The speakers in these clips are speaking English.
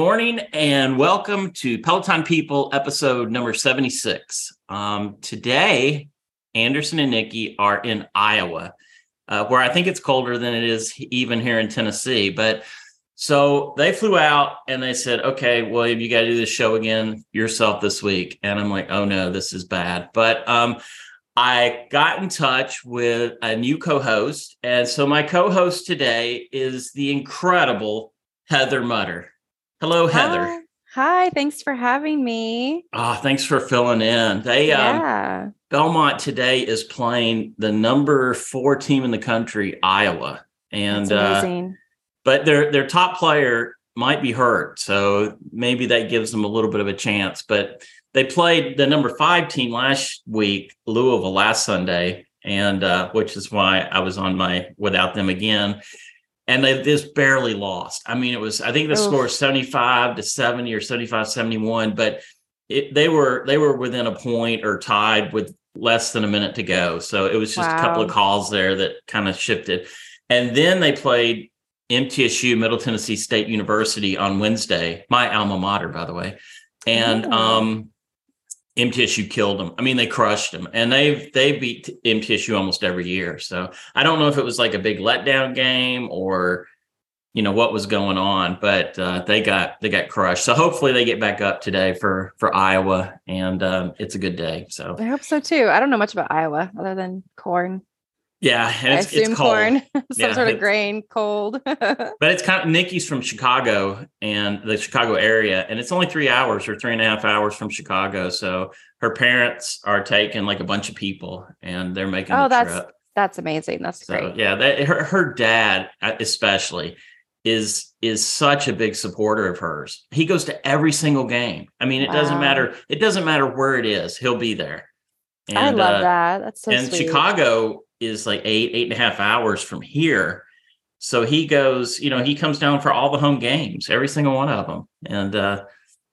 Morning and welcome to Peloton People episode number 76. Um, today, Anderson and Nikki are in Iowa, uh, where I think it's colder than it is even here in Tennessee. But so they flew out and they said, okay, William, you got to do this show again yourself this week. And I'm like, oh no, this is bad. But um, I got in touch with a new co host. And so my co host today is the incredible Heather Mutter. Hello, Heather. Hi. Hi, thanks for having me. Oh, thanks for filling in. They um, yeah. um, Belmont today is playing the number four team in the country, Iowa, and uh, but their their top player might be hurt, so maybe that gives them a little bit of a chance. But they played the number five team last week, Louisville, last Sunday, and uh, which is why I was on my without them again and they just barely lost. I mean, it was I think the Oof. score was 75 to 70 or 75 71, but it, they were they were within a point or tied with less than a minute to go. So it was just wow. a couple of calls there that kind of shifted. And then they played MTSU Middle Tennessee State University on Wednesday, my alma mater, by the way. And oh. um, MTSU killed them. I mean, they crushed them, and they've they beat MTSU almost every year. So I don't know if it was like a big letdown game or you know what was going on, but uh, they got they got crushed. So hopefully they get back up today for for Iowa, and um, it's a good day. So I hope so too. I don't know much about Iowa other than corn. Yeah, and it's, I assume corn, some yeah, sort of grain, cold. but it's kind of Nikki's from Chicago and the Chicago area, and it's only three hours or three and a half hours from Chicago. So her parents are taking like a bunch of people, and they're making. Oh, that's trip. that's amazing. That's so, great. Yeah, that, her her dad uh, especially is is such a big supporter of hers. He goes to every single game. I mean, it wow. doesn't matter. It doesn't matter where it is. He'll be there. And, I love uh, that. That's so and sweet. Chicago is like eight, eight and a half hours from here. So he goes, you know, he comes down for all the home games, every single one of them. And uh,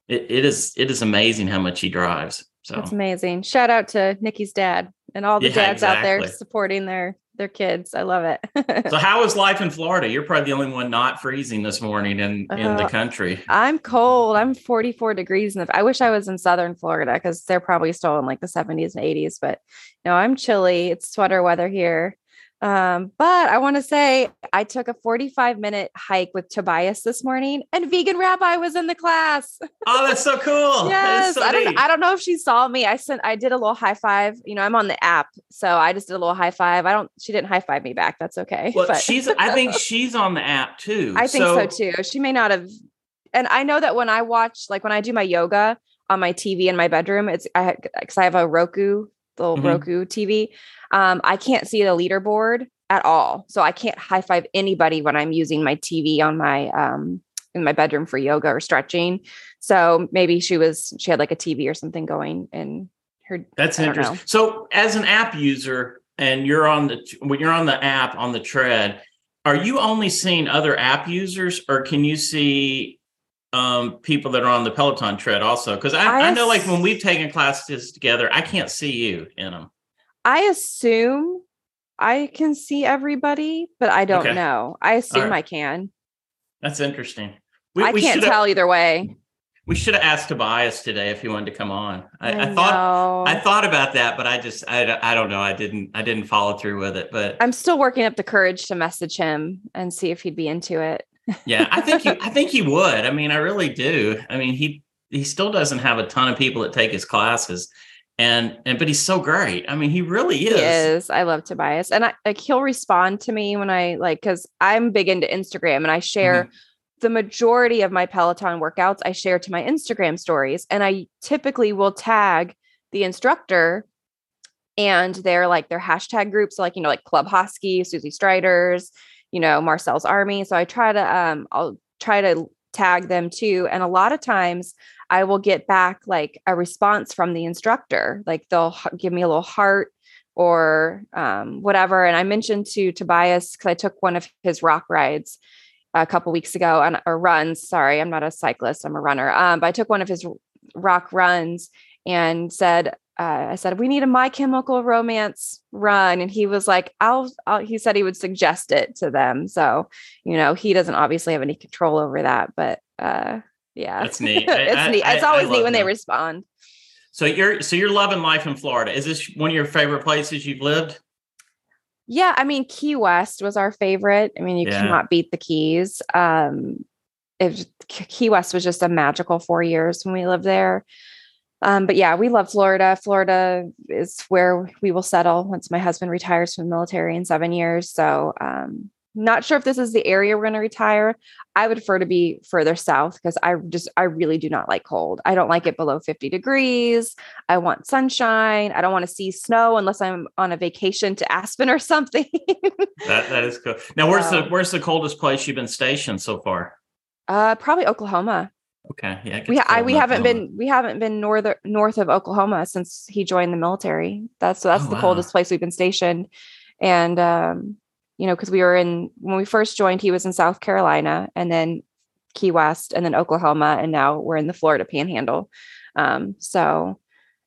it, it is it is amazing how much he drives. So that's amazing. Shout out to Nikki's dad and all the yeah, dads exactly. out there supporting their their kids. I love it. so how is life in Florida? You're probably the only one not freezing this morning in uh, in the uh, country. I'm cold. I'm 44 degrees And the I wish I was in southern Florida because they're probably still in like the 70s and 80s, but no, I'm chilly. It's sweater weather here. Um, but I want to say I took a 45 minute hike with Tobias this morning and vegan rabbi was in the class. Oh, that's so cool. yes. So I don't I don't know if she saw me. I sent I did a little high five. You know, I'm on the app. So I just did a little high five. I don't she didn't high five me back. That's okay. Well, but. she's I think she's on the app too. I think so, so too. She may not have and I know that when I watch like when I do my yoga on my TV in my bedroom, it's I because I have a Roku little mm-hmm. Roku TV. Um, I can't see the leaderboard at all. So I can't high five anybody when I'm using my TV on my um in my bedroom for yoga or stretching. So maybe she was she had like a TV or something going in her That's interesting. So as an app user and you're on the when you're on the app on the tread, are you only seeing other app users or can you see um, people that are on the Peloton tread also? Because I, I, I, know like when we've taken classes together, I can't see you in them. I assume I can see everybody, but I don't okay. know. I assume right. I can. That's interesting. We, I we can't tell either way. We should have asked Tobias today if he wanted to come on. I, I, I thought I thought about that, but I just I, I don't know. I didn't I didn't follow through with it. But I'm still working up the courage to message him and see if he'd be into it. yeah, I think he, I think he would. I mean, I really do. I mean, he he still doesn't have a ton of people that take his classes and and but he's so great. I mean, he really is. He is. I love Tobias, and I, like he'll respond to me when I like because I'm big into Instagram and I share. Mm-hmm. The majority of my Peloton workouts I share to my Instagram stories, and I typically will tag the instructor and they're like their hashtag groups, like you know, like Club Hosky, Susie Striders, you know, Marcel's Army. So I try to um, I'll try to tag them too. And a lot of times I will get back like a response from the instructor. Like they'll give me a little heart or um, whatever. And I mentioned to Tobias because I took one of his rock rides a couple weeks ago and or runs. Sorry, I'm not a cyclist. I'm a runner. Um, but I took one of his rock runs and said, uh, I said, we need a My Chemical Romance run. And he was like, I'll, I'll, he said he would suggest it to them. So, you know, he doesn't obviously have any control over that, but uh, yeah, that's neat. it's I, neat. I, it's always neat when them. they respond. So you're, so you're loving life in Florida. Is this one of your favorite places you've lived? Yeah. I mean, Key West was our favorite. I mean, you yeah. cannot beat the Keys. Um, if Key West was just a magical four years when we lived there. Um, but yeah, we love Florida. Florida is where we will settle once my husband retires from the military in seven years. So, um, not sure if this is the area we're going to retire. I would prefer to be further south because I just, I really do not like cold. I don't like it below 50 degrees. I want sunshine. I don't want to see snow unless I'm on a vacation to Aspen or something. that, that is cool. Now, where's the, where's the coldest place you've been stationed so far? Uh, probably Oklahoma. Okay. Yeah. We I, we haven't been we haven't been north north of Oklahoma since he joined the military. That's that's oh, the wow. coldest place we've been stationed, and um, you know, because we were in when we first joined, he was in South Carolina, and then Key West, and then Oklahoma, and now we're in the Florida Panhandle. Um, so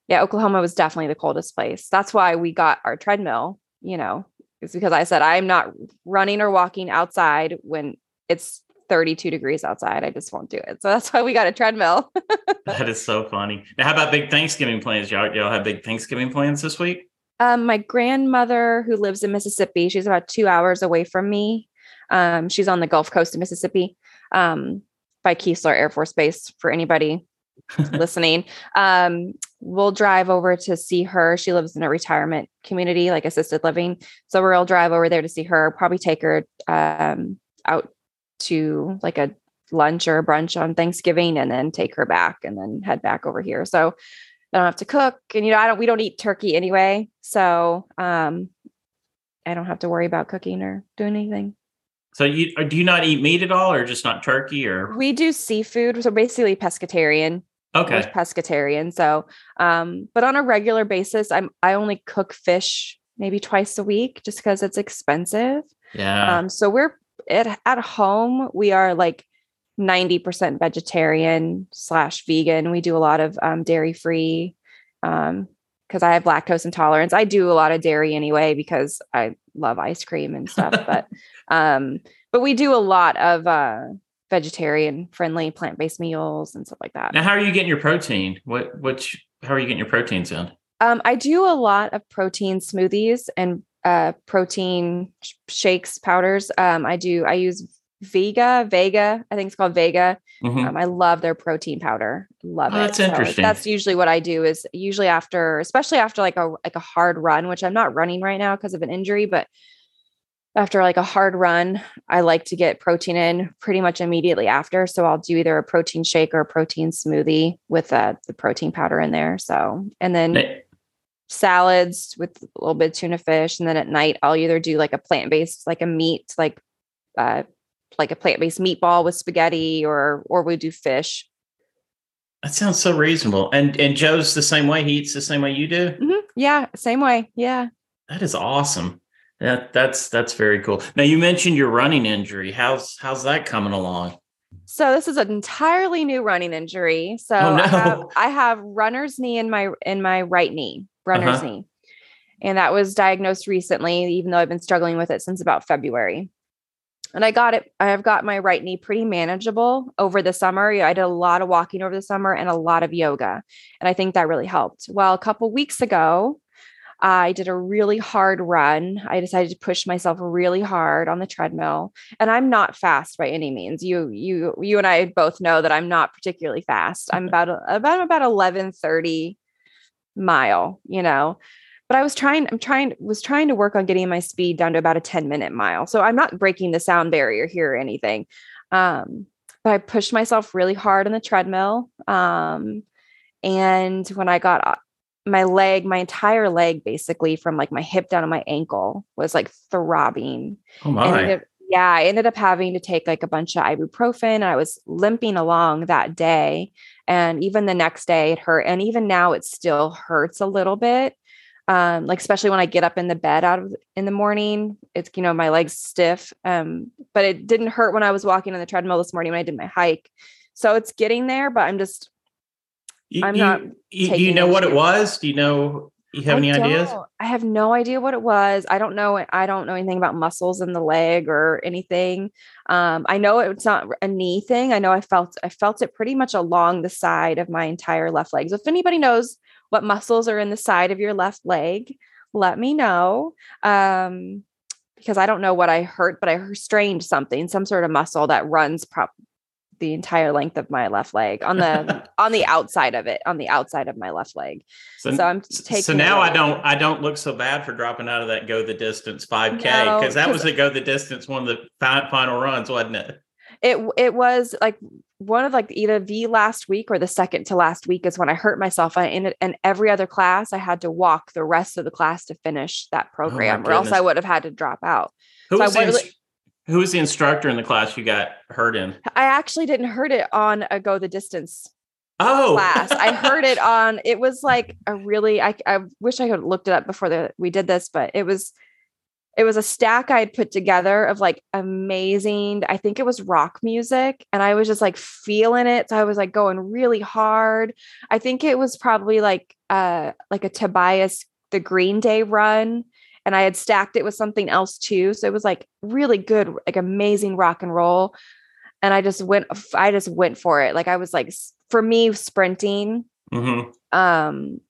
yeah, Oklahoma was definitely the coldest place. That's why we got our treadmill. You know, it's because I said I'm not running or walking outside when it's 32 degrees outside. I just won't do it. So that's why we got a treadmill. that is so funny. Now, how about big Thanksgiving plans? Y'all, y'all have big Thanksgiving plans this week? Um, my grandmother, who lives in Mississippi, she's about two hours away from me. Um, she's on the Gulf Coast of Mississippi um, by Keesler Air Force Base for anybody listening. Um, we'll drive over to see her. She lives in a retirement community, like assisted living. So we'll drive over there to see her, probably take her um, out to like a lunch or a brunch on Thanksgiving and then take her back and then head back over here. So I don't have to cook. And you know, I don't we don't eat turkey anyway. So um I don't have to worry about cooking or doing anything. So you do you not eat meat at all or just not turkey or we do seafood. So basically pescatarian. Okay. pescatarian. So um, but on a regular basis, I'm I only cook fish maybe twice a week just because it's expensive. Yeah. Um, so we're at, at home, we are like 90% vegetarian slash vegan. We do a lot of um, dairy free um, because I have lactose intolerance. I do a lot of dairy anyway because I love ice cream and stuff. but um, but we do a lot of uh, vegetarian friendly plant based meals and stuff like that. Now, how are you getting your protein? What which how are you getting your proteins in? Um, I do a lot of protein smoothies and uh, protein sh- shakes powders. Um, I do. I use Vega, Vega. I think it's called Vega. Mm-hmm. Um, I love their protein powder. Love oh, it. That's so interesting. That's usually what I do. Is usually after, especially after like a like a hard run, which I'm not running right now because of an injury, but after like a hard run, I like to get protein in pretty much immediately after. So I'll do either a protein shake or a protein smoothie with uh, the protein powder in there. So and then salads with a little bit of tuna fish. And then at night, I'll either do like a plant based, like a meat, like uh, like a plant based meatball with spaghetti, or or we do fish. That sounds so reasonable. And and Joe's the same way. He eats the same way you do. Mm-hmm. Yeah, same way. Yeah. That is awesome. Yeah, that's that's very cool. Now you mentioned your running injury. How's how's that coming along? So this is an entirely new running injury. So oh, no. I, have, I have runner's knee in my in my right knee runner's uh-huh. knee. And that was diagnosed recently, even though I've been struggling with it since about February. And I got it, I've got my right knee pretty manageable over the summer. I did a lot of walking over the summer and a lot of yoga. And I think that really helped. Well, a couple weeks ago, I did a really hard run. I decided to push myself really hard on the treadmill. And I'm not fast by any means. You you you and I both know that I'm not particularly fast. I'm about about about 11:30 mile, you know. But I was trying, I'm trying, was trying to work on getting my speed down to about a 10 minute mile. So I'm not breaking the sound barrier here or anything. Um, but I pushed myself really hard on the treadmill. Um, and when I got uh, my leg, my entire leg, basically from like my hip down to my ankle was like throbbing. Oh my. It, yeah, I ended up having to take like a bunch of ibuprofen. And I was limping along that day. And even the next day, it hurt. And even now, it still hurts a little bit. Um, like especially when I get up in the bed out of in the morning, it's you know my legs stiff. Um, but it didn't hurt when I was walking on the treadmill this morning when I did my hike. So it's getting there, but I'm just You, I'm not. You, do you know what it was? Do you know? You have I any ideas? I have no idea what it was. I don't know. I don't know anything about muscles in the leg or anything. Um, I know it's not a knee thing. I know I felt I felt it pretty much along the side of my entire left leg. So if anybody knows what muscles are in the side of your left leg, let me know. Um, because I don't know what I hurt, but I strained something, some sort of muscle that runs prop the entire length of my left leg on the on the outside of it, on the outside of my left leg. So, so I'm taking. So now I don't I don't look so bad for dropping out of that go the distance 5K because no, that was the go the distance one of the final runs, wasn't it? It it was like one of like either the last week or the second to last week is when I hurt myself. I in and every other class I had to walk the rest of the class to finish that oh program, oh or else I would have had to drop out. Who so was, the, inst- who was the instructor in the class you got hurt in? I actually didn't hurt it on a go the distance oh class. I heard it on it was like a really I I wish I could looked it up before the we did this, but it was it was a stack I had put together of like amazing, I think it was rock music. And I was just like feeling it. So I was like going really hard. I think it was probably like uh like a Tobias the Green Day run. And I had stacked it with something else too. So it was like really good, like amazing rock and roll. And I just went, I just went for it. Like I was like, for me, sprinting. Mm-hmm. Um,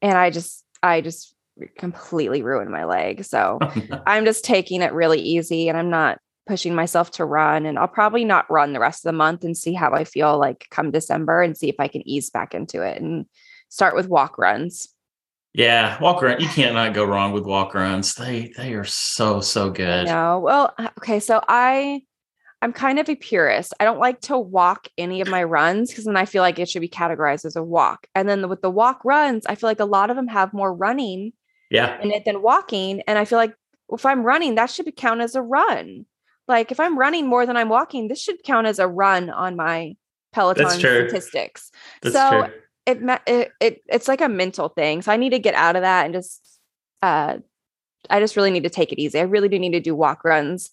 and I just, I just completely ruined my leg. So I'm just taking it really easy and I'm not pushing myself to run. And I'll probably not run the rest of the month and see how I feel like come December and see if I can ease back into it and start with walk runs. Yeah, walk run. You can't not go wrong with walk runs. They they are so so good. No, well, uh, okay. So I I'm kind of a purist. I don't like to walk any of my runs because then I feel like it should be categorized as a walk. And then with the walk runs, I feel like a lot of them have more running yeah. and it than walking and i feel like if i'm running that should count as a run. Like if i'm running more than i'm walking this should count as a run on my peloton statistics. That's so true. It, it it it's like a mental thing so i need to get out of that and just uh i just really need to take it easy. I really do need to do walk runs.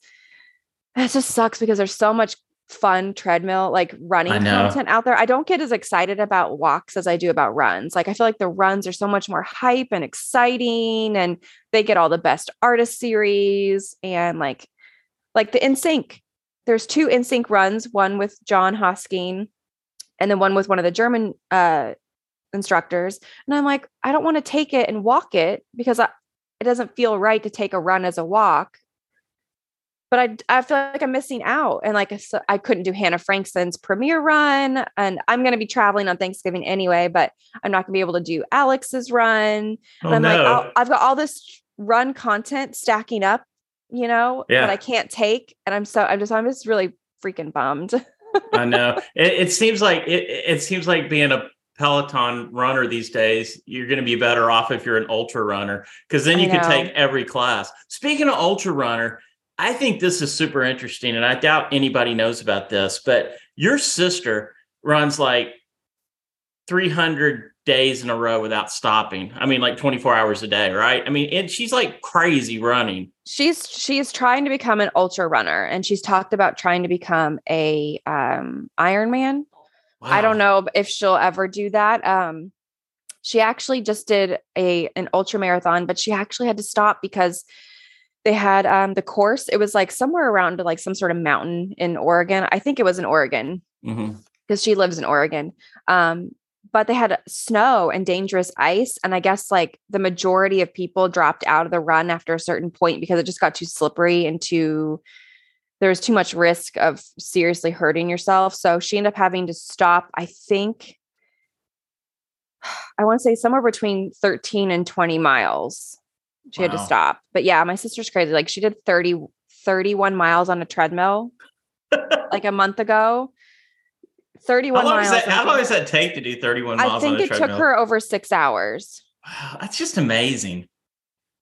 It just sucks because there's so much fun treadmill like running content out there. I don't get as excited about walks as I do about runs. Like I feel like the runs are so much more hype and exciting and they get all the best artist series and like like the NSYNC. There's two NSYNC runs, one with John Hosking and then one with one of the German uh instructors. And I'm like, I don't want to take it and walk it because I, it doesn't feel right to take a run as a walk but I, I feel like I'm missing out. And like I couldn't do Hannah Frankson's premiere run. And I'm going to be traveling on Thanksgiving anyway, but I'm not going to be able to do Alex's run. Oh, and I'm no. like, I've got all this run content stacking up, you know, yeah. that I can't take. And I'm so, I'm just, I'm just really freaking bummed. I know. It, it seems like, it, it seems like being a Peloton runner these days, you're going to be better off if you're an ultra runner because then you can take every class. Speaking of ultra runner, I think this is super interesting, and I doubt anybody knows about this, but your sister runs like 300 days in a row without stopping. I mean, like 24 hours a day, right? I mean, and she's like crazy running. She's she's trying to become an ultra runner, and she's talked about trying to become a um, Ironman. Wow. I don't know if she'll ever do that. Um, she actually just did a an ultra marathon, but she actually had to stop because they had um the course. It was like somewhere around like some sort of mountain in oregon. I think it was in oregon because mm-hmm. she lives in oregon. Um but they had snow and dangerous ice and i guess like the majority of people dropped out of the run after a certain point because it just got too slippery and too there was too much risk of seriously hurting yourself. So she ended up having to stop i think i want to say somewhere between 13 and 20 miles she wow. had to stop. But yeah, my sister's crazy. Like she did 30, 31 miles on a treadmill like a month ago. 31 how miles. That, how long does that take to do 31 miles? I think it treadmill? took her over six hours. Wow, that's just amazing.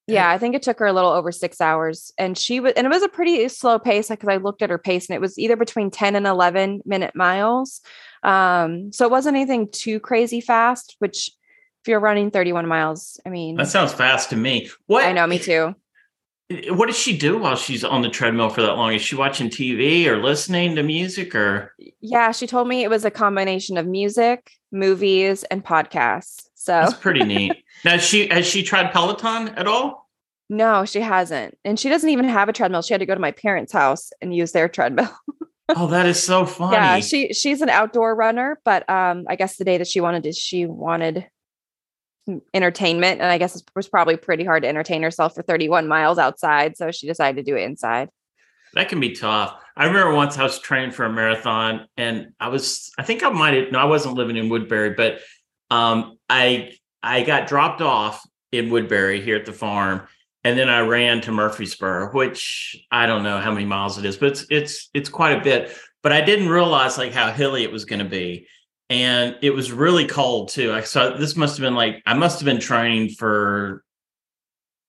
Yeah, I think it took her a little over six hours. And she was, and it was a pretty slow pace because I looked at her pace and it was either between 10 and 11 minute miles. Um, so it wasn't anything too crazy fast, which if you're running 31 miles, I mean, that sounds fast to me. What I know, me too. what does she do while she's on the treadmill for that long? Is she watching TV or listening to music or? Yeah, she told me it was a combination of music, movies, and podcasts. So that's pretty neat. now, she has she tried Peloton at all? No, she hasn't, and she doesn't even have a treadmill. She had to go to my parents' house and use their treadmill. oh, that is so funny. Yeah, she she's an outdoor runner, but um, I guess the day that she wanted to, she wanted entertainment. And I guess it was probably pretty hard to entertain herself for 31 miles outside. So she decided to do it inside. That can be tough. I remember once I was training for a marathon and I was, I think I might have, no, I wasn't living in Woodbury, but um, I, I got dropped off in Woodbury here at the farm. And then I ran to Murfreesboro, which I don't know how many miles it is, but it's, it's, it's quite a bit, but I didn't realize like how hilly it was going to be and it was really cold too. So this must have been like I must have been training for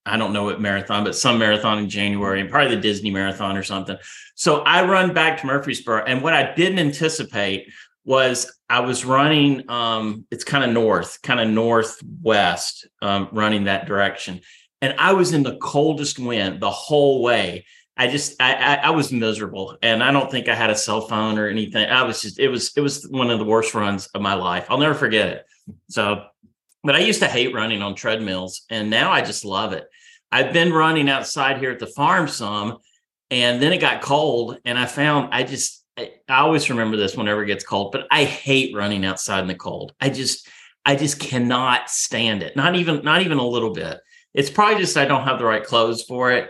I don't know what marathon, but some marathon in January, and probably the Disney marathon or something. So I run back to Murfreesboro, and what I didn't anticipate was I was running. Um, it's kind of north, kind of northwest, um, running that direction, and I was in the coldest wind the whole way. I just I, I, I was miserable, and I don't think I had a cell phone or anything. I was just it was it was one of the worst runs of my life. I'll never forget it. So, but I used to hate running on treadmills, and now I just love it. I've been running outside here at the farm some, and then it got cold, and I found I just I, I always remember this whenever it gets cold, but I hate running outside in the cold. I just I just cannot stand it. Not even not even a little bit. It's probably just I don't have the right clothes for it.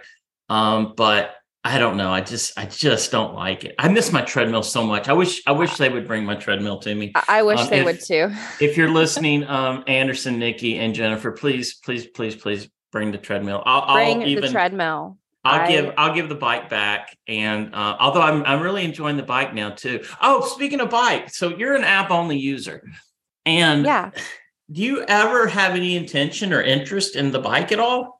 Um, but I don't know. I just I just don't like it. I miss my treadmill so much. I wish I wish they would bring my treadmill to me. I wish um, they if, would too. if you're listening, um, Anderson, Nikki, and Jennifer, please, please, please, please bring the treadmill. I'll, bring I'll even, the treadmill. I'll I, give I'll give the bike back. And uh, although I'm I'm really enjoying the bike now too. Oh, speaking of bike, so you're an app only user, and yeah, do you ever have any intention or interest in the bike at all?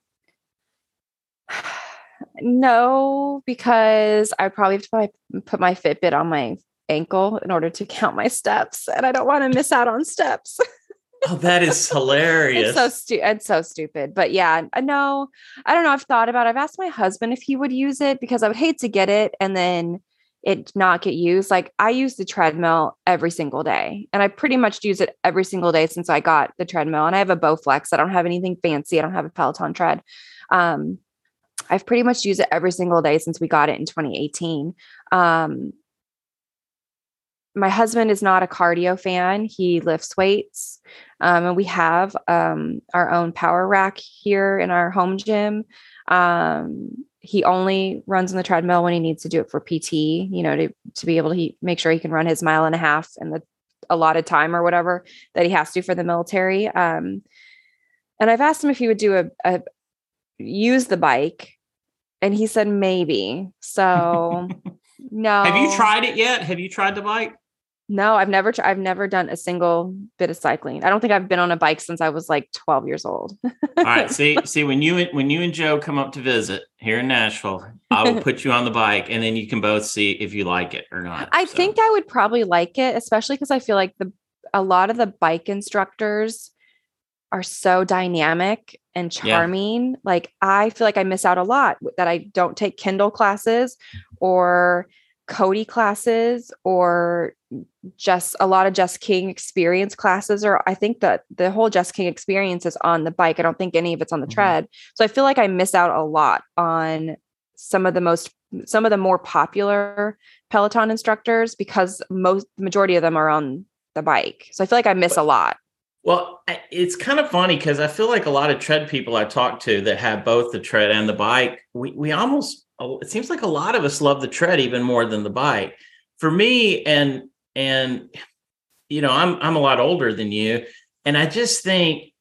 No, because I probably have to put my Fitbit on my ankle in order to count my steps, and I don't want to miss out on steps. oh, that is hilarious. it's so stupid. It's so stupid. But yeah, no, I don't know. I've thought about. It. I've asked my husband if he would use it because I would hate to get it and then it not get used. Like I use the treadmill every single day, and I pretty much use it every single day since I got the treadmill. And I have a Bowflex. I don't have anything fancy. I don't have a Peloton tread. Um, I've pretty much used it every single day since we got it in 2018. Um, my husband is not a cardio fan. He lifts weights. Um, and we have um, our own power rack here in our home gym. Um, he only runs on the treadmill when he needs to do it for PT, you know, to, to be able to he, make sure he can run his mile and a half in the allotted time or whatever that he has to for the military. Um, and I've asked him if he would do a, a use the bike and he said maybe. So no. Have you tried it yet? Have you tried the bike? No, I've never I've never done a single bit of cycling. I don't think I've been on a bike since I was like 12 years old. All right, see see when you when you and Joe come up to visit here in Nashville, I will put you on the bike and then you can both see if you like it or not. I so. think I would probably like it, especially because I feel like the a lot of the bike instructors are so dynamic and charming. Yeah. Like I feel like I miss out a lot that I don't take Kendall classes or Cody classes or just a lot of Jess King experience classes or I think that the whole Jess King experience is on the bike. I don't think any of it's on the mm-hmm. tread. So I feel like I miss out a lot on some of the most some of the more popular Peloton instructors because most majority of them are on the bike. So I feel like I miss a lot. Well, it's kind of funny because I feel like a lot of tread people I talk to that have both the tread and the bike, we we almost it seems like a lot of us love the tread even more than the bike. For me, and and you know, I'm I'm a lot older than you, and I just think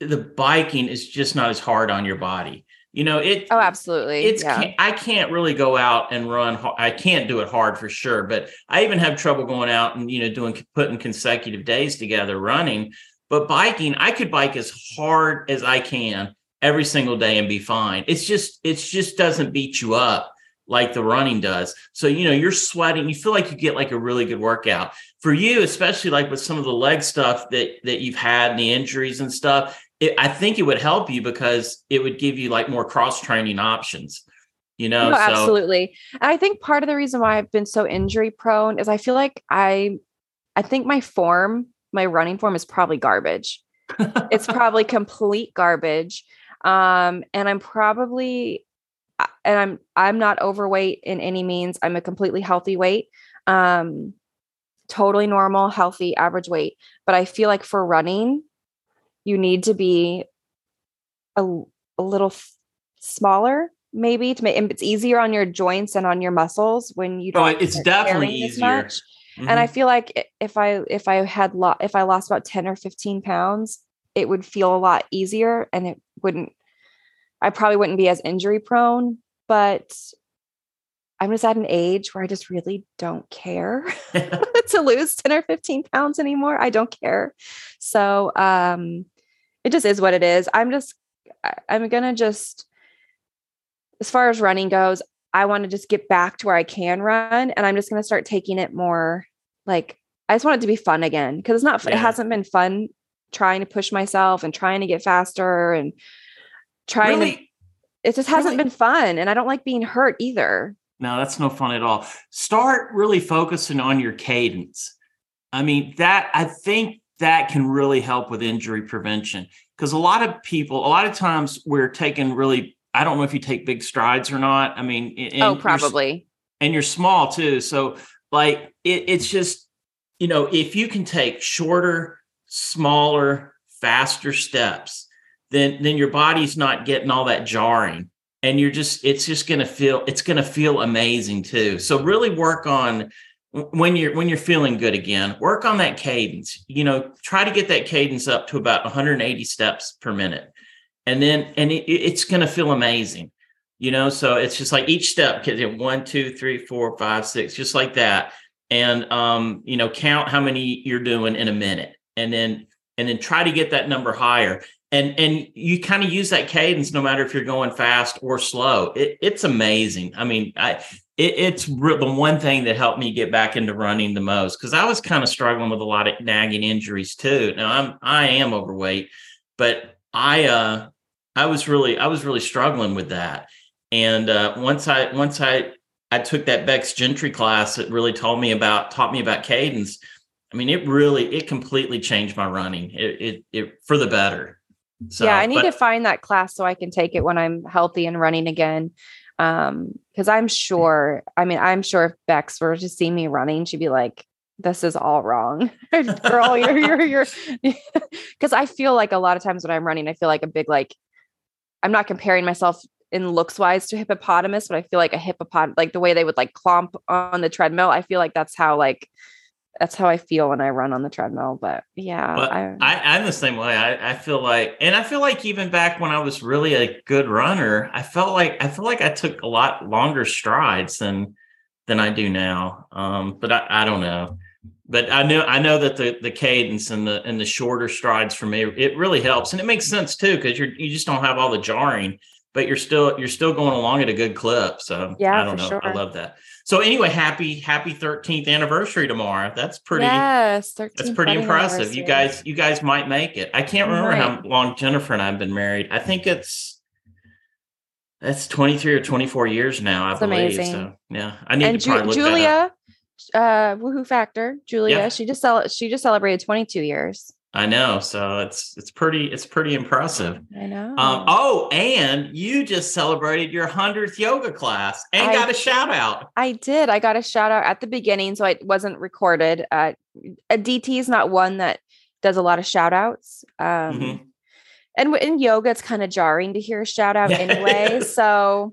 the biking is just not as hard on your body. You know, it. Oh, absolutely. It's. Yeah. Can't, I can't really go out and run. I can't do it hard for sure. But I even have trouble going out and you know doing putting consecutive days together running but biking, I could bike as hard as I can every single day and be fine. It's just, it just doesn't beat you up like the running does. So, you know, you're sweating, you feel like you get like a really good workout. For you, especially like with some of the leg stuff that that you've had and the injuries and stuff, it, I think it would help you because it would give you like more cross training options. You know, no, so. absolutely. And I think part of the reason why I've been so injury prone is I feel like I, I think my form, my running form is probably garbage. it's probably complete garbage. Um, and I'm probably, uh, and I'm I'm not overweight in any means. I'm a completely healthy weight. Um, totally normal, healthy, average weight. But I feel like for running, you need to be a, a little f- smaller maybe to make it's easier on your joints and on your muscles when you don't oh, it's definitely easier mm-hmm. and i feel like if i if i had lo- if i lost about 10 or 15 pounds it would feel a lot easier and it wouldn't i probably wouldn't be as injury prone but i'm just at an age where i just really don't care to lose 10 or 15 pounds anymore i don't care so um it just is what it is. I'm just, I'm going to just, as far as running goes, I want to just get back to where I can run. And I'm just going to start taking it more like, I just want it to be fun again because it's not, yeah. it hasn't been fun trying to push myself and trying to get faster and trying really? to, it just hasn't really? been fun. And I don't like being hurt either. No, that's no fun at all. Start really focusing on your cadence. I mean, that I think that can really help with injury prevention because a lot of people a lot of times we're taking really i don't know if you take big strides or not. I mean oh probably. you're, and you're small too. So like it, it's just you know if you can take shorter smaller faster steps then then your body's not getting all that jarring and you're just it's just going to feel it's going to feel amazing too. So really work on when you're when you're feeling good again work on that cadence. You know try to get that cadence up to about 180 steps per minute and then and it, it's going to feel amazing you know? So it's just like each step one two three four five six just like that. And um you know count how many you're doing in a minute. And then and then try to get that number higher. And and you kind of use that cadence no matter if you're going fast or slow. It, it's amazing. I mean i it, it's the one thing that helped me get back into running the most because I was kind of struggling with a lot of nagging injuries too. Now I'm I am overweight, but I uh I was really I was really struggling with that. And uh, once I once I I took that Becs Gentry class, it really told me about taught me about cadence. I mean, it really it completely changed my running. It it, it for the better. So, yeah, I need but, to find that class so I can take it when I'm healthy and running again. Um, because I'm sure, I mean, I'm sure if Becs were to see me running, she'd be like, this is all wrong. Girl, you're you're you're because I feel like a lot of times when I'm running, I feel like a big like I'm not comparing myself in looks wise to hippopotamus, but I feel like a hippopotamus, like the way they would like clomp on the treadmill. I feel like that's how like that's how I feel when I run on the treadmill. But yeah, I, am the same way. I, I feel like, and I feel like even back when I was really a good runner, I felt like I feel like I took a lot longer strides than than I do now. Um, but I, I don't know. But I know I know that the the cadence and the and the shorter strides for me it really helps, and it makes sense too because you're you just don't have all the jarring, but you're still you're still going along at a good clip. So yeah, I don't know. Sure. I love that. So anyway, happy happy 13th anniversary tomorrow. That's pretty yes, that's pretty impressive. You guys you guys might make it. I can't remember how long Jennifer and I have been married. I think it's that's 23 or 24 years now, I that's believe. Amazing. So yeah, I need and to Ju- look Julia, uh woohoo factor, Julia, yeah. she just cel- she just celebrated 22 years. I know. So it's it's pretty it's pretty impressive. I know. Um, oh, and you just celebrated your hundredth yoga class and I, got a shout out. I did. I got a shout out at the beginning, so it wasn't recorded. Uh, Aditi is not one that does a lot of shout outs. Um, mm-hmm. And in yoga, it's kind of jarring to hear a shout out anyway. So,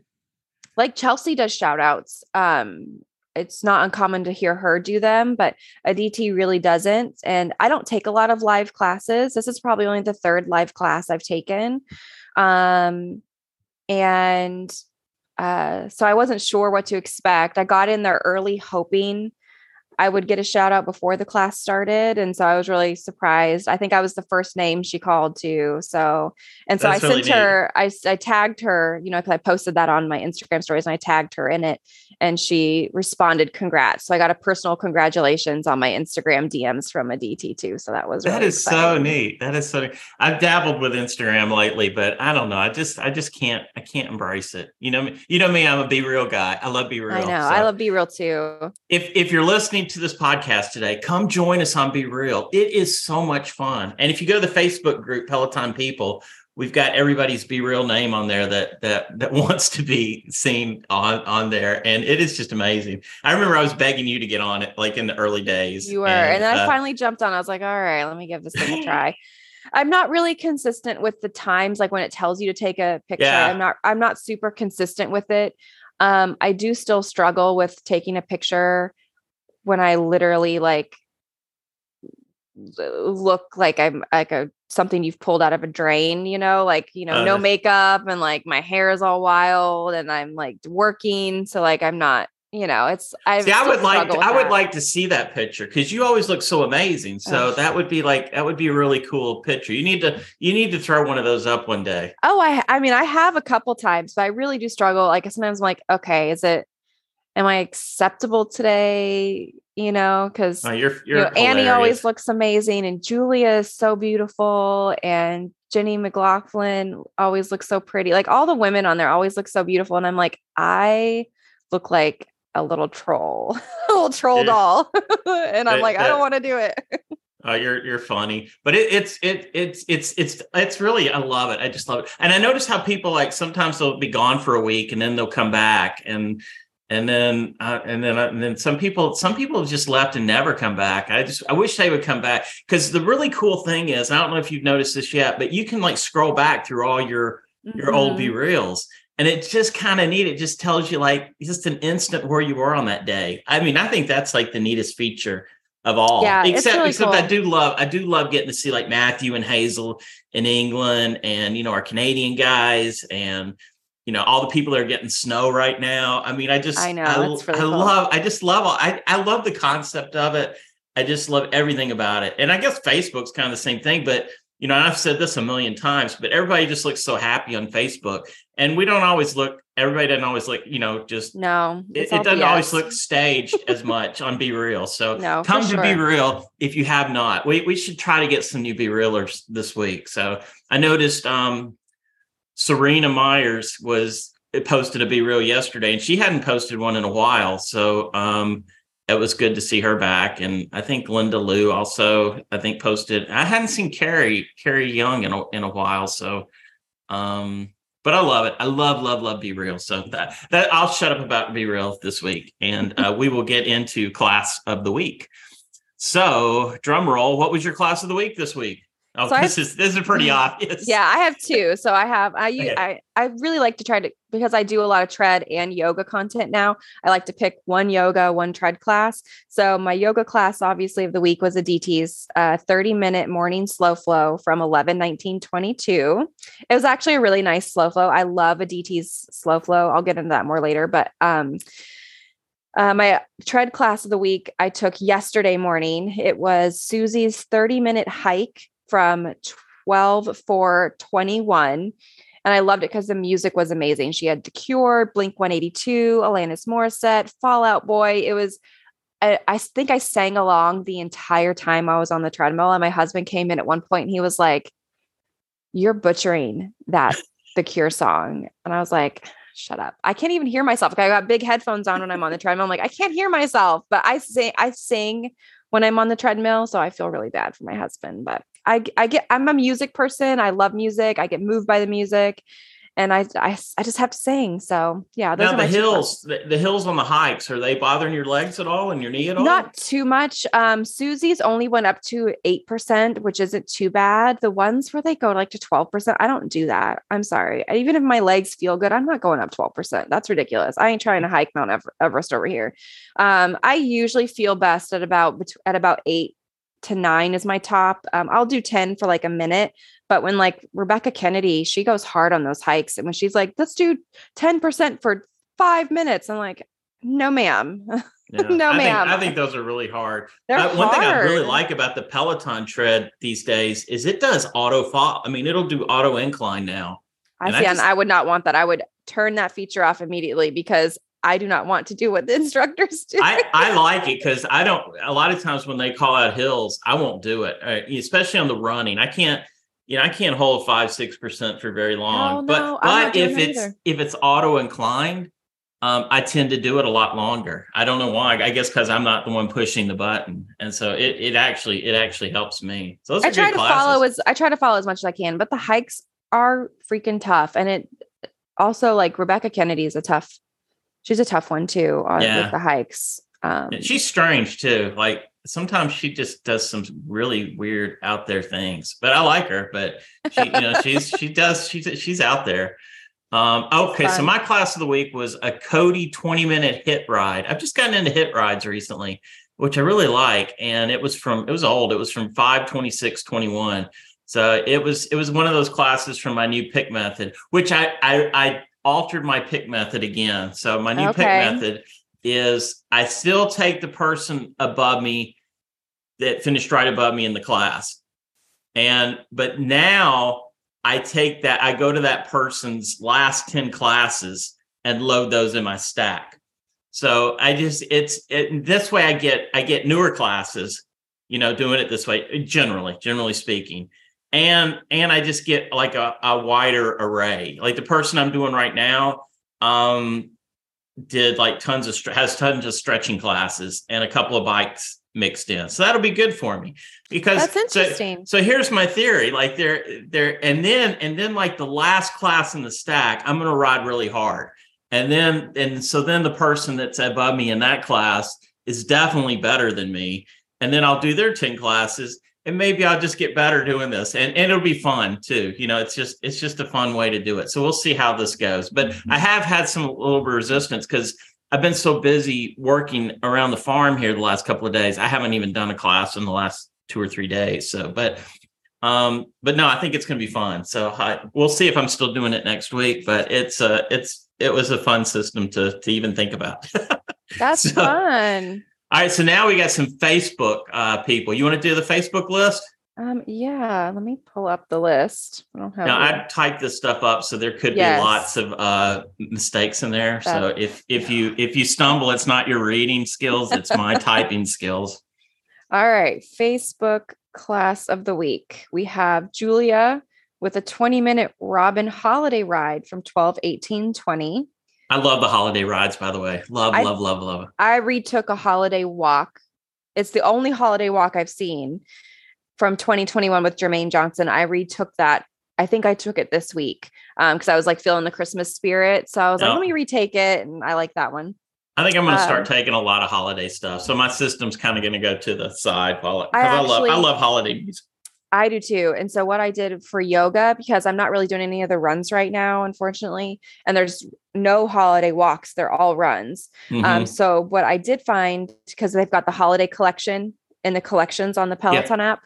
like Chelsea does shout outs. Um, it's not uncommon to hear her do them, but Aditi really doesn't. And I don't take a lot of live classes. This is probably only the third live class I've taken. Um, and uh, so I wasn't sure what to expect. I got in there early hoping I would get a shout out before the class started. And so I was really surprised. I think I was the first name she called to. So, and so That's I really sent her, I, I tagged her, you know, because I posted that on my Instagram stories and I tagged her in it and she responded, congrats. So I got a personal congratulations on my Instagram DMs from Aditi too. So that was, that really is exciting. so neat. That is so neat. I've dabbled with Instagram lately, but I don't know. I just, I just can't, I can't embrace it. You know, you know me, I'm a be real guy. I love BeReal. I know. So I love be real too. If, if you're listening to this podcast today, come join us on Be Real. It is so much fun. And if you go to the Facebook group, Peloton People, we've got everybody's Be Real name on there that that that wants to be seen on on there. And it is just amazing. I remember i was begging you to get on it like in the early days. You were. And, and then uh, i finally jumped on. I was like all right let me give this thing a try. I'm not really consistent with the times like when it tells you to take a picture. Yeah. i'm not i'm not super consistent with it. Um i do still struggle with taking a picture when I literally like look like I'm like a something you've pulled out of a drain, you know, like, you know, uh, no makeup and like my hair is all wild and I'm like working. So like I'm not, you know, it's I see, I would like to, I would like to see that picture because you always look so amazing. So that would be like that would be a really cool picture. You need to you need to throw one of those up one day. Oh, I I mean I have a couple times, but I really do struggle. Like sometimes I'm like, okay, is it am I acceptable today? You know, because oh, you're, you're you know, Annie always looks amazing, and Julia is so beautiful, and Jenny McLaughlin always looks so pretty. Like all the women on there always look so beautiful, and I'm like, I look like a little troll, a little troll doll, and I'm like, I don't want to do it. Uh, you're you're funny, but it, it's it it's it's it's it's really I love it. I just love it, and I notice how people like sometimes they'll be gone for a week and then they'll come back, and and then uh, and then uh, and then some people some people have just left and never come back i just i wish they would come back because the really cool thing is i don't know if you've noticed this yet but you can like scroll back through all your mm-hmm. your old mm-hmm. And it's just kind of neat it just tells you like just an instant where you were on that day i mean i think that's like the neatest feature of all yeah, except really except cool. i do love i do love getting to see like matthew and hazel in england and you know our canadian guys and you know all the people that are getting snow right now. I mean i just i know i, really I cool. love i just love I, I love the concept of it. I just love everything about it. And i guess facebook's kind of the same thing but you know i've said this a million times but everybody just looks so happy on facebook. And we don't always look everybody doesn't always look you know just no it, it doesn't BS. always look staged as much on be real. So no, come to sure. BeReal if you have not. We, we should try to get some new be realers this week. So i noticed um Serena Myers was posted a be real yesterday, and she hadn't posted one in a while. So um, it was good to see her back. And I think Linda Liu also, I think, posted. I hadn't seen Carrie Carrie Young in a, in a while. So, um, but I love it. I love love love Be Real. So that that I'll shut up about Be Real this week, and uh, we will get into class of the week. So, drum roll. What was your class of the week this week? Oh, so this have, is this is pretty obvious. Yeah, I have two. So I have I okay. I I really like to try to because I do a lot of tread and yoga content now. I like to pick one yoga, one tread class. So my yoga class, obviously, of the week was Aditi's uh, 30 minute morning slow flow from 11 19 22. It was actually a really nice slow flow. I love Aditi's slow flow. I'll get into that more later, but um uh, my tread class of the week I took yesterday morning. It was Susie's 30 minute hike from 12 for 21 and I loved it because the music was amazing. She had The Cure, Blink 182, Alanis Morissette, Fall Out Boy. It was, I, I, think I sang along the entire time I was on the treadmill. And my husband came in at one point and he was like, You're butchering that The Cure song. And I was like, Shut up. I can't even hear myself. Like I got big headphones on when I'm on the treadmill. I'm like, I can't hear myself, but I sing, I sing when I'm on the treadmill. So I feel really bad for my husband, but I, I get, I'm a music person. I love music. I get moved by the music and I, I, I just have to sing. So yeah. Those now the hills, the, the, hills on the hikes, are they bothering your legs at all and your knee at all? Not too much. Um, Susie's only went up to 8%, which isn't too bad. The ones where they go like to 12%, I don't do that. I'm sorry. Even if my legs feel good, I'm not going up 12%. That's ridiculous. I ain't trying to hike Mount Everest over here. Um, I usually feel best at about, at about eight to nine is my top. Um, I'll do 10 for like a minute. But when like Rebecca Kennedy, she goes hard on those hikes. And when she's like, let's do 10% for five minutes, I'm like, no, ma'am. Yeah. no, I ma'am. Think, I think those are really hard. They're uh, one hard. thing I really like about the Peloton tread these days is it does auto fall. I mean, it'll do auto incline now. I and see, I just, and I would not want that. I would turn that feature off immediately because I do not want to do what the instructors do. I, I like it because I don't. A lot of times when they call out hills, I won't do it, uh, especially on the running. I can't you know, I can't hold five, six percent for very long. no, but but if it's either. if it's auto inclined, um, I tend to do it a lot longer. I don't know why. I guess because I'm not the one pushing the button, and so it it actually it actually helps me. So I try to classes. follow as I try to follow as much as I can, but the hikes are freaking tough, and it also like Rebecca Kennedy is a tough. She's a tough one too uh, yeah. with the hikes. Um, she's strange too. Like sometimes she just does some really weird out there things but i like her but she you know she's she does she's she's out there. Um okay so my class of the week was a cody 20 minute HIIT ride. I've just gotten into HIIT rides recently which i really like and it was from it was old it was from 526 21 so it was it was one of those classes from my new pick method which i i, I altered my pick method again. So my new okay. pick method is I still take the person above me that finished right above me in the class. And but now I take that, I go to that person's last 10 classes and load those in my stack. So I just it's it, this way I get I get newer classes, you know, doing it this way generally, generally speaking. And and I just get like a, a wider array. Like the person I'm doing right now, um, did like tons of has tons of stretching classes and a couple of bikes mixed in. So that'll be good for me because that's interesting. So, so here's my theory. Like there, there, and then and then like the last class in the stack, I'm gonna ride really hard. And then and so then the person that's above me in that class is definitely better than me. And then I'll do their 10 classes and maybe I'll just get better doing this and, and it'll be fun too. You know, it's just it's just a fun way to do it. So we'll see how this goes. But mm-hmm. I have had some little bit of resistance because I've been so busy working around the farm here the last couple of days. I haven't even done a class in the last two or three days. So, but um, but no, I think it's going to be fun. So I, we'll see if I'm still doing it next week. But it's uh, it's it was a fun system to to even think about. That's so, fun. All right, so now we got some Facebook uh, people. You want to do the Facebook list? Um, yeah, let me pull up the list. I don't have. Now I typed this stuff up, so there could yes. be lots of uh, mistakes in there. so if if you if you stumble, it's not your reading skills; it's my typing skills. All right, Facebook class of the week. We have Julia with a 20 minute Robin holiday ride from 12, 18, 20. I love the holiday rides, by the way. Love, I, love, love, love. I retook a holiday walk. It's the only holiday walk I've seen from 2021 with Jermaine Johnson. I retook that. I think I took it this week because um, I was like feeling the Christmas spirit. So I was like, let me retake it. And I like that one. I think I'm going to start um, taking a lot of holiday stuff. So my system's kind of going to go to the side while I, I, love I love holiday music. I do too. And so what I did for yoga, because I'm not really doing any of the runs right now, unfortunately, and there's no holiday walks, they're all runs. Um, mm-hmm. Um, so what I did find, because they've got the holiday collection in the collections on the Peloton yeah. app.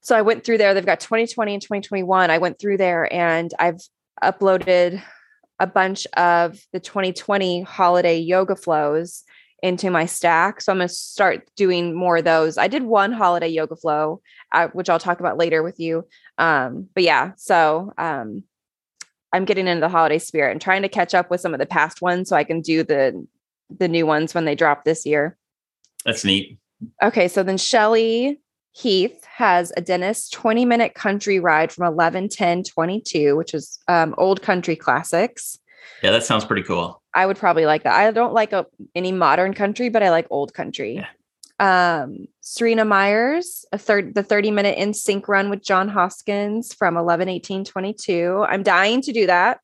So I went through there. They've got 2020 and 2021. I went through there and I've uploaded a bunch of the 2020 holiday yoga flows into my stack. So I'm going to start doing more of those. I did one holiday yoga flow, uh, which I'll talk about later with you. Um, but yeah, so um, I'm getting into the holiday spirit and trying to catch up with some of the past ones so I can do the the new ones when they drop this year. That's neat. Okay, so then Shelly Heath has a Dennis 20 minute country ride from 11 10 22, which is um, old country classics. Yeah, that sounds pretty cool. I would probably like that. I don't like a, any modern country, but I like old country. Yeah. Um, Serena Myers, a third, the 30 minute in sync run with Jon Hosking from 11, 18, 22. I'm dying to do that.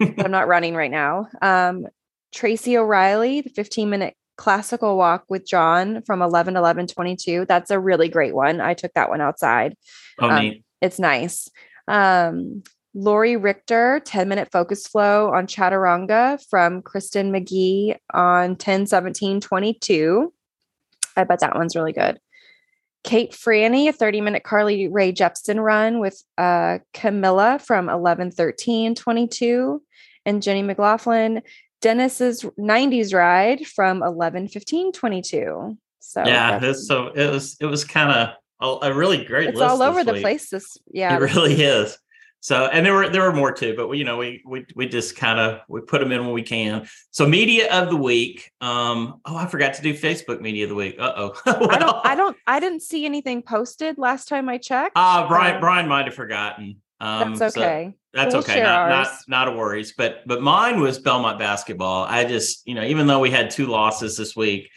I'm not running right now. Um, Tracy O'Reilly, the 15 minute classical walk with Jon from 11, 11, 22. That's a really great one. I took that one outside. Oh, um, it's nice. Um, Lori Richter, 10 minute focus flow on Chaturanga from Kristin McGee on 10 17 22. I bet that one's really good. Kate Franny, a 30 minute Carly Rae Jepsen run with uh, Camila from 11 13 22. And Jenny McLaughlin, Dennis's 90s ride from 11 15 22. So yeah, so it was it was kind of a, a, really great. It's all over the week. place. This yeah, it really is. So, and there were there were more too, but we, you know, we we we just kind of we put them in when we can. So, media of the week. Um, oh, I forgot to do Facebook media of the week. Uh oh. I don't. I don't. I didn't see anything posted last time I checked. Ah, uh, Brian. Um, Brian might have forgotten. Um, that's okay. So that's we'll okay. Not, not not a worries. But but mine was Belmont basketball. I just you know even though we had two losses this week,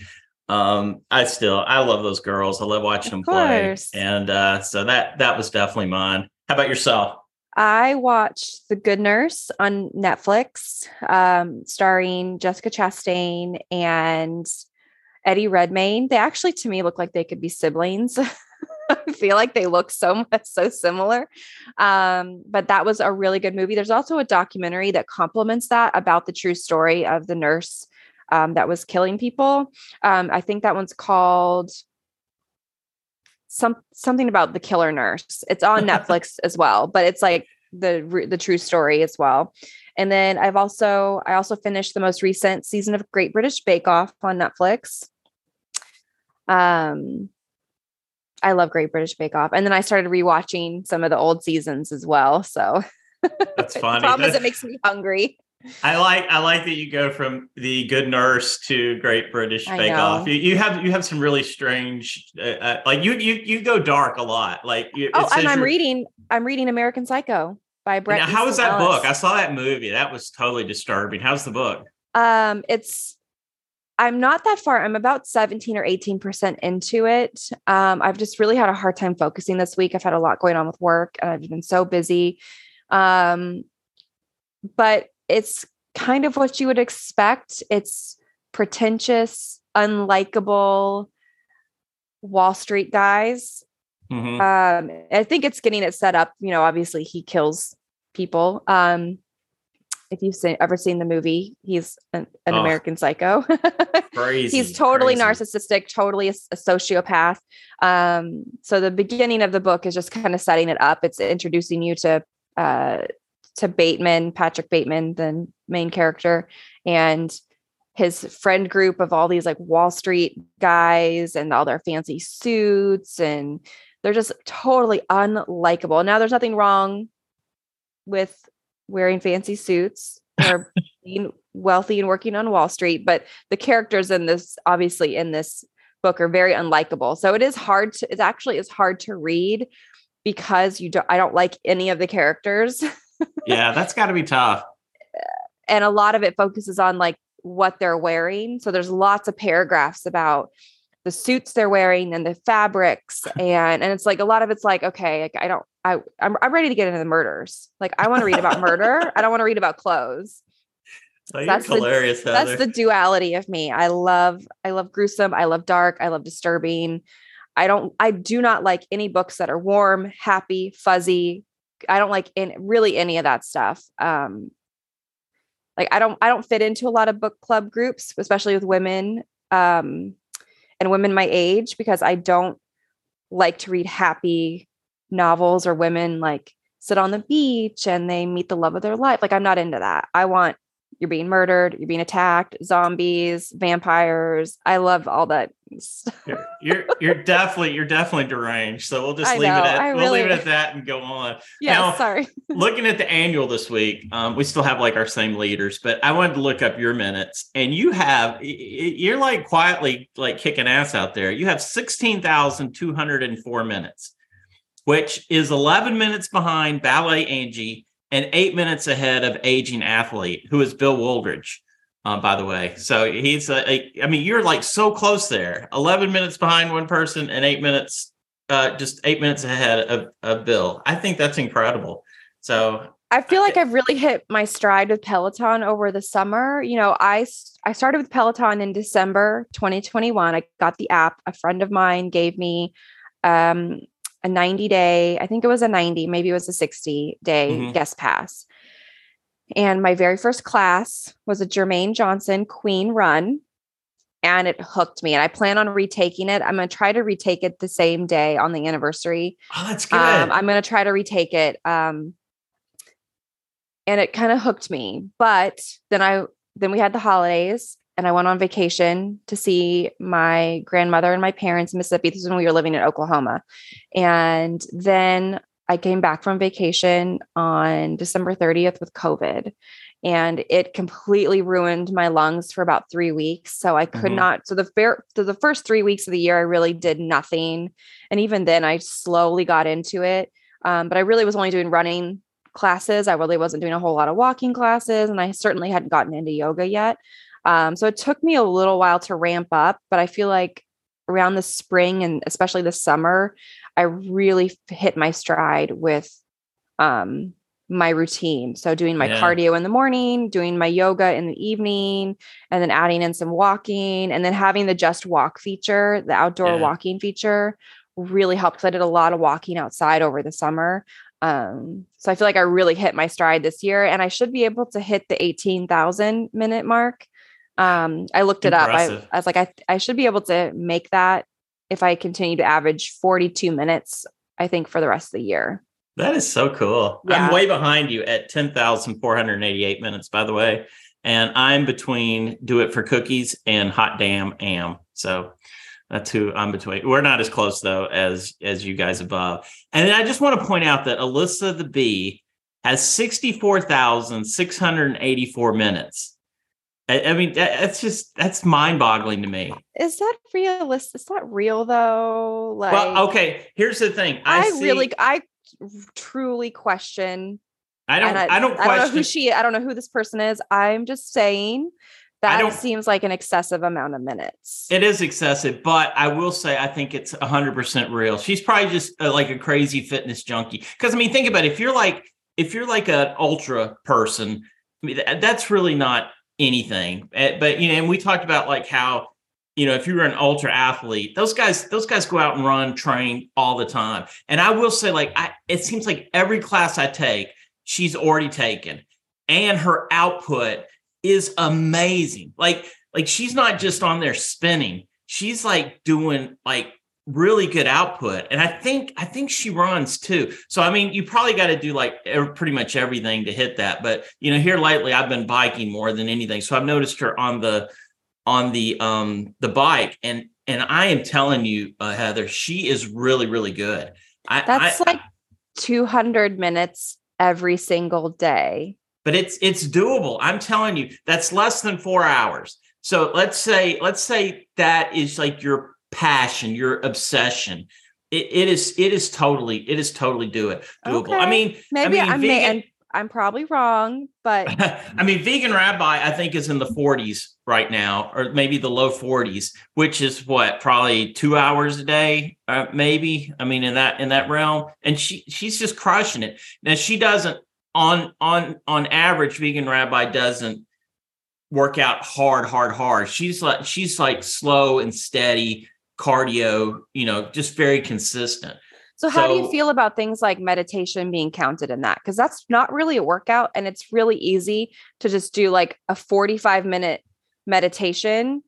um, I still I love those girls. I love watching of them course. play. And uh, so that that was definitely mine. How about yourself? I watched The Good Nurse on Netflix, um, starring Jessica Chastain and Eddie Redmayne. They actually, to me, look like they could be siblings. Feel like they look so much so similar. Um, but that was a really good movie. There's also a documentary that complements that about the true story of the nurse um, that was killing people. Um, I think that one's called some something about the killer nurse. It's on Netflix as well, but it's like the the true story as well. And then I've also I also finished the most recent season of Great British Bake Off on Netflix. Um I love Great British Bake Off. And then I started rewatching some of the old seasons as well. So that's funny. the problem is it makes me hungry. I like I like that you go from the Good Nurse to Great British Bake Off. You, you, have you have some really strange uh, uh, like you you you go dark a lot. Like you, oh, and I'm reading I'm reading American Psycho by Bret. Now, how was that Ellis. book? I saw that movie. That was totally disturbing. How's the book? Um, it's I'm not that far. I'm about 17 or 18 percent into it. Um, I've just really had a hard time focusing this week. I've had a lot going on with work, and I've been so busy. Um, but it's kind of what you would expect. It's pretentious, unlikable Wall Street guys. Mm-hmm. Um, I think it's getting it set up. You know, obviously he kills people. Um, if you've seen, ever seen the movie, he's an, an oh, American Psycho. crazy, he's totally crazy. narcissistic, totally a, a sociopath. Um, so the beginning of the book is just kind of setting it up. It's introducing you to uh, to Bateman, Patrick Bateman, the main character, and his friend group of all these like Wall Street guys and all their fancy suits and they're just totally unlikable. Now there's nothing wrong with wearing fancy suits or being wealthy and working on Wall Street, but the characters in this obviously in this book are very unlikable. So it is hard to it actually is hard to read because you don't I don't like any of the characters. yeah, that's got to be tough. And a lot of it focuses on like what they're wearing. So there's lots of paragraphs about the suits they're wearing and the fabrics and and it's like a lot of it's like okay like I don't I I'm, I'm ready to get into the murders. Like I want to read about murder. I don't want to read about clothes. Oh, that's hilarious. The, that's the duality of me. I love I love gruesome. I love dark. I love disturbing. I don't I do not like any books that are warm, happy, fuzzy, I don't like in really any of that stuff. Um, like I don't I don't fit into a lot of book club groups, especially with women um, and women my age, because I don't like to read happy novels or women like sit on the beach and they meet the love of their life. Like I'm not into that. I want you're being murdered, you're being attacked, zombies, vampires. I love all that. you're, you're, you're definitely you're definitely deranged. So we'll just I leave know, it at I we'll really... leave it at that and go on. Yeah, now, sorry. looking at the annual this week, um, we still have like our same leaders, but I wanted to look up your minutes, and you have you're like quietly like kicking ass out there. You have sixteen thousand two hundred and four minutes, which is eleven minutes behind Ballet Angie and eight minutes ahead of aging athlete, who is Bill Woldridge, uh, by the way. So he's, a, a, I mean, you're like so close there. Eleven minutes behind one person, and eight minutes, uh, just eight minutes ahead of, of Bill. I think that's incredible. So I feel like I've really hit my stride with Peloton over the summer. You know, I I started with Peloton in December 2021. I got the app. A friend of mine gave me um, a 90 day, I think it was a 90, maybe it was a 60 day mm-hmm. guest pass. And my very first class was a Jermaine Johnson Queen run. And it hooked me. And I plan on retaking it. I'm going to try to retake it the same day on the anniversary. Oh, that's good. Um, I'm going to try to retake it. Um, and it kind of hooked me. But then I then we had the holidays and I went on vacation to see my grandmother and my parents in Mississippi. This is when we were living in Oklahoma. And then I came back from vacation on December 30th with COVID and it completely ruined my lungs for about three weeks. So I could mm-hmm. not. So the fair, so the first three weeks of the year, I really did nothing, and even then, I slowly got into it. Um, but I really was only doing running classes. I really wasn't doing a whole lot of walking classes, and I certainly hadn't gotten into yoga yet. Um, so it took me a little while to ramp up, but I feel like around the spring and especially the summer, I really hit my stride with um, my routine. So doing my yeah. cardio in the morning, doing my yoga in the evening, and then adding in some walking, and then having the just walk feature, the outdoor yeah. walking feature really helped. I did a lot of walking outside over the summer. Um, so I feel like I really hit my stride this year and I should be able to hit the 18,000 minute mark. Um, I looked it up. I, I was like, I, I should be able to make that if I continue to average 42 minutes, I think for the rest of the year. That is so cool. Yeah. I'm way behind you at 10,488 minutes, by the way. And I'm between Do It for Cookies and Hot Damn Am. So that's who I'm between. We're not as close though as as you guys above. And I just want to point out that Alyssa the Bee has 64,684 minutes. I, I mean, that's just that's mind-boggling to me. Is that realistic? Is that real though? Like, well, okay. Here's the thing. I, I see, really, I truly question. I don't. I, I, don't. Question. I don't know who she. I don't know who this person is. I'm just saying that seems like an excessive amount of minutes. It is excessive, but I will say I think it's 100% real. She's probably just uh, like a crazy fitness junkie. Because I mean, think about it. If you're like if you're like an ultra person, I mean, that's really not anything. Eh, but you know, and we talked about like how you know if you were an ultra athlete, those guys those guys go out and run, train all the time. And I will say, like, I it seems like every class I take, she's already taken, and her output is amazing. Like like she's not just on there spinning. She's like doing like really good output and i think i think she runs too. So i mean you probably got to do like pretty much everything to hit that but you know here lately i've been biking more than anything so i've noticed her on the on the um the bike and and i am telling you uh, heather she is really really good. I, that's I, like 200 minutes every single day. But it's it's doable i'm telling you that's less than four hours. So let's say let's say that is like your passion, your obsession. It, it is it is totally it is totally do it doable. Okay. I mean, maybe I mean, I'm vegan, I'm probably wrong, but I mean, vegan rabbi I think is in the 40s right now, or maybe the low 40s, which is what probably two hours a day, uh, maybe. I mean, in that in that realm, and she she's just crushing it. Now she doesn't on on on average, vegan rabbi doesn't work out hard, hard, hard. She's like she's like slow and steady cardio, you know, just very consistent. So, how so, do you feel about things like meditation being counted in that? Because that's not really a workout and it's really easy to just do like a 45 minute meditation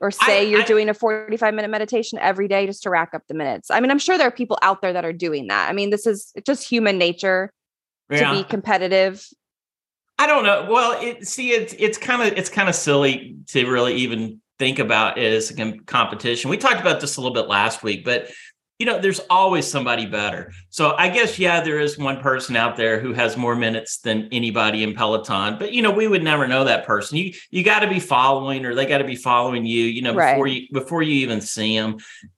or say I, you're I, doing a 45 minute meditation every day just to rack up the minutes. I mean, I'm sure there are people out there that are doing that. I mean, this is just human nature yeah. to be competitive. I don't know. Well, it see it's it's kind of it's kind of silly to really even think about is as a competition. We talked about this a little bit last week, but you know, there's always somebody better. So I guess yeah, there is one person out there who has more minutes than anybody in Peloton, but you know, we would never know that person. You you got to be following, or they got to be following you. You know, before you before you even see them,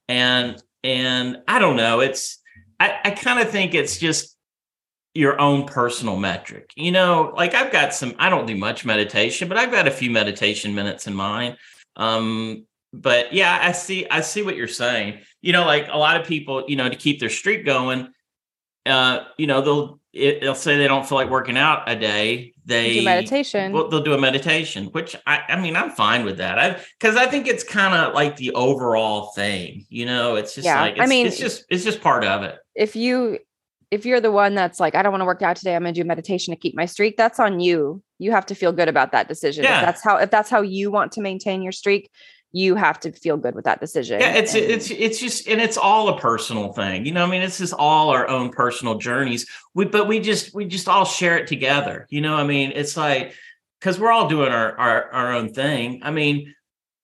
and and I don't know. It's I, I kind of think it's just your own personal metric. You know, like I've got some. I don't do much meditation, but I've got a few meditation minutes in mine. Um, but yeah, I see, I see what you're saying. You know, like a lot of people, you know, to keep their streak going, uh, you know, they'll it, they'll say they don't feel like working out a day. They do meditation. Well, they'll do a meditation, which I, I mean, I'm fine with that. I because I think it's kind of like the overall thing. You know, it's just yeah. like I mean, it's just it's just part of it. If you if you're the one that's like, I don't want to work out today, I'm going to do meditation to keep my streak. That's on you. You have to feel good about that decision. Yeah. If that's how if that's how you want to maintain your streak, you have to feel good with that decision. Yeah, it's and, it's it's just and it's all a personal thing. You know, I mean, it's just all our own personal journeys. We but we just we just all share it together. You know, I mean, it's like because we're all doing our, our our own thing. I mean,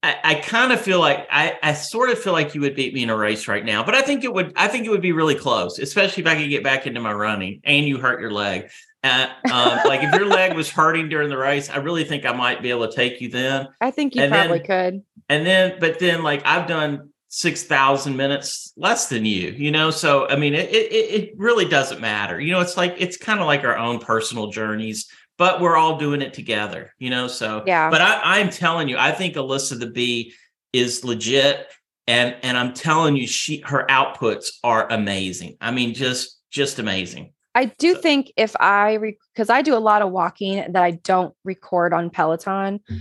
I, I kind of feel like I, I sort of feel like you would beat me in a race right now, but I think it would I think it would be really close, especially if I could get back into my running and you hurt your leg. Uh, um, like if your leg was hurting during the race, I really think I might be able to take you then. I think you and probably then, could. And then, but then, like I've done six thousand minutes less than you, you know. So I mean, it, it it really doesn't matter. You know, it's like it's kind of like our own personal journeys but we're all doing it together, you know. So yeah. But I, I'm telling you, I think Alyssa the Bee is legit, and and I'm telling you, she her outputs are amazing. I mean, just just amazing. I do so. think if I because I do a lot of walking that I don't record on Peloton mm.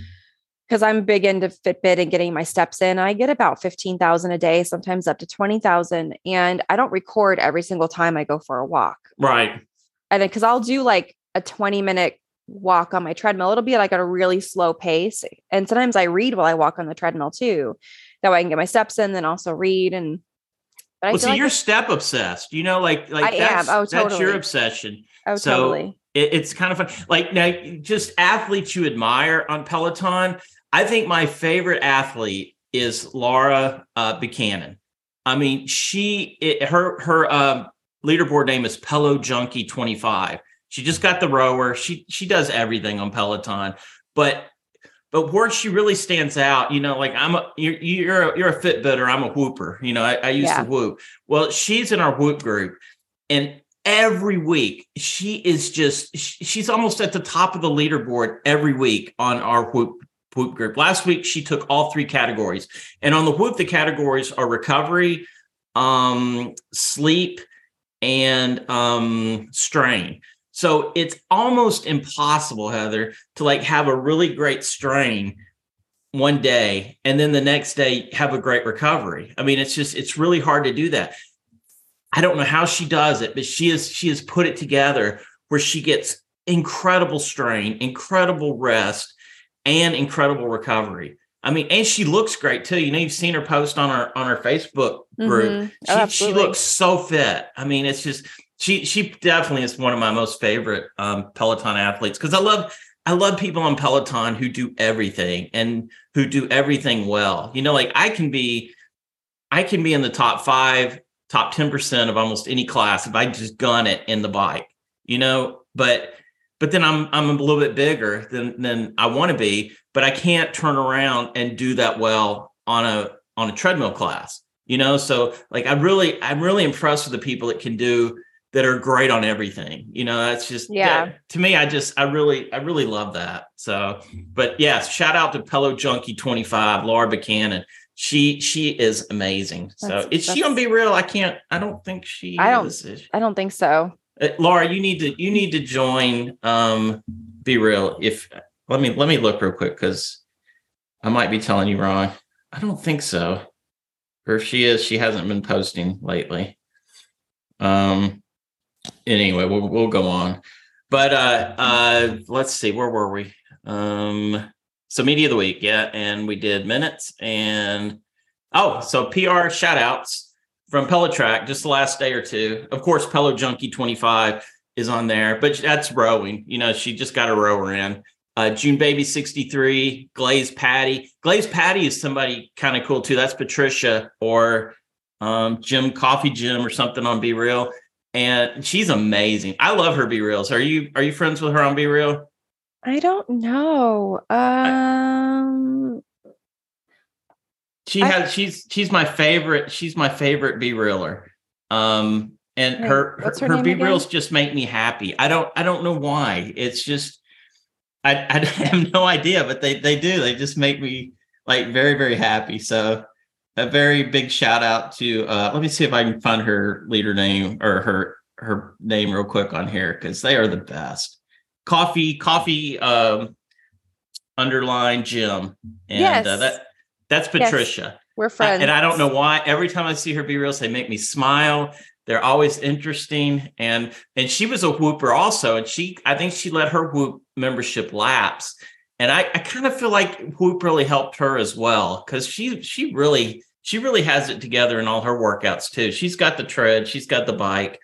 because I'm big into Fitbit and getting my steps in. I get about 15,000 a day, sometimes up to 20,000. And I don't record every single time I go for a walk. Right. And because I'll do like a 20 minute walk on my treadmill. It'll be like at a really slow pace. And sometimes I read while I walk on the treadmill too. That way I can get my steps in, then also read. And well, see, like you're step obsessed. You know, like like I that's, am. Oh, totally. that's your obsession. Oh, so totally. It, it's kind of fun. Like now, just athletes you admire on Peloton. I think my favorite athlete is Laura uh, Buchanan. I mean, she it, her her um, leaderboard name is Pelo Junkie twenty five she just got the rower. She she does everything on Peloton, but but where she really stands out, you know, like I'm a you're you're a, you're a Fitbitter, I'm a whooper. You know, I, I used yeah. to whoop. Well, she's in our whoop group, and every week she is just she's almost at the top of the leaderboard every week on our whoop whoop group. Last week she took all three categories, and on the whoop the categories are recovery, um, sleep, and um, strain. So it's almost impossible, Heather, to like have a really great strain one day and then the next day have a great recovery. I mean, it's just it's really hard to do that. I don't know how she does it, but she is she has put it together where she gets incredible strain, incredible rest, and incredible recovery. I mean, and she looks great too. You know, you've seen her post on her on her Facebook group. Mm-hmm. Oh, she, she looks so fit. I mean, it's just she she definitely is one of my most favorite um, Peloton athletes because I love I love people on Peloton who do everything and who do everything well. You know, like I can be I can be in the top five, top 10% of almost any class if I just gun it in the bike, you know, but but then I'm I'm a little bit bigger than than I want to be, but I can't turn around and do that well on a on a treadmill class, you know. So like I really I'm really impressed with the people that can do that are great on everything. You know, that's just yeah. That, to me, I just I really I really love that. So, but yes, shout out to Pelo Junkie 25, Laura Buchanan. She she is amazing. So that's, is she on BeReal? I can't. I don't think she. I don't. Is. I don't think so. Uh, Laura, you need to you need to join um BeReal. If let me let me look real quick because I might be telling you wrong. I don't think so. Or if she is, she hasn't been posting lately. Um, anyway, we'll we'll go on. But uh uh let's see, where were we? Um so media of the week, yeah, and we did minutes and oh, so PR shout outs from Pelotrack just the last day or two. Of course, Pelo Junkie 25 is on there, but that's rowing. You know, she just got a rower in. Uh, June Baby 63, Glaze Patty. Glaze Patty is somebody kind of cool too. That's Patricia or um, Jim Coffee Jim or something on BeReal and she's amazing. I love her BeReals. Are you are you friends with her on BeReal? I don't know. Um she has she's she's my favorite. She's my favorite BeRealer. Um and her her, her, her BeReals just make me happy. I don't I don't know why. It's just I, I have no idea, but they they do. They just make me like very very happy. So a very big shout out to uh, let me see if I can find her leader name or her her name real quick on here because they are the best. Coffee, coffee, um, underline Jim, and uh, yes. uh, that that's Patricia. Yes. We're friends, and I don't know why. Every time I see her be real, they make me smile. They're always interesting, and and she was a whooper also, and she I think she let her whoop membership lapse, and I I kind of feel like whoop really helped her as well because she she really she really has it together in all her workouts too. She's got the tread, she's got the bike.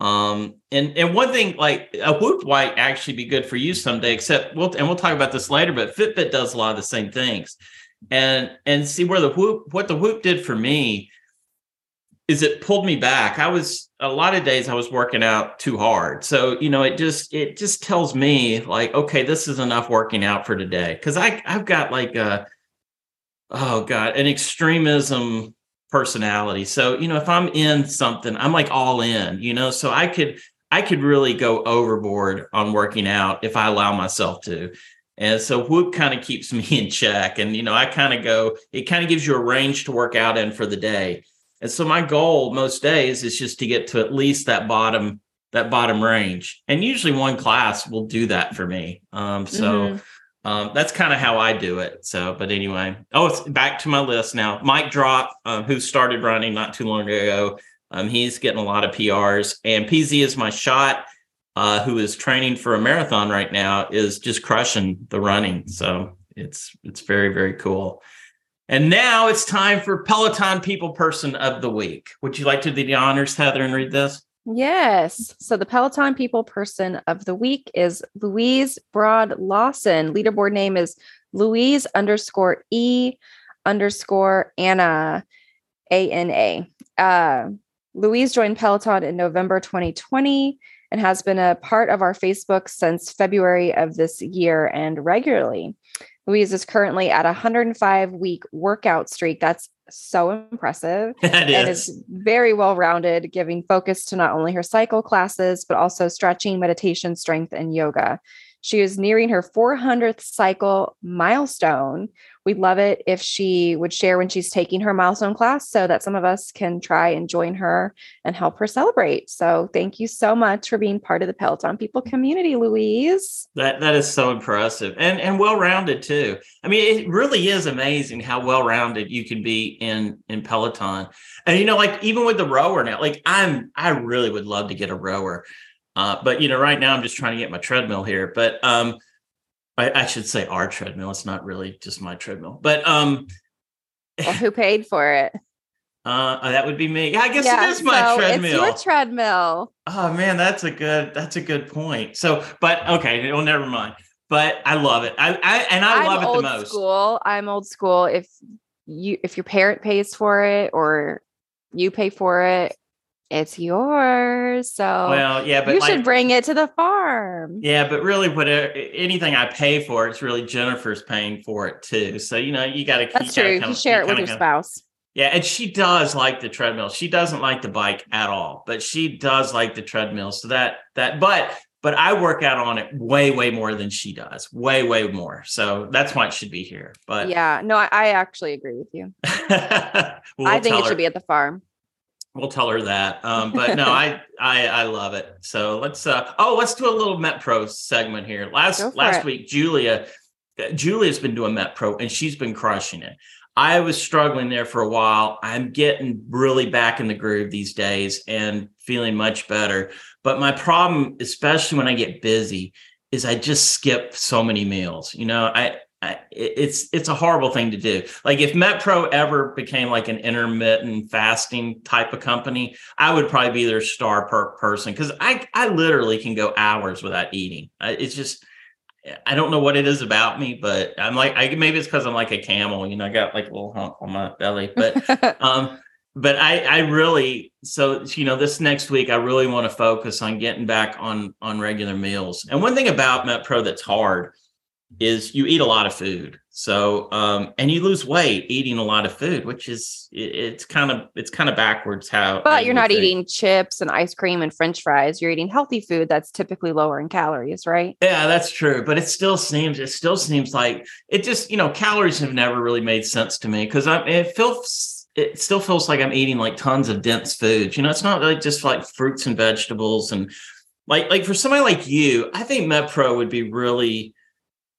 Um, and and one thing like a Whoop might actually be good for you someday. Except we'll and we'll talk about this later. But Fitbit does a lot of the same things, and and see where the Whoop what the Whoop did for me is it pulled me back. I was a lot of days I was working out too hard. So, you know, it just it just tells me like, okay, this is enough working out for today. Cause I I've got like a oh God, an extremism personality. So, you know, if I'm in something, I'm like all in, you know, so I could I could really go overboard on working out if I allow myself to. And so whoop kind of keeps me in check. And, you know, I kind of go, it kind of gives you a range to work out in for the day. And so my goal most days is just to get to at least that bottom that bottom range. And usually one class will do that for me. Um, so mm-hmm. Um, that's kind of how I do it. So, but anyway, oh, it's back to my list now. Mike Drop, uh, who started running not too long ago, um, he's getting a lot of PRs. And PZ is my shot, uh, who is training for a marathon right now, is just crushing the running. So it's it's very very cool. And now it's time for Peloton People Person of the Week. Would you like to do the honors, Heather, and read this? Yes. So the Peloton People Person of the Week is Louise Broad Lawson. Leaderboard name is Louise underscore E underscore Anna A N A. Uh, Louise joined Peloton in November 2020 and has been a part of our Facebook since February of this year and regularly. Louise is currently at a 105 week workout streak. That's so impressive. That is. And is very well rounded, giving focus to not only her cycle classes, but also stretching, meditation, strength, and yoga. She is nearing her 400th cycle milestone. We'd love it if she would share when she's taking her milestone class so that some of us can try and join her and help her celebrate. So thank you so much for being part of the Peloton People community, Louise. That that is so impressive and and well-rounded too. I mean, it really is amazing how well-rounded you can be in in Peloton. And you know, like even with the rower now, like I'm I really would love to get a rower. Uh, but you know, right now I'm just trying to get my treadmill here. But um, I, I, should say our treadmill. It's not really just my treadmill. But um, well, who paid for it? Uh, that would be me. Yeah, I guess yeah, it is my so treadmill. It's your treadmill. Oh man, that's a good. That's a good point. So, but okay, well, never mind. But I love it. I, I and I I'm love it the most. School. I'm old school. If you if your parent pays for it or you pay for it, it's yours. So well, yeah, but you like, should bring it to the farm. Yeah, but really, whatever anything I pay for, it's really Jennifer's paying for it too. So you know, you got to. That's true. You share it with your kinda, spouse. Yeah, and she does like the treadmill. She doesn't like the bike at all, but she does like the treadmill. So that that, but but I work out on it way way more than she does, way way more. So that's why it should be here. But yeah, no, I, I actually agree with you. we'll I think it her. should be at the farm we'll tell her that. Um, but no, I, I I love it. So let's uh oh let's do a little MetPro segment here. Last last it. week, Julia Julia's been doing MetPro and she's been crushing it. I was struggling there for a while. I'm getting really back in the groove these days and feeling much better. But my problem, especially when I get busy, is I just skip so many meals. You know, I it's it's a horrible thing to do. Like if MetPro ever became like an intermittent fasting type of company, I would probably be their star per person because I I literally can go hours without eating. It's just I don't know what it is about me, but I'm like I maybe it's because I'm like a camel. You know, I got like a little hump on my belly, but um. But I, I really so you know this next week I really want to focus on getting back on on regular meals. And one thing about MetPro that's hard is you eat a lot of food. So um, and you lose weight eating a lot of food, which is it's kind of it's kind of backwards how. But you're not think. eating chips and ice cream and French fries. You're eating healthy food that's typically lower in calories, right? Yeah, that's true. But it still seems it still seems like it just you know calories have never really made sense to me because I it feels it still feels like I'm eating like tons of dense foods. You know, it's not like just like fruits and vegetables and like like for somebody like you, I think MetPro would be really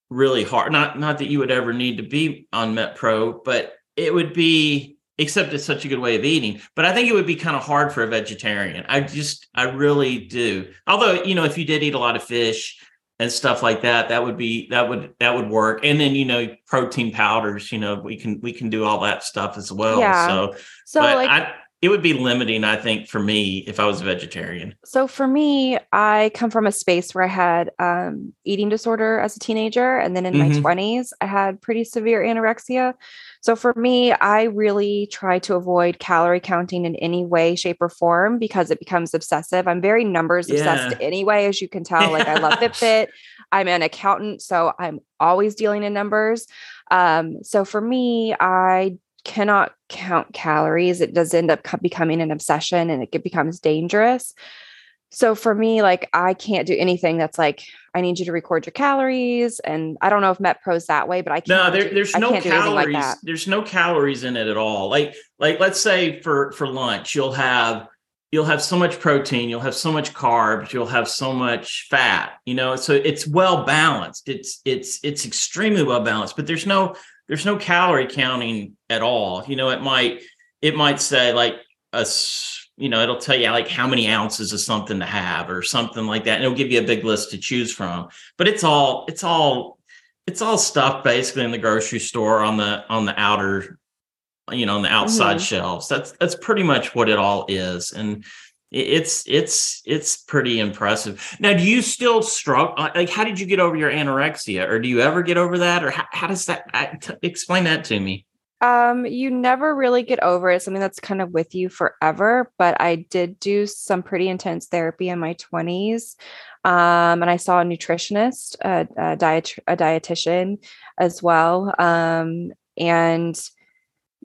really hard. Not not that you would ever need to be on Met Pro, but it would be except it's such a good way of eating. But I think it would be kind of hard for a vegetarian. I just I really do. Although, you know, if you did eat a lot of fish and stuff like that, that would be that would that would work. And then, you know, protein powders, you know, we can we can do all that stuff as well. Yeah. So so like I, it would be limiting, I think, for me if I was a vegetarian. So for me, I come from a space where I had um, eating disorder as a teenager, and then in mm-hmm. my twenties, I had pretty severe anorexia. So for me, I really try to avoid calorie counting in any way, shape, or form because it becomes obsessive. I'm very numbers yeah. obsessed anyway, as you can tell. Like I love Fitbit. I'm an accountant, so I'm always dealing in numbers. Um, so for me, I cannot count calories. It does end up becoming an obsession and it becomes dangerous. So for me, like I can't do anything that's like I need you to record your calories, and I don't know if MetPro's that way, but I can't. No, there, there's do, no calories. Like there's no calories in it at all. Like like let's say for for lunch, you'll have you'll have so much protein, you'll have so much carbs, you'll have so much fat. You know, so it's well balanced. It's it's it's extremely well balanced, but there's no there's no calorie counting at all. You know, it might it might say like a you know, it'll tell you like how many ounces of something to have or something like that. And it'll give you a big list to choose from. But it's all, it's all, it's all stuff basically in the grocery store on the on the outer, you know, on the outside mm-hmm. shelves. That's that's pretty much what it all is. And it's it's it's pretty impressive. Now, do you still struggle? Uh, like, how did you get over your anorexia, or do you ever get over that, or how, how does that? explain that to me. Um, you never really get over it. Something that's kind of with you forever. But I did do some pretty intense therapy in my 20s. Um, and I saw a nutritionist, a, a diet, a dietitian as well. Um, and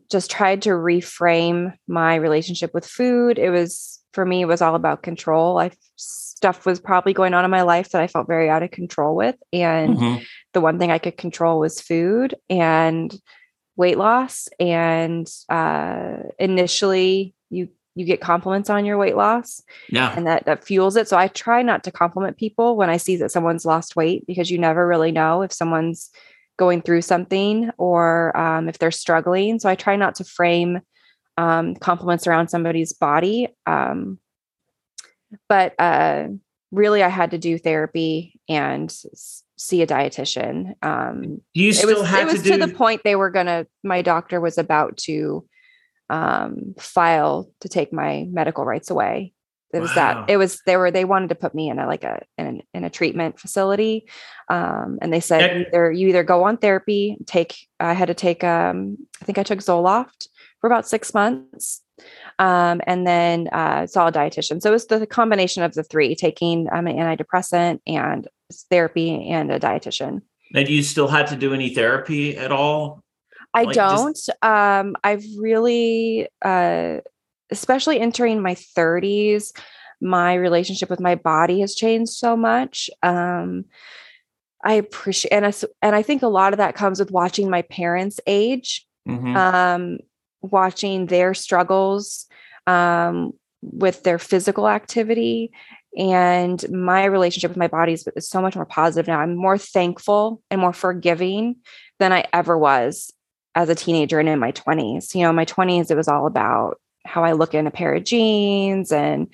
just tried to reframe my relationship with food. It was for me, it was all about control. I stuff was probably going on in my life that I felt very out of control with. And mm-hmm. the one thing I could control was food. And weight loss and uh, initially you you get compliments on your weight loss yeah. and that that fuels it. So i try not to compliment people when i see that someone's lost weight because you never really know if someone's going through something or um, if they're struggling. So i try not to frame um, compliments around somebody's body um, but uh, really i had to do therapy and see a dietitian. Um, you still it was, have it was to, do... to the point they were gonna. My doctor was about to um, file to take my medical rights away. It was wow. that. It was they were they wanted to put me in a like a in, in a treatment facility, um, and they said that... either you either go on therapy, take. I had to take. Um, I think I took Zoloft for about six months. Um, and then uh, saw a dietitian. So it was the combination of the three: taking um, an antidepressant and therapy and a dietitian. And you still had to do any therapy at all? I like don't. Just- um, I've really, uh, especially entering my 30s, my relationship with my body has changed so much. Um, I appreciate and I, and I think a lot of that comes with watching my parents age, mm-hmm. um, watching their struggles um, with their physical activity and my relationship with my body is, is so much more positive now. I'm more thankful and more forgiving than I ever was as a teenager and in my 20s. You know, my 20s, it was all about how I look in a pair of jeans and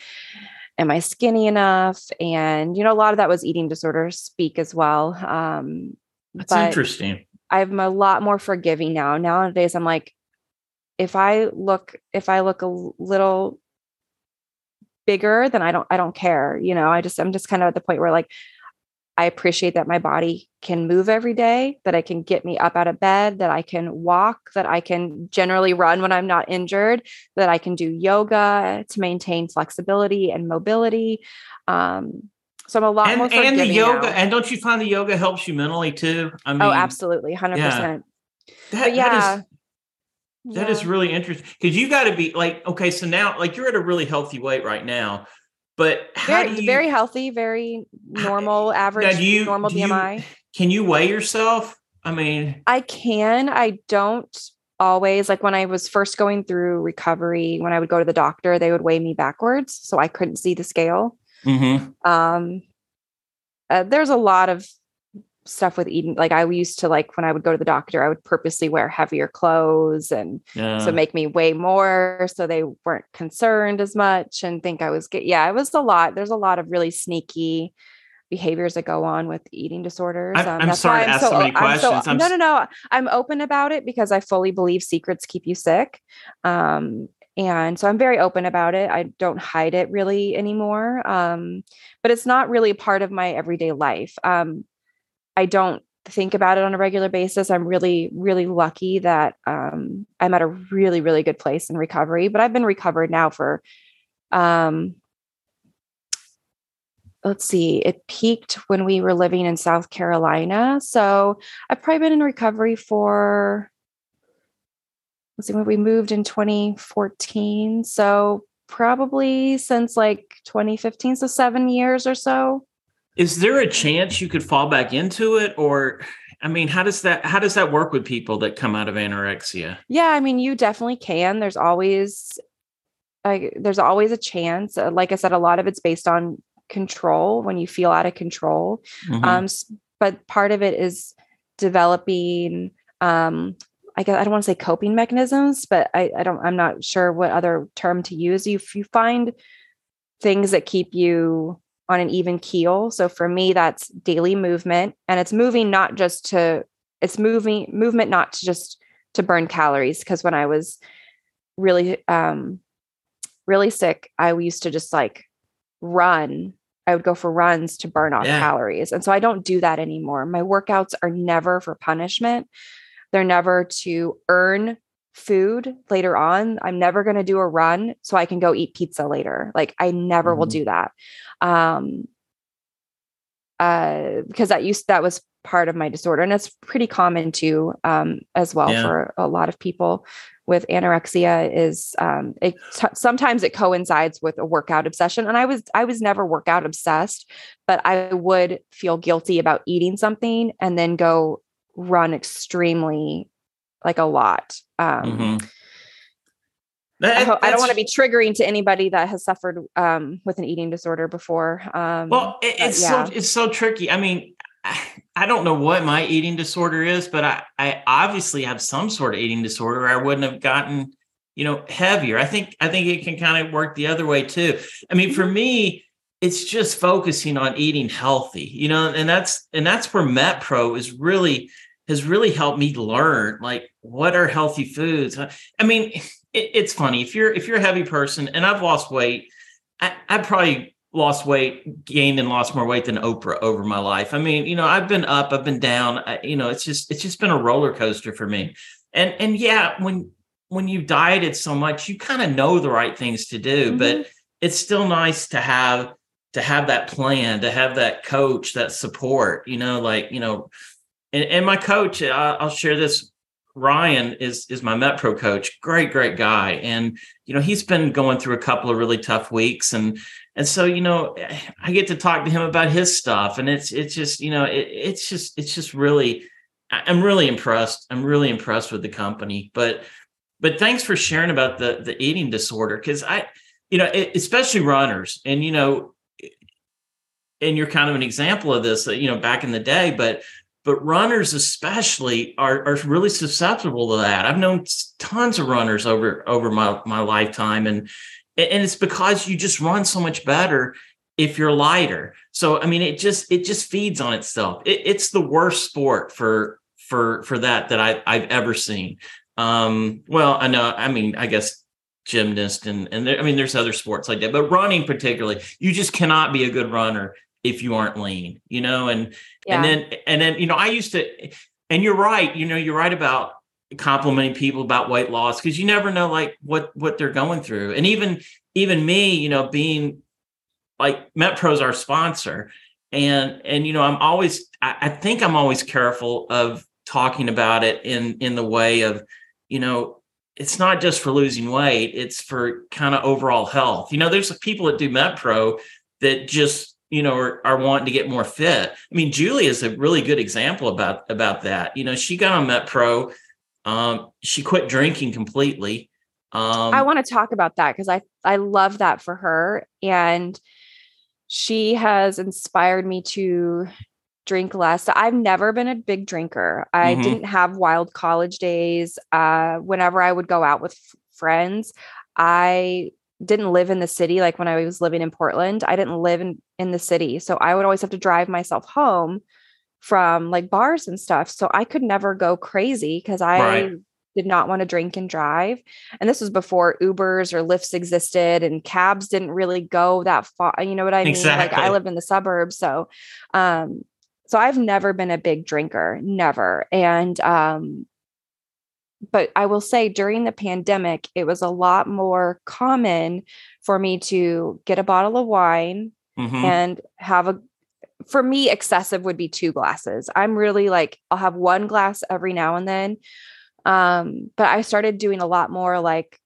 am I skinny enough? And, you know, a lot of that was eating disorder speak as well. Um, That's interesting. I'm a lot more forgiving now. Nowadays, I'm like, if I look, if I look a little bigger, then I don't I don't care. You know, I just I'm just kind of at the point where like I appreciate that my body can move every day, that I can get me up out of bed, that I can walk, that I can generally run when I'm not injured, that I can do yoga to maintain flexibility and mobility. Um, so I'm a lot and, more and the yoga. Now. And don't you find the yoga helps you mentally too? I oh, mean, oh, absolutely, hundred yeah. percent. That, yeah, that is, that is really interesting because you got to be like, okay, so now like you're at a really healthy weight right now, but very, you, very healthy, very normal, average, you, normal BMI. You, can you weigh yourself? I mean, I can. I don't always like when I was first going through recovery. When I would go to the doctor, they would weigh me backwards, so I couldn't see the scale. Mm-hmm. Um, uh, there's a lot of stuff with eating like i used to like when i would go to the doctor i would purposely wear heavier clothes and yeah. so make me weigh more so they weren't concerned as much and think i was get yeah it was a lot there's a lot of really sneaky behaviors that go on with eating disorders um, i'm, sorry to ask so, so questions so, no no no i'm open about it because i fully believe secrets keep you sick um, and so i'm very open about it i don't hide it really anymore um, but it's not really part of my everyday life um, i don't think about it on a regular basis. I'm really really lucky that um, i'm at a really really good place in recovery but i've been recovered now for um, let's see it peaked when we were living in south carolina. So i've probably been in recovery for let's see when we moved in 2014 so probably since like 2015 so seven years or so is there a chance you could fall back into it? Or i mean how does that how does that work with people that come out of anorexia? Yeah i mean you definitely can. There's always like there's always a chance. Uh, like i said a lot of it's based on control when you feel out of control. Mm-hmm. um but part of it is developing um I guess I don't want to say coping mechanisms, but I, I don't I'm not sure what other term to use. You you find things that keep you on an even keel. So for me, that's daily movement. And it's moving not just to it's moving movement not to just to burn calories. Cause when I was really um really sick, I used to just like run. I would go for runs to burn off yeah. calories. And so I don't do that anymore. My workouts are never for punishment. They're never to earn food later on. I'm never going to do a run so I can go eat pizza later. Like I never mm-hmm. will do that. Um uh because that used that was part of my disorder and it's pretty common too um as well yeah. for a lot of people with anorexia is um it t- sometimes it coincides with a workout obsession and I was I was never workout obsessed but I would feel guilty about eating something and then go run extremely like a lot. Um, mm-hmm. That, I, I, don't want to be triggering to anybody that has suffered um, with an eating disorder before. Um, well, it, it's yeah. so it's so tricky. I mean, I don't know what my eating disorder is, but I, I obviously have some sort of eating disorder. I wouldn't have gotten, you know, heavier. I think I think it can kind of work the other way too. I mean, for me, it's just focusing on eating healthy, you know, and that's and that's where MetPro is really has really helped me learn like what are healthy foods. I mean, it, it's funny if you're if you're a heavy person, and I've lost weight. I, I probably lost weight, gained and lost more weight than Oprah over my life. I mean, you know, I've been up, I've been down. I, you know, it's just it's just been a roller coaster for me. And and yeah, when when you dieted so much, you kind of know the right things to do, mm-hmm. but it's still nice to have to have that plan, to have that coach, that support. You know, like you know and, and my coach, I, will share this. Ryan is is my Met Pro coach. Great, great guy, and you know he's been going through a couple of really tough weeks, and and so you know I get to talk to him about his stuff, and it's it's just you know it, it's just it's just really I'm really impressed. I'm really impressed with the company, but but thanks for sharing about the the eating disorder because I you know especially runners, and you know and you're kind of an example of this, uh, you know, back in the day, but but runners especially are, are really susceptible to that. I've known tons of runners over over my my lifetime, and and it's because you just run so much better if you're lighter. So I mean, it just it just feeds on itself. It, it's the worst sport for for for that that I I've ever seen. Um, well, I know. I mean, I guess gymnast and and there, I mean, there's other sports like that, but running particularly, you just cannot be a good runner if you aren't lean, you know, and yeah. and then and then you know, I used to and you're right, you know, you're right about complimenting people about weight loss because you never know like what what they're going through. And even even me, you know, being like MetPro's our sponsor. And and you know, I'm always I, I think I'm always careful of talking about it in in the way of, you know, it's not just for losing weight, it's for kind of overall health. You know, there's people that do MetPro that just you know, are, are wanting to get more fit. I mean, Julie is a really good example about about that. You know, she got on MetPro. Um, she quit drinking completely. Um, I want to talk about that because I I love that for her, and she has inspired me to drink less. I've never been a big drinker. I mm-hmm. didn't have wild college days. Uh, whenever I would go out with f- friends, I didn't live in the city like when I was living in Portland. I didn't live in in the city. So I would always have to drive myself home from like bars and stuff. So I could never go crazy because I right. did not want to drink and drive. And this was before Ubers or Lyfts existed and cabs didn't really go that far. You know what I mean? Exactly. Like I lived in the suburbs. So, um, so I've never been a big drinker, never. And, um, but I will say during the pandemic, it was a lot more common for me to get a bottle of wine mm-hmm. and have a for me, excessive would be two glasses. I'm really like, I'll have one glass every now and then. Um, but I started doing a lot more like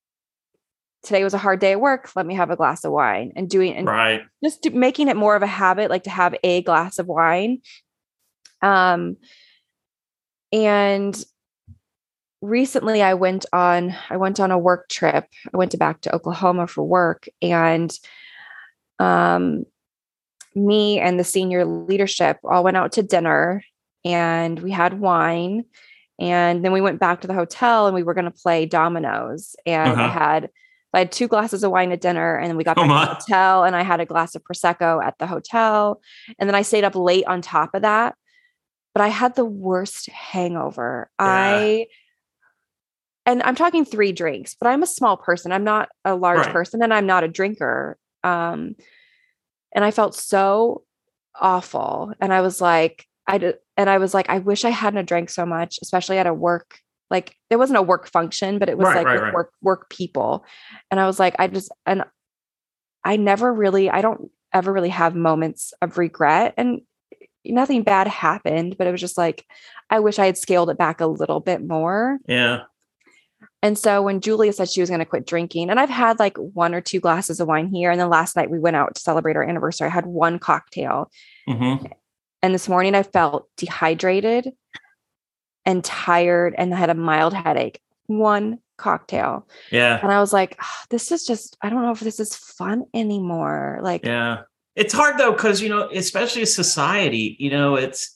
today was a hard day at work. Let me have a glass of wine and doing and right. just do, making it more of a habit, like to have a glass of wine. Um, and recently I went on, I went on a work trip. I went to back to Oklahoma for work and, um, me and the senior leadership all went out to dinner and we had wine and then we went back to the hotel and we were going to play dominoes and uh-huh. i had i had two glasses of wine at dinner and then we got oh back to the hotel and i had a glass of prosecco at the hotel and then i stayed up late on top of that but i had the worst hangover yeah. i and i'm talking three drinks but i'm a small person i'm not a large right. person and i'm not a drinker um and I felt so awful. And I was like, I did, and I was like, I wish I hadn't drank so much, especially at a work. Like there wasn't a work function, but it was right, like right, work work people. And I was like, I just and I never really, I don't ever really have moments of regret. And nothing bad happened, but it was just like, I wish I had scaled it back a little bit more. Yeah. And so when Julia said she was going to quit drinking, and I've had like one or two glasses of wine here. And then last night we went out to celebrate our anniversary. I had one cocktail. Mm-hmm. And this morning I felt dehydrated and tired and I had a mild headache. One cocktail. Yeah. And I was like, oh, this is just, I don't know if this is fun anymore. Like, yeah. It's hard though, because, you know, especially society, you know, it's,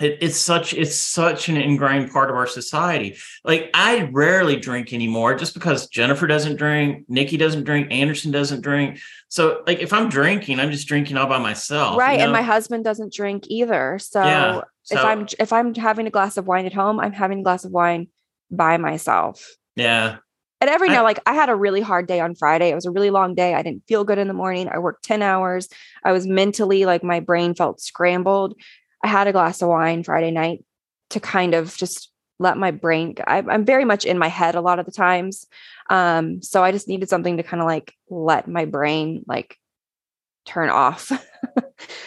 it, it's such it's such an ingrained part of our society. Like I rarely drink anymore, just because Jennifer doesn't drink, Nikki doesn't drink, Anderson doesn't drink. So like if I'm drinking, I'm just drinking all by myself. Right, you know? and my husband doesn't drink either. So, yeah, so if I'm if I'm having a glass of wine at home, I'm having a glass of wine by myself. Yeah. And every now, like I had a really hard day on Friday. It was a really long day. I didn't feel good in the morning. I worked 10 hours. I was mentally like my brain felt scrambled. I had a glass of wine Friday night to kind of just let my brain I, am very much in my head a lot of the times um so i just needed something to kind of like let my brain like turn off.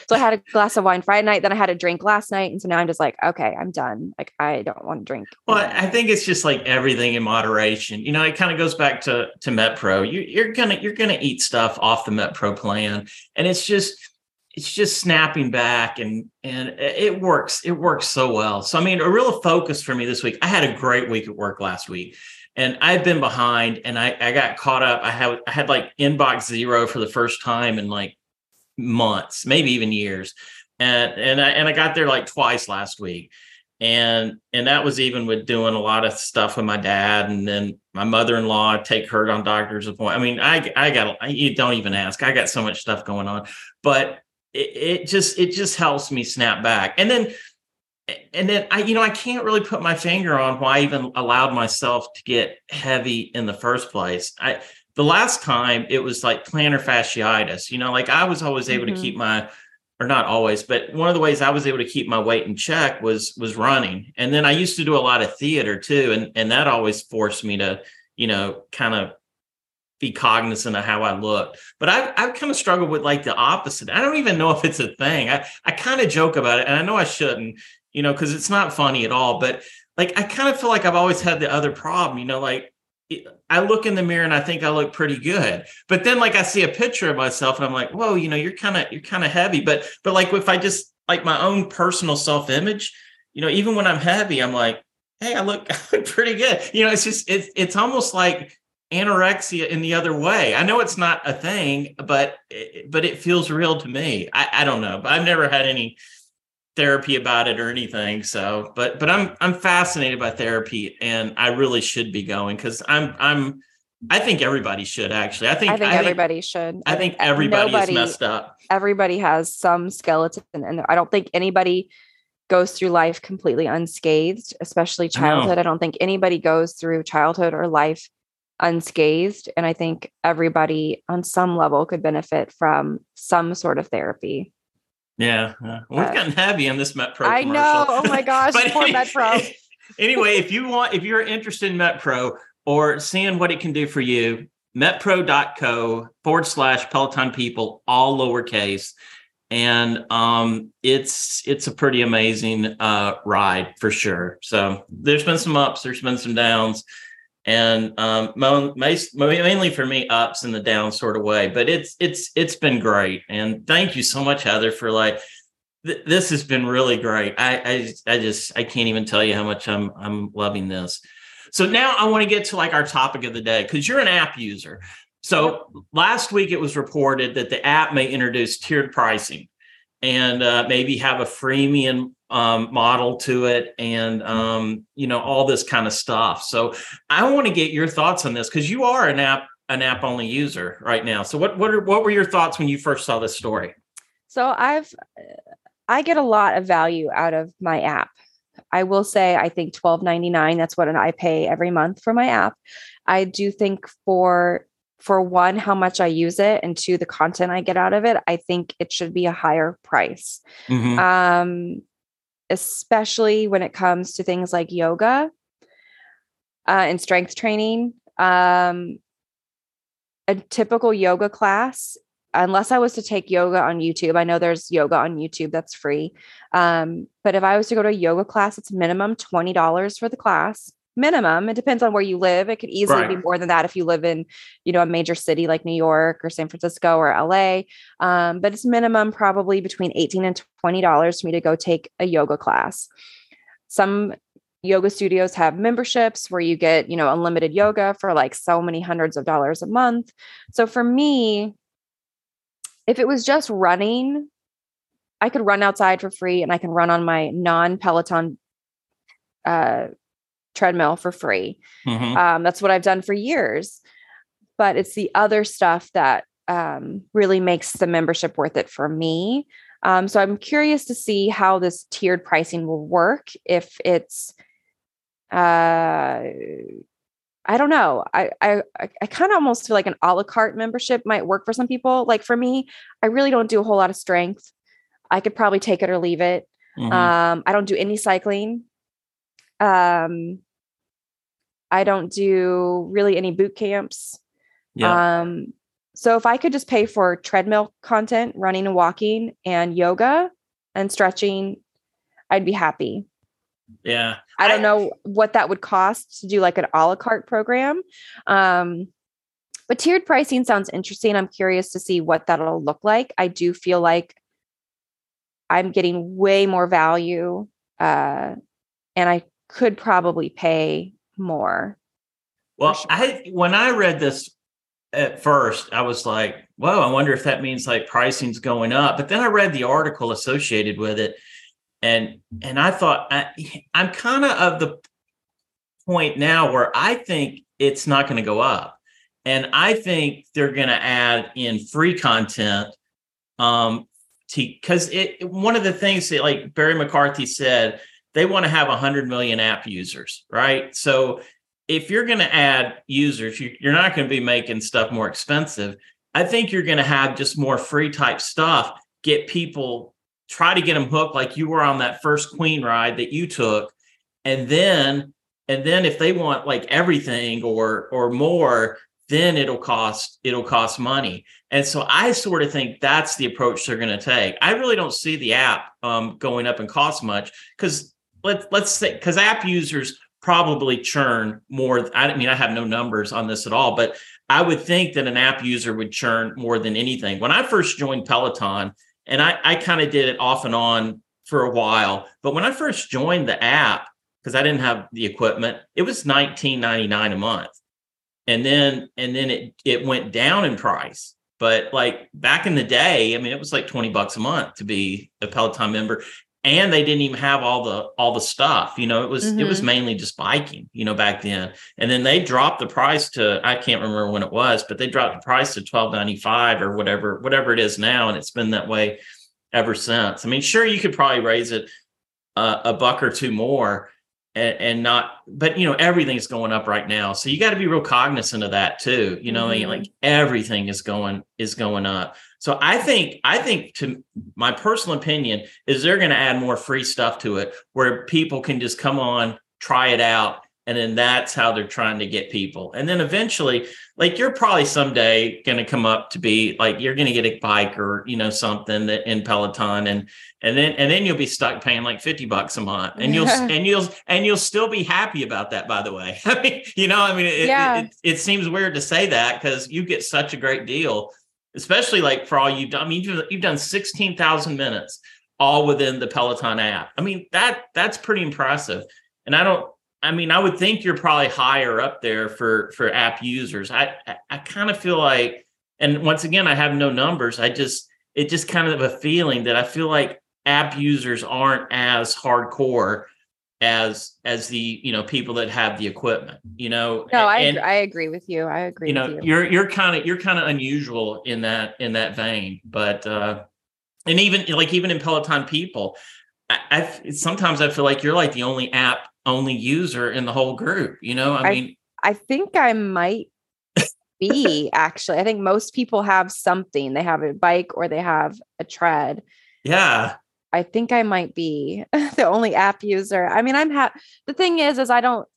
So i had a glass of wine friday night then i had a drink last night and so now i'm just like okay i'm done. Like i don't want to drink well i think it's just like everything in moderation. You know it kind of goes back to to metpro you, you're gonna you're gonna eat stuff off the metpro plan and it's just it's just snapping back and and it works it works so well. So i mean a real focus for me this week i had a great week at work last week and i've been behind and i i got caught up i had i had like inbox zero for the first time in like months maybe even years and and i and i got there like twice last week and and that was even with doing a lot of stuff with my dad and then my mother-in-law take her on doctor's appointment i mean i i got you don't even ask i got so much stuff going on but it, it just it just helps me snap back and then and then I, you know, I can't really put my finger on why I even allowed myself to get heavy in the first place. I the last time it was like plantar fasciitis. You know, like I was always able mm-hmm. to keep my, or not always, but one of the ways I was able to keep my weight in check was was running. And then I used to do a lot of theater too, and and that always forced me to, you know, kind of be cognizant of how I look. But I've, I've kind of struggled with like the opposite. I don't even know if it's a thing. I, I kind of joke about it and I know I shouldn't, you know, because it's not funny at all. But like, I kind of feel like I've always had the other problem, you know, like I look in the mirror and I think I look pretty good. But then like I see a picture of myself and I'm like, whoa, you know, you're kind of, you're kind of heavy. But, but like if I just like my own personal self image, you know, even when I'm heavy, I'm like, hey, I look, I look pretty good. You know, it's just, it's, it's almost like, anorexia in the other way. I know it's not a thing, but but it feels real to me. I, I don't know, but I've never had any therapy about it or anything. So, but but I'm I'm fascinated by therapy, and I really should be going because I'm I'm. I think everybody should actually. I think I think I everybody think, should. I think everybody Nobody, is messed up. Everybody has some skeleton, and I don't think anybody goes through life completely unscathed, especially childhood. I, I don't think anybody goes through childhood or life unscathed. And I think everybody on some level could benefit from some sort of therapy. Yeah. yeah. We've uh, gotten heavy on this MetPro. I know. Oh my gosh. poor MetPro. anyway, if you want, if you're interested in MetPro or seeing what it can do for you, metpro.co forward slash Peloton people, all lowercase and um, it's it's a pretty amazing uh, ride for sure. So there's been some ups, there's been some downs, and um, mainly for me ups and the downs sort of way. But it's it's it's been great, and thank you so much, Heather, for like th- this has been really great. I, I I just I can't even tell you how much I'm I'm loving this. So now I want to get to like our topic of the day because you're an app user. So last week it was reported that the app may introduce tiered pricing and uh, maybe have a freemium um, model to it and um, you know all this kind of stuff. So I want to get your thoughts on this because you are an app an app only user right now. So what what are, what were your thoughts when you first saw this story? So I've I get a lot of value out of my app. I will say I think twelve ninety nine. That's what I pay every month for my app. I do think for for one, how much I use it, and two, the content I get out of it, I think it should be a higher price. Mm-hmm. Um, especially when it comes to things like yoga uh, and strength training. Um, a typical yoga class, unless I was to take yoga on YouTube, I know there's yoga on YouTube that's free. Um, but if I was to go to a yoga class, it's minimum $20 for the class minimum. It depends on where you live. It could easily right. be more than that if you live in, you know, a major city like New York or San Francisco or LA. Um, but it's minimum probably between 18 and $20 for me to go take a yoga class. Some yoga studios have memberships where you get, you know, unlimited yoga for like so many hundreds of dollars a month. So for me, if it was just running, I could run outside for free and I can run on my non Peloton uh, treadmill for free. Mm-hmm. Um, that's what I've done for years. But it's the other stuff that um, really makes the membership worth it for me. Um, so I'm curious to see how this tiered pricing will work. If it's, uh, I don't know. I I I kind of almost feel like an a la carte membership might work for some people. Like for me, I really don't do a whole lot of strength. I could probably take it or leave it. Mm-hmm. Um, I don't do any cycling. Um, I don't do really any boot camps. Yeah. Um, so if I could just pay for treadmill content, running and walking, and yoga and stretching, I'd be happy. Yeah. I don't I, know what that would cost to do like an a la carte program. Um, but tiered pricing sounds interesting. I'm curious to see what that'll look like. I do feel like I'm getting way more value uh, and I could probably pay more. Well, sure. I when I read this at first, I was like, "Whoa!" I wonder if that means like pricing's going up." But then I read the article associated with it, and and I thought I, I'm kind of of the point now where I think it's not going to go up, and I think they're going to add in free content um because it one of the things that like Barry McCarthy said they want to have 100 million app users, right? So if you're going to add users, you, are not going to be making stuff more expensive. I think you're going to have just more free type stuff, get people, try to get them hooked like you were on that first Queen ride that you took. And then, and then if they want like everything or or more, then it'll cost it'll cost money. And so I sort of think that's the approach they're going to take. I really don't see the app um, going up and cost much because let's let's say because app users probably churn more. I mean, I have no numbers on this at all, but I would think that an app user would churn more than anything. When I first joined Peloton, and I, I kind of did it off and on for a while, but when I first joined the app, because I didn't have the equipment, it was $19.99 a month. And then and then it it went down in price. But like back in the day, I mean, it was like 20 bucks a month to be a Peloton member and they didn't even have all the all the stuff you know it was mm-hmm. it was mm-hmm. mainly just biking you know back then and then they dropped the price to i can't remember when it was but they dropped the price to 12.95 or whatever whatever it is now and it's been that way ever since i mean sure you could probably raise it uh, a buck or two more and, and, not but you know everything's going up right now so you got to be real cognizant of that too you know mm-hmm. I mean, like everything is going is going up so i think i think to my personal opinion is they're going to add more free stuff to it where people can just come on try it out and then that's how they're trying to get people. And then eventually like you're probably someday going to come up to be like you're going to get a bike or you know something that in peloton and and then and then you'll be stuck paying like 50 bucks a month and you'll and you'll and you'll still be happy about that by the way. I mean you know i mean it, yeah. it, it, it seems weird to say that because you get such a great deal especially like for all you've done i mean you've, you've done 16000 minutes all within the peloton app i mean that that's pretty impressive and i don't I mean, I would think you're probably higher up there for for app users. I I, I kind of feel like, and once again, I have no numbers. I just it just kind of a feeling that I feel like app users aren't as hardcore as as the you know people that have the equipment you know no i and, i agree with you i agree you know you. you're you're kind of you're kind of unusual in that in that vein but uh and even like even in peloton people I, I sometimes i feel like you're like the only app only user in the whole group. You know, I, I mean, I think I might be actually. I think most people have something. They have a bike or they have a tread. Yeah. I think I might be the only app user. I mean, I'm happy. The thing is, is I don't,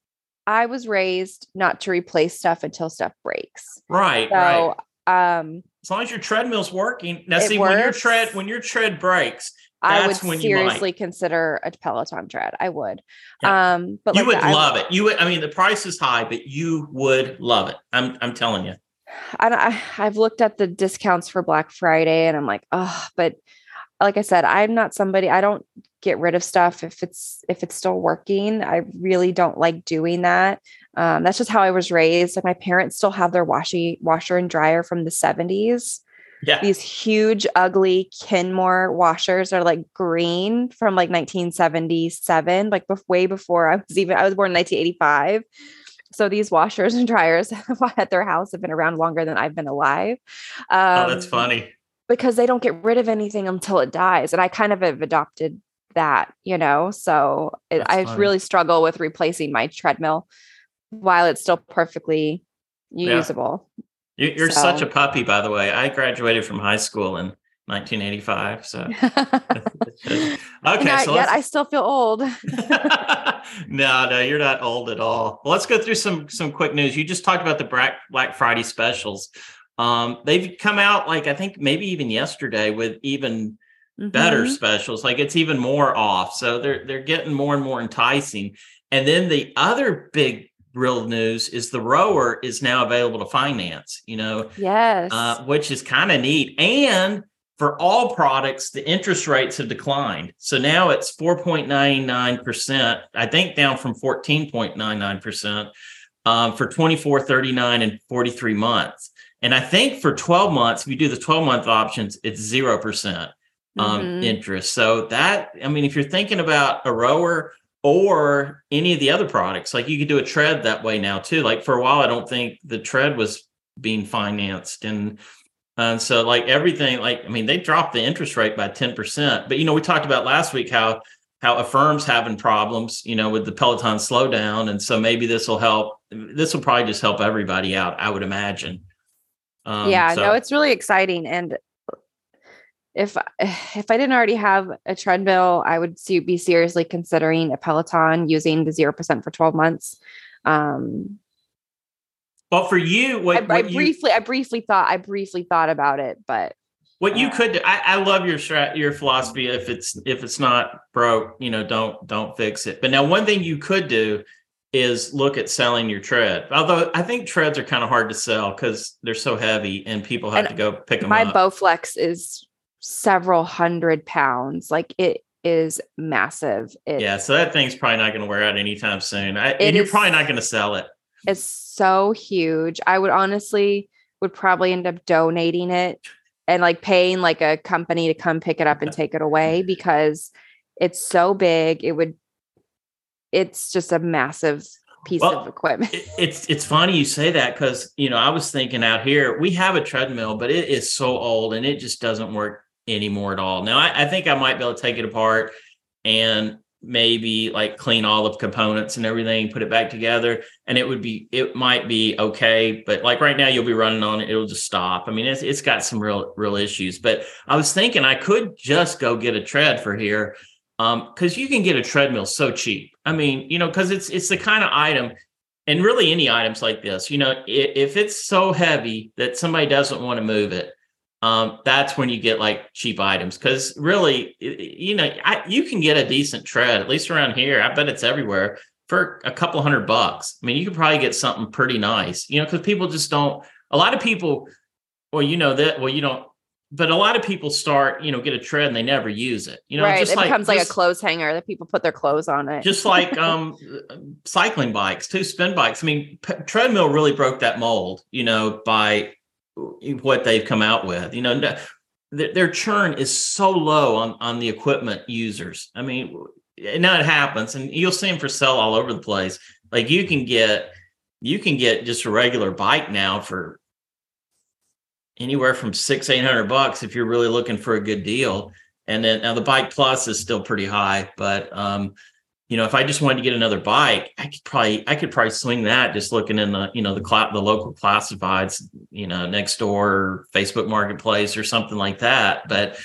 I was raised not to replace stuff until stuff breaks. Right. So, right. um, as long as your treadmill's working. Now, see, works. when your tread, when your tread breaks, I would seriously consider a Peloton tread. I would. Yeah. Um, but you like would love it. You would, I mean, the price is high, but you would love it. I'm, I'm telling you. I, I've looked at the discounts for Black Friday and I'm like, oh, but like I said, I'm not somebody, I don't get rid of stuff if it's, if it's still working. I really don't like doing that. Um, that's just how I was raised. Like my parents still have their washy washer and dryer from the 70s. Yeah. These huge, ugly Kenmore washers are like green from like 1977, like way before I was even, I was born in 1985. So these washers and dryers at their house have been around longer than I've been alive. Um, oh, that's um, funny. Because they don't get rid of anything until it dies. And I kind of have adopted that, you know? So it, I funny. really struggle with replacing my treadmill while it's still perfectly usable. Yeah. You're so. such a puppy, by the way. I graduated from high school in 1985. So okay, not so yet. I still feel old. no, no, you're not old at all. Well, let's go through some some quick news. You just talked about the Black Black Friday specials. Um, they've come out like I think maybe even yesterday with even mm-hmm. better specials. Like it's even more off. So they're they're getting more and more enticing. And then the other big real news is the rower is now available to finance, you know, yes, uh, which is kind of neat. And for all products, the interest rates have declined. So now it's 4.99%, I think down from 14.99% um, for 24, 39, and 43 months. And I think for 12 months, if you do the 12 month options, it's 0% um, mm-hmm. interest. So that, I mean, if you're thinking about a rower or any of the other products. Like you could do a tread that way now too. Like for a while, I don't think the tread was being financed. And and so like everything, like I mean, they dropped the interest rate by 10%. But you know, we talked about last week how how Affirm's having problems, you know, with the Peloton slowdown. And so maybe this will help. This will probably just help everybody out, I would imagine. Um, yeah, so. no, it's really exciting. And if if I didn't already have a treadmill, I would see, be seriously considering a Peloton using the zero percent for twelve months. Um, well, for you, what, I, what I briefly, I briefly thought, I briefly thought about it, but what uh, you could, I, I love your your philosophy. If it's if it's not broke, you know, don't don't fix it. But now, one thing you could do is look at selling your tread. Although I think treads are kind of hard to sell because they're so heavy and people have and to go pick them my up. My Bowflex is several hundred pounds. Like it is massive. It, yeah, so that thing's probably not going to wear out anytime soon. I, and you're is, probably not going to sell it. It's so huge. I would honestly would probably end up donating it and like paying like a company to come pick it up and take it away because it's so big. It would it's just a massive piece well, of equipment. It's it's funny you say that because you know I was thinking out here we have a treadmill, but it is so old and it just doesn't work anymore at all. Now, I, I think I might be able to take it apart and maybe like clean all the components and everything, put it back together, and it would be it might be okay. But like right now, you'll be running on it, it'll just stop. I mean, it's it's got some real real issues. But I was thinking I could just go get a tread for here. Um, because you can get a treadmill so cheap. I mean, you know, because it's it's the kind of item, and really any items like this, you know, if, if it's so heavy that somebody doesn't want to move it, um, that's when you get like cheap items. Because really you know I, you can get a decent tread at least around here. I bet it's everywhere for a couple hundred bucks. I mean you could probably get something pretty nice you know because people just don't a lot of people well you know that well you don't but a lot of people start you know get a tread and they never use it you know right. just it like, becomes like a clothes hanger that people put their clothes on it just like um cycling bikes too spin bikes i mean p- treadmill really broke that mold you know by what they've come out with. You know, their churn is so low on on the equipment users. I mean, now it happens, and you'll see them for sale all over the place. Like you can get you can get just a regular bike now for anywhere from six eight hundred bucks if you're really looking for a good deal. And then now the bike plus is still pretty high, but um, you know, if I just wanted to get another bike, I could probably I could probably swing that just looking in the you know the cl- the local classifieds, you know, next door Facebook Marketplace or something like that. But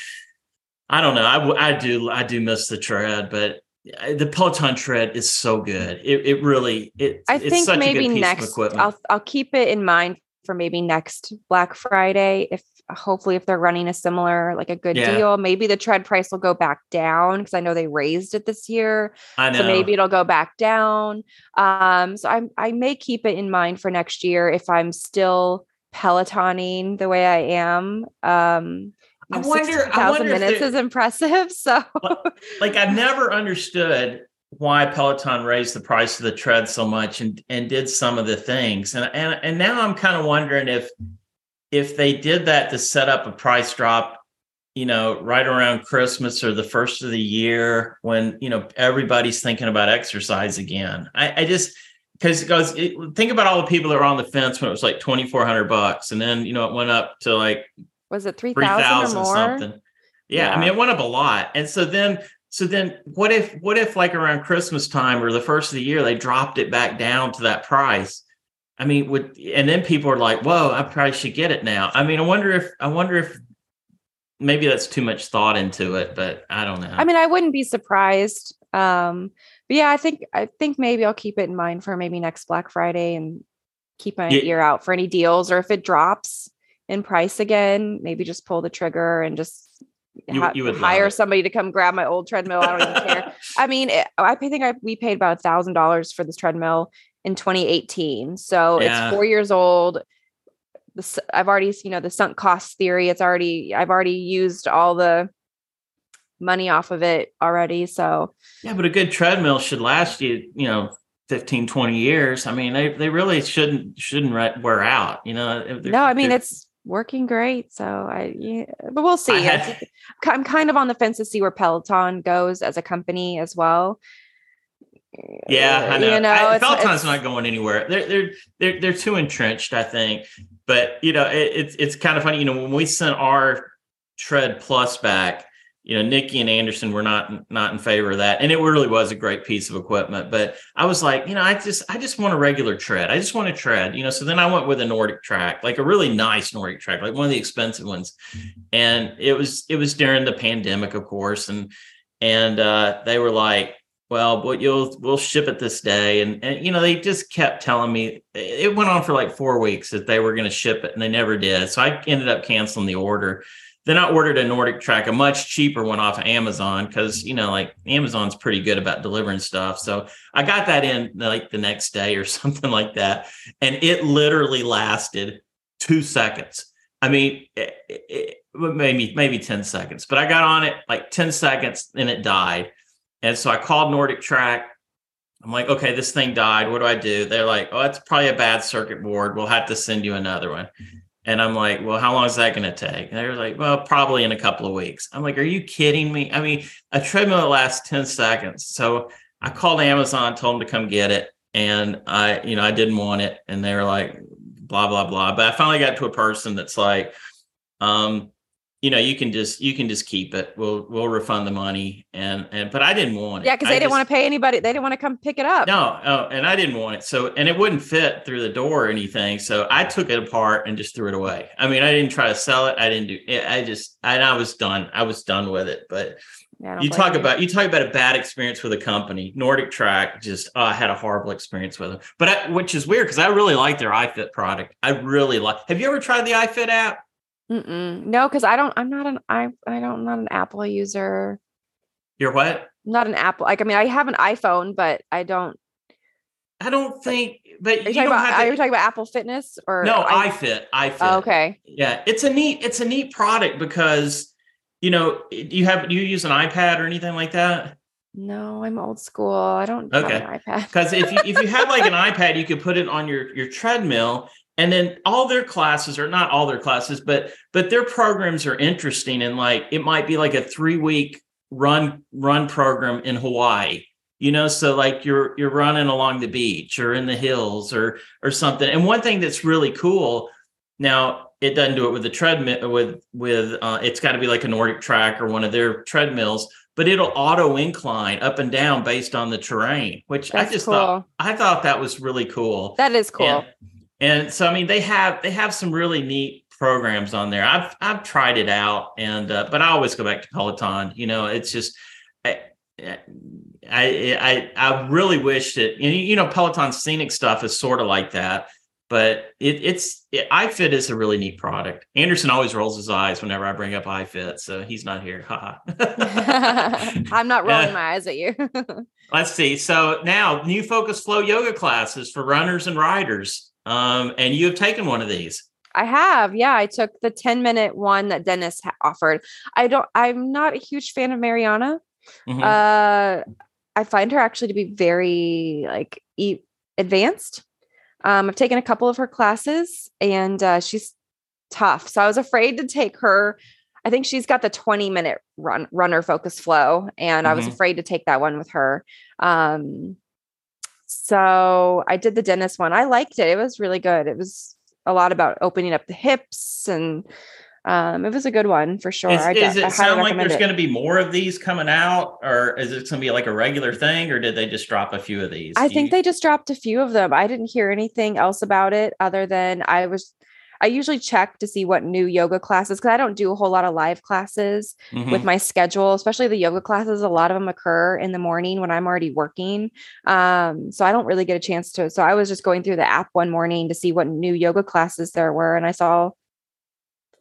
I don't know. I, I do I do miss the tread, but the Peloton tread is so good. It, it really it. I think maybe next I'll I'll keep it in mind for maybe next Black Friday if hopefully if they're running a similar like a good yeah. deal maybe the tread price will go back down because i know they raised it this year I know. so maybe it'll go back down um so i i may keep it in mind for next year if i'm still pelotoning the way i am um I wonder, I wonder minutes is impressive. So, like, I've never understood why Peloton raised the price of the tread so much and and did some of the things, and and and now I'm kind of wondering if if they did that to set up a price drop, you know, right around Christmas or the first of the year when, you know, everybody's thinking about exercise again. I, I just, because because think about all the people that were on the fence when it was like 2400 bucks and then you know it went up to like was it 3000 or more? something. Yeah, yeah, i mean it went up a lot. And so then so then what if what if like around christmas time or the first of the year they dropped it back down to that price I mean, would and then people are like, "Whoa, I probably should get it now." I mean, I wonder if I wonder if maybe that's too much thought into it, but I don't know. I mean, I wouldn't be surprised. Um, but yeah, I think I think maybe I'll keep it in mind for maybe next Black Friday and keep my yeah. ear out for any deals, or if it drops in price again, maybe just pull the trigger and just you, ha- you hire somebody to come grab my old treadmill. I don't even care. I mean, it, I think I we paid about a thousand dollars for this treadmill in 2018. So yeah. it's four years old. I've already, you know, the sunk cost theory. It's already, I've already used all the money off of it already. So yeah, but a good treadmill should last you, you know, 15, 20 years. I mean, they, they really shouldn't, shouldn't wear out, you know? No, I mean, it's working great. So I, yeah, but we'll see. Had, I'm kind of on the fence to see where Peloton goes as a company as well. Yeah, I know. You know I, Peloton's it's, not going anywhere. They're they're they're they're too entrenched, I think. But you know, it, it's it's kind of funny. You know, when we sent our Tread Plus back, you know, Nikki and Anderson were not not in favor of that, and it really was a great piece of equipment. But I was like, you know, I just I just want a regular tread. I just want a tread, you know. So then I went with a NordicTrack, like a really nice NordicTrack, like one of the expensive ones. And it was it was during the pandemic, of course, and and uh, they were like well, but you'll we'll ship it this day, and and you know they just kept telling me it went on for like four weeks that they were going to ship it, and they never did. So I ended up canceling the order. Then I ordered a NordicTrack, a much cheaper one off of Amazon because you know like Amazon's pretty good about delivering stuff. So I got that in like the next day or something like that, and it literally lasted two seconds. I mean, it, it, maybe maybe ten seconds, but I got on it like ten seconds, and it died and so I called NordicTrack. I'm like, okay, this thing died. What do I do? They're like, oh, it's probably a bad circuit board. We'll have to send you another one. And I'm like, well, how long is that going to take? And they're like, well, probably in a couple of weeks. I'm like, are you kidding me? I mean, a treadmill lasts 10 seconds. So I called Amazon, told them to come get it. And I, you know, I didn't want it. And they were like, blah, blah, blah. But I finally got to a person that's like, um, you know, you can just you can just keep it. We'll we'll refund the money and and but I didn't want it. Yeah, because they I didn't want to pay anybody. They didn't want to come pick it up. No, oh, and I didn't want it. So and it wouldn't fit through the door or anything. So I took it apart and just threw it away. I mean, I didn't try to sell it. I didn't do it. I just and I was done. I was done with it. But yeah, you talk about you talk about a bad experience with a company. NordicTrack just oh, I had a horrible experience with them. But I, which is weird because I really like their iFit product. I really like. Have you ever tried the iFit app? Mm-mm. No, because I don't. I'm not an. I. I don't. I'm not an Apple user. You're what? not an Apple. Like I mean, I have an iPhone, but I don't. I don't think. But are you, you about, to, are you talking about Apple Fitness or no? I, iFit. iFit. Oh, okay. Yeah, it's a neat. It's a neat product because you know you have you use an iPad or anything like that. No, I'm old school. I don't okay. have an iPad. Because if you if you had like an iPad, you could put it on your your treadmill and then all their classes or not all their classes but but their programs are interesting and like it might be like a three week run run program in hawaii you know? So like you're you're running along the beach or in the hills or or something. And one thing that's really cool now it doesn't do it with the treadmill with with uh, it's got to be like a NordicTrack or one of their treadmills but it'll auto incline up and down based on the terrain which that's i just cool. thought i thought that was really cool. That is cool. And, and so I mean they have they have some really neat programs on there. I've I've tried it out and uh, but I always go back to Peloton. You know, it's just I I I, really wish that you know Peloton scenic stuff is sort of like that. But it, it's it, iFit is a really neat product. Anderson always rolls his eyes whenever I bring up iFit, so he's not here. I'm not rolling uh, my eyes at you. let's see. So now, new Focus Flow yoga classes for runners and riders. Um, and you have taken one of these. I have. Yeah, I took the 10 minute one that Denis offered. I don't I'm not a huge fan of Mariana. Mm-hmm. Uh I find her actually to be very like e- advanced. Um, I've taken a couple of her classes and uh, she's tough. So I was afraid to take her. I think she's got the 20 minute run runner focus flow and mm-hmm. I was mm-hmm. afraid to take that one with her. Um, so I did the Denis one. I liked it. It was really good. It was a lot about opening up the hips and um, it was a good one for sure. Is, I, does it I sound like there's going to be more of these coming out, or is it going to be like a regular thing, or did they just drop a few of these? I Do think you... they just dropped a few of them. I didn't hear anything else about it other than I was I usually check to see what new yoga classes because I don't do a whole lot of live classes mm-hmm. with my schedule, especially the yoga classes. A lot of them occur in the morning when I'm already working. Um, so I don't really get a chance to. So I was just going through the app one morning to see what new yoga classes there were, and I saw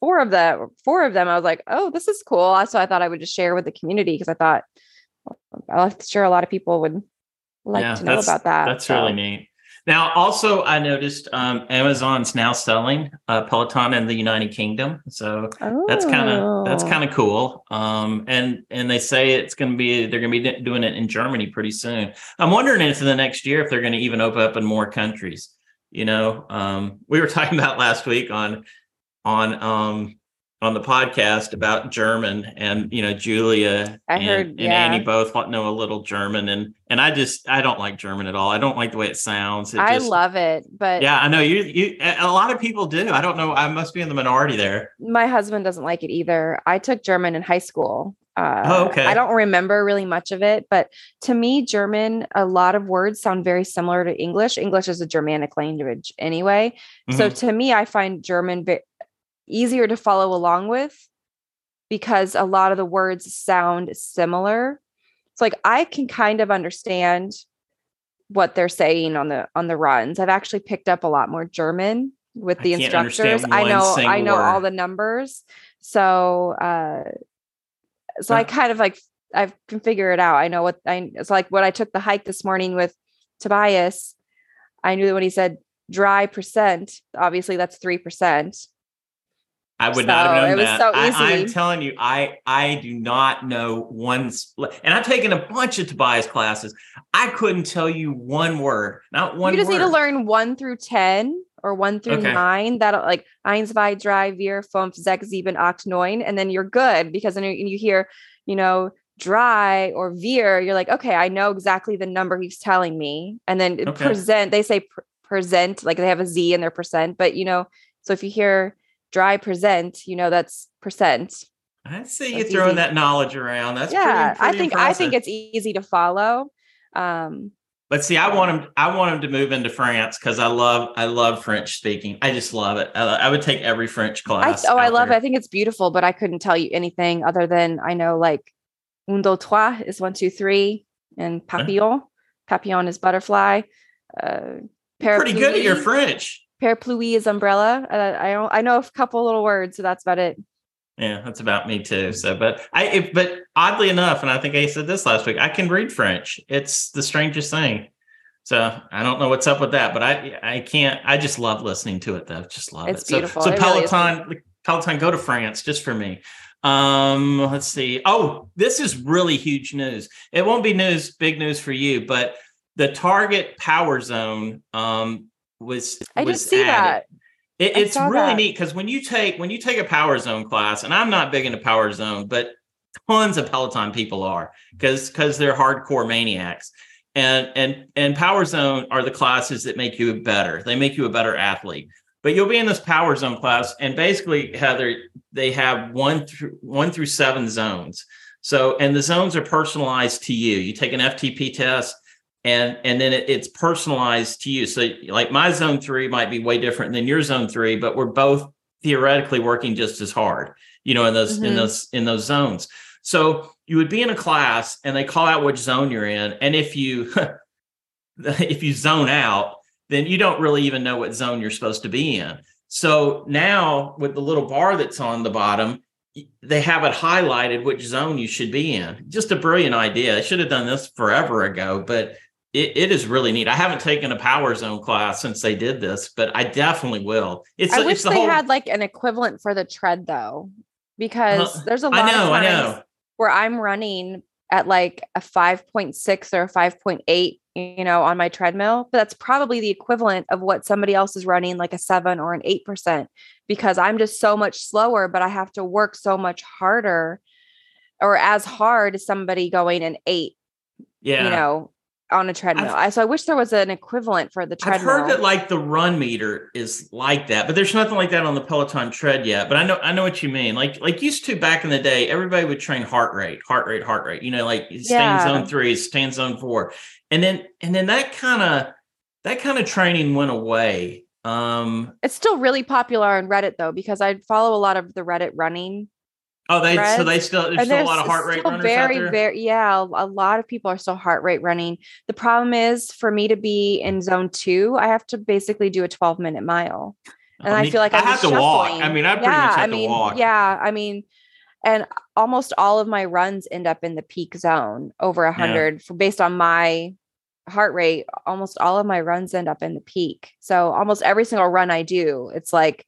four of them. Four of them. I was like, oh, this is cool. So I thought I would just share with the community because I thought I'm sure a lot of people would like yeah, to know about that. That's so. really neat. Now, also, I noticed um, Amazon's now selling uh, Peloton in the United Kingdom, so oh. that's kind of that's kind of cool. Um, and and they say it's going to be they're going to be doing it in Germany pretty soon. I'm wondering if in the next year if they're going to even open up in more countries. You know, um, we were talking about last week on on um, on the podcast about German and you know Julia I and, heard, and yeah. Annie both know a little German and and I just I don't like German at all. I don't like the way it sounds. It I just, love it, but yeah, I know you you a lot of people do. I don't know. I must be in the minority there. My husband doesn't like it either. I took German in high school. Uh, oh, okay. I don't remember really much of it, but to me, German, a lot of words sound very similar to English. English is a Germanic language anyway. Mm-hmm. So to me, I find German easier to follow along with because a lot of the words sound similar. It's like I can kind of understand what they're saying on the on the runs. I've actually picked up a lot more German with the instructors. I know I know word. all the numbers. So uh so I kind of like I can figure it out. I know what I it's like when I took the hike this morning with Tobias, I knew that when he said dry percent, obviously that's three percent. I would so not have known that. So I, am telling you, I I do not know one. And I've taken a bunch of Tobias classes. I couldn't tell you one word, not one. You just word. need to learn one through ten or one through okay. nine. That like eins, zwei, drei, vier, fünf, sechs, sieben, acht, neun, and then you're good because then you hear, you know, dry or veer, you're like, okay, I know exactly the number he's telling me. And then okay. present, they say present, like they have a Z in their percent, but you know, so if you hear dry present, you know, that's percent. I see you throwing easy. that knowledge around. That's yeah. Pretty, pretty I think impressive. I think it's easy to follow. Um, but see, I want him. I want him to move into France because I love. I love French speaking. I just love it. I, I would take every French class. I, oh, I love there. it. I think it's beautiful, but I couldn't tell you anything other than I know like un deux trois is one two three, and papillon. Papillon is butterfly. Uh, Pretty good at your French. Parapluie is umbrella. Uh, I. I know a couple little words, so that's about it. Yeah, that's about me too. So, but I, if, but oddly enough, and I think I said this last week, I can read French. It's the strangest thing. So I don't know what's up with that, but I, I can't. I just love listening to it though. Just love it's it. Beautiful. So, so it Peloton, really Peloton, go to France just for me. Um, let's see. Oh, this is really huge news. It won't be news, big news for you, but the Target Power Zone um was I was see added. that. It, it's really that. neat because when you take when you take a power zone class, and I'm not big into power zone, but tons of Peloton people are because because they're hardcore maniacs. And and and power zone are the classes that make you better. They make you a better athlete. But you'll be in this power zone class, and basically, Heather, they have one through one through seven zones. So, and the zones are personalized to you. You take an FTP test and and then it, it's personalized to you so like my zone three might be way different than your zone three but we're both theoretically working just as hard you know in those mm-hmm. in those in those zones so you would be in a class and they call out which zone you're in and if you if you zone out then you don't really even know what zone you're supposed to be in so now with the little bar that's on the bottom they have it highlighted which zone you should be in. Just a brilliant idea. I should have done this forever ago, but it, it is really neat. I haven't taken a power zone class since they did this, but I definitely will. It's I wish it's the they whole... had like an equivalent for the tread though, because uh, there's a lot I know, of times I know. where I'm running at like a 5.6 or a 5.8, you know, on my treadmill, but that's probably the equivalent of what somebody else is running like a 7 or an 8% because I'm just so much slower, but I have to work so much harder or as hard as somebody going an 8. Yeah. You know, on a treadmill. i so I wish there was an equivalent for the treadmill. I've heard that like the run meter is like that, but there's nothing like that on the Peloton tread yet. But I know I know what you mean. Like like used to back in the day, everybody would train heart rate, heart rate, heart rate. You know, like stay yeah. zone three, stand zone four, and then and then that kind of that kind of training went away. Um, it's still really popular on Reddit though because I follow a lot of the Reddit running Oh, they so they still there's, still a lot of heart rate runners very, out there. Very, yeah, a lot of people are still heart rate running. The problem is for me to be in zone two, I have to basically do a 12 minute mile, and I, mean, I feel like I I'm have to shuffling. walk. I mean, I pretty yeah, much have I mean, to walk. Yeah, I mean, and almost all of my runs end up in the peak zone over a hundred yeah. based on my heart rate. Almost all of my runs end up in the peak. So almost every single run I do, it's like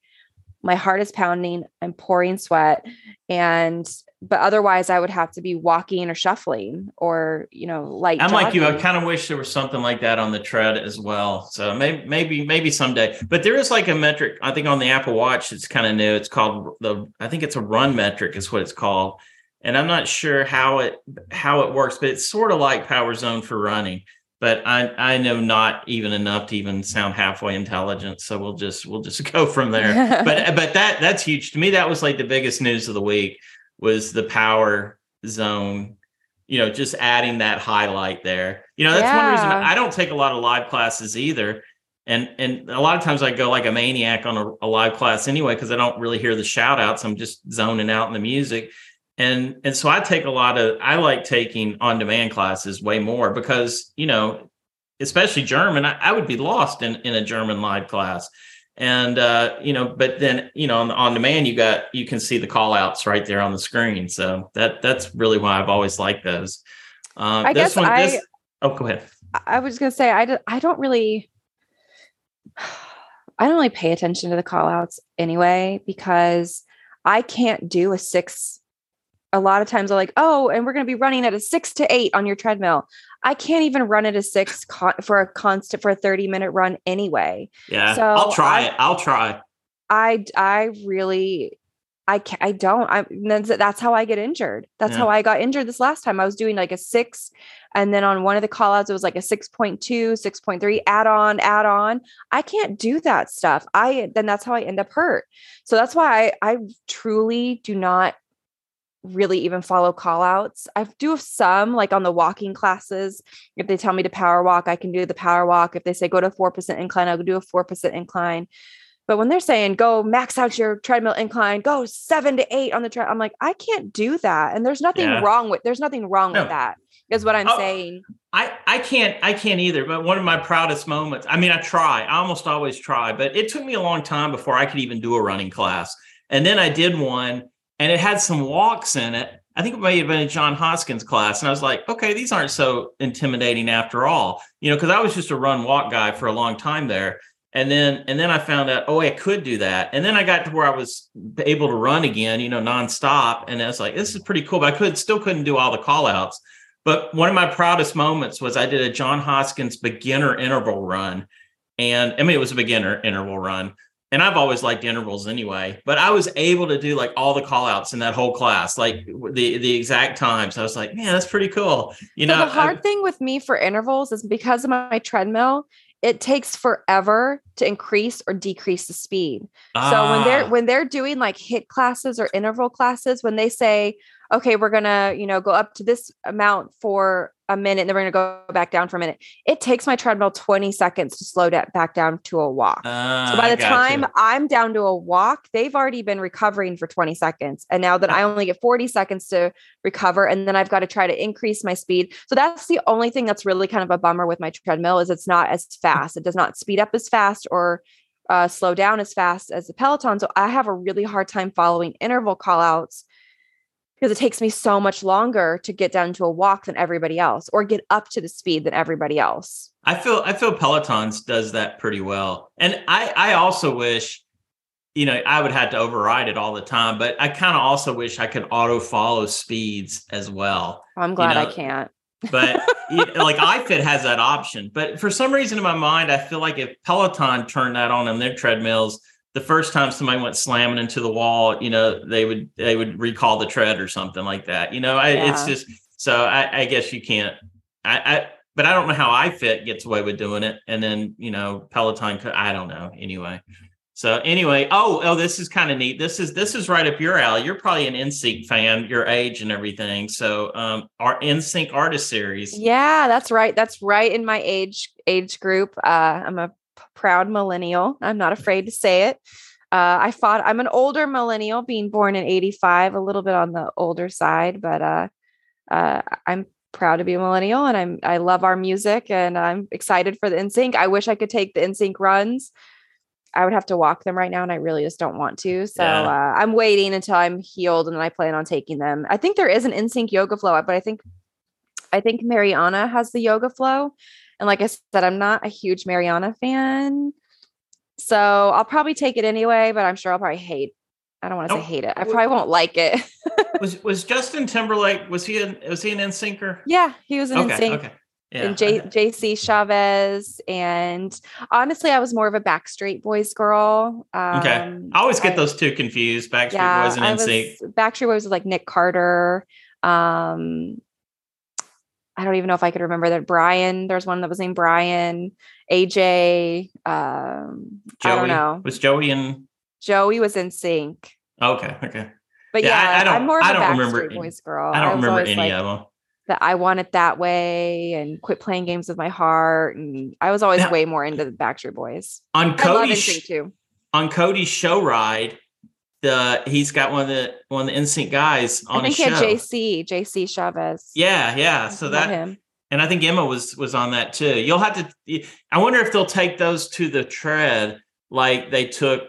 my heart is pounding, I'm pouring sweat, and but otherwise I would have to be walking or shuffling or you know like I'm jogging. like you. I kind of wish there was something like that on the tread as well. So maybe maybe maybe someday. But there is like a metric. I think on the Apple Watch, it's kind of new. It's called the. I think it's a run metric is what it's called. And I'm not sure how it how it works, but it's sort of like Power Zone for running but I I know not even enough to even sound halfway intelligent. So we'll just we'll just go from there. but but that that's huge to me. That was like the biggest news of the week was the power zone. You know, just adding that highlight there. You know, that's yeah. one reason I don't take a lot of live classes either. And and a lot of times I go like a maniac on a, a live class anyway because I don't really hear the shout outs. I'm just zoning out in the music and and so i take a lot of i like taking on demand classes way more because you know especially german i, I would be lost in in a german live class. And uh, you know but then you know on, on demand you got you can see the call outs right there on the screen. So that that's really why i've always liked those. Uh, I guess one, I, this, oh go ahead. I was gonna say I, I don't really i don't really pay attention to the call outs anyway because i can't do a six a lot of times are like, oh, and we're going to be running at a six to eight on your treadmill. I can't even run at a six con- for a constant for a 30 minute run anyway. Yeah. So I'll try I, it. I'll try. I, I really, I can't, I don't. I that's, that's how I get injured. That's yeah. how I got injured this last time. I was doing like a six, and then on one of the call outs, it was like a 6.2, 6.3, add on, add on. I can't do that stuff. I then that's how I end up hurt. So that's why I I truly do not really even follow call outs. I do have some like on the walking classes. If they tell me to power walk, I can do the power walk. If they say go to 4% incline, I'll do a 4% incline. But when they're saying go max out your treadmill incline, go seven to eight on the tread, I'm like, I can't do that. And there's nothing yeah. wrong with there's nothing wrong no. with that, is what I'm oh, saying. I, I can't I can't either. But one of my proudest moments, I mean, I try, I almost always try, but it took me a long time before I could even do a running class. And then I did one and it had some walks in it. I think it may have been a Jon Hosking's class. And I was like, okay, these aren't so intimidating after all, you know, because I was just a run walk guy for a long time there. And then, and then I found out, oh, I could do that. And then I got to where I was able to run again, you know, nonstop. And I was like, this is pretty cool. But I could still couldn't do all the call outs. But one of my proudest moments was I did a Jon Hosking's beginner interval run. And I mean, it was a beginner interval run, and I've always liked intervals anyway, but I was able to do like all the call outs in that whole class, like the the exact times. I was like, man, that's pretty cool. You know, the hard I, thing with me for intervals is because of my treadmill, it takes forever to increase or decrease the speed. Ah. So when they're ah. when they're doing like HIIT classes or interval classes, when they say, okay, we're gonna, you know, go up to this amount for a minute, and then we're gonna go back down for a minute. It takes my treadmill 20 seconds to slow that back down to a walk. Uh, so by the time you. I'm down to a walk, they've already been recovering for 20 seconds. And now that I only get 40 seconds to recover, and then I've got to try to increase my speed. So that's the only thing that's really kind of a bummer with my treadmill is it's not as fast. It does not speed up as fast or uh, slow down as fast as the Peloton. So I have a really hard time following interval call outs because it takes me so much longer to get down to a walk than everybody else or get up to the speed than everybody else. I feel I feel Peloton's does that pretty well. And I I also wish you know, I would have to override it all the time, but I kind of also wish I could auto follow speeds as well. Oh, I'm glad you know? I can't. but like iFit has that option. But for some reason in my mind, I feel like if Peloton turned that on in their treadmills, the first time somebody went slamming into the wall, you know, they would they would recall the tread or something like that. You know, I, yeah. it's just so I, I, guess you can't. I, I but I don't know how iFit gets away with doing it, and then you know Peloton. I don't know. Anyway, so anyway, oh oh, this is kind of neat. This is this is right up your alley. You're probably an NSYNC fan, your age and everything. So um, our NSYNC artist series. Yeah, that's right. That's right in my age age group. Uh, I'm a proud millennial. I'm not afraid to say it. Uh, I fought, I'm an older millennial being born in 85, a little bit on the older side, but uh, uh, I'm proud to be a millennial and I'm, I love our music and I'm excited for the NSYNC. I wish I could take the NSYNC runs. I would have to walk them right now and I really just don't want to. So yeah. uh, I'm waiting until I'm healed and then I plan on taking them. I think there is an NSYNC yoga flow, but I think I think Mariana has the yoga flow and like I said, I'm not a huge Mariana fan. So I'll probably take it anyway, but I'm sure I'll probably hate. I don't want to say hate it. I probably won't like it. was was Justin Timberlake? Was he an was he an NSYNCer? Yeah, he was an okay, NSYNC. Okay. Yeah, and J-. JC Chasez. And honestly, I was more of a Backstreet Boys girl. Um, okay. I always get I, those two confused. Backstreet yeah, Boys and NSYNC. Backstreet Boys was like Nick Carter. Um, I don't even know if I could remember that. Brian, there's one that was named Brian, AJ. Um, Joey, I don't know. Was Joey in? Joey was NSYNC. Okay, okay. But yeah, yeah I, I, don't. I'm more of I don't remember Boys girl. I don't I remember any like, of them. That I want it that way, and quit playing games with my heart, and I was always now, way more into the Backstreet Boys. On Cody's too. On Cody's show ride, the he's got one of the one of the NSYNC guys on I think he had JC JC Chasez. Yeah, yeah. So that him. and I think Emma was was on that too. You'll have to. I wonder if they'll take those to the tread like they took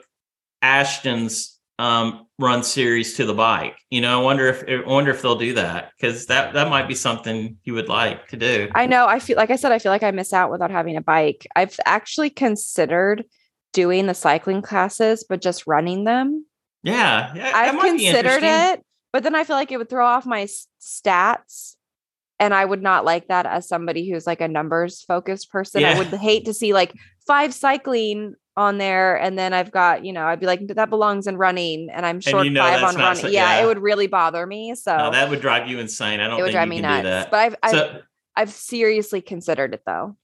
Ashton's um, run series to the bike. You know, I wonder if I wonder if they'll do that because that that might be something you would like to do. I know. I feel like I said, I feel like I miss out without having a bike. I've actually considered doing the cycling classes, but just running them yeah, yeah I've considered it, but then I feel like it would throw off my stats. And I would not like that as somebody who's like a numbers focused person. Yeah. I would hate to see like five cycling on there and then I've got, you know, I'd be like that belongs in running and I'm short you know five on running. So, yeah, yeah, it would really bother me. So no, that would drive you insane. I don't it would drive me nuts. But I've I've, so, I've seriously considered it though.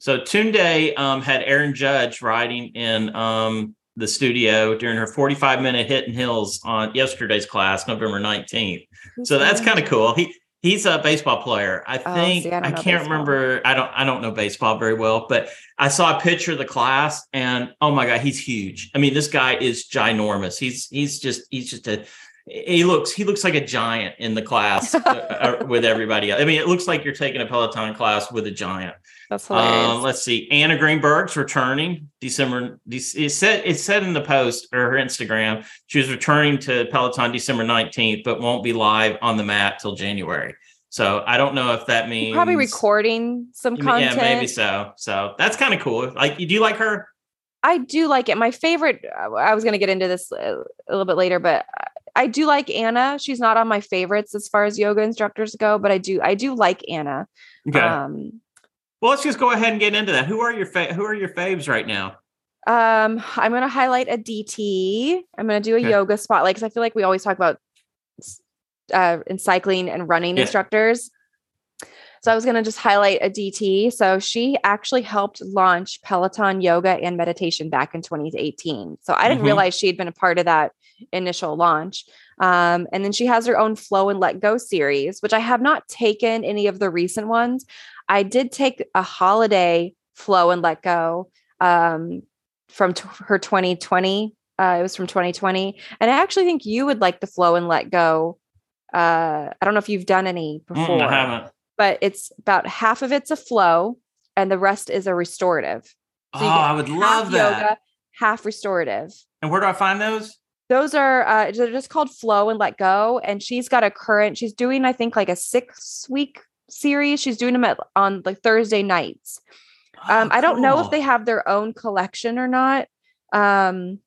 So Tunde um, had Aaron Judge riding in um, the studio during her 45 minute HIIT and hills on yesterday's class, November 19th. So that's kind of cool. He He's a baseball player. I oh, think oh, see, I, I can't baseball. remember. I don't. I don't know baseball very well, but I saw a picture of the class, and oh my god, he's huge. I mean, this guy is ginormous. He's he's just he's just a. He looks he looks like a giant in the class uh, uh, with everybody. Else. I mean, it looks like you're taking a Peloton class with a giant. That's hilarious. Um, let's see. Anna Greenberg's returning December. It said it said in the post or her Instagram she was returning to Peloton December nineteenth, but won't be live on the mat till January. So I don't know if that means probably recording some content. Yeah, maybe so. So that's kind of cool. Like, do you like her? I do like it. My favorite. I was going to get into this a little bit later, but I do like Anna. She's not on my favorites as far as yoga instructors go, but I do. I do like Anna. Okay. Um, well, let's just go ahead and get into that. Who are your fa- who are your faves right now? Um, I'm going to highlight Aditi. I'm going to do a okay. yoga spotlight because I feel like we always talk about uh, in cycling and running yeah. instructors. So I was going to just highlight Aditi. So she actually helped launch Peloton yoga and meditation back in 2018. So I didn't mm-hmm. realize she had been a part of that initial launch. Um, and then she has her own flow and let go series, which I have not taken any of the recent ones. I did take a holiday flow and let go um, from t- her 2020. Uh, it was from 2020. And I actually think you would like the flow and let go. Uh, I don't know if you've done any before. Mm, I haven't. But it's about half of it's a flow and the rest is a restorative. So oh, I would love that. Yoga, half restorative. And where do I find those? Those are uh, they're just called flow and let go. And she's got a current. She's doing I think like a six week series. She's doing them at, on like Thursday nights. Um, I don't know if they have their own collection or not. Um,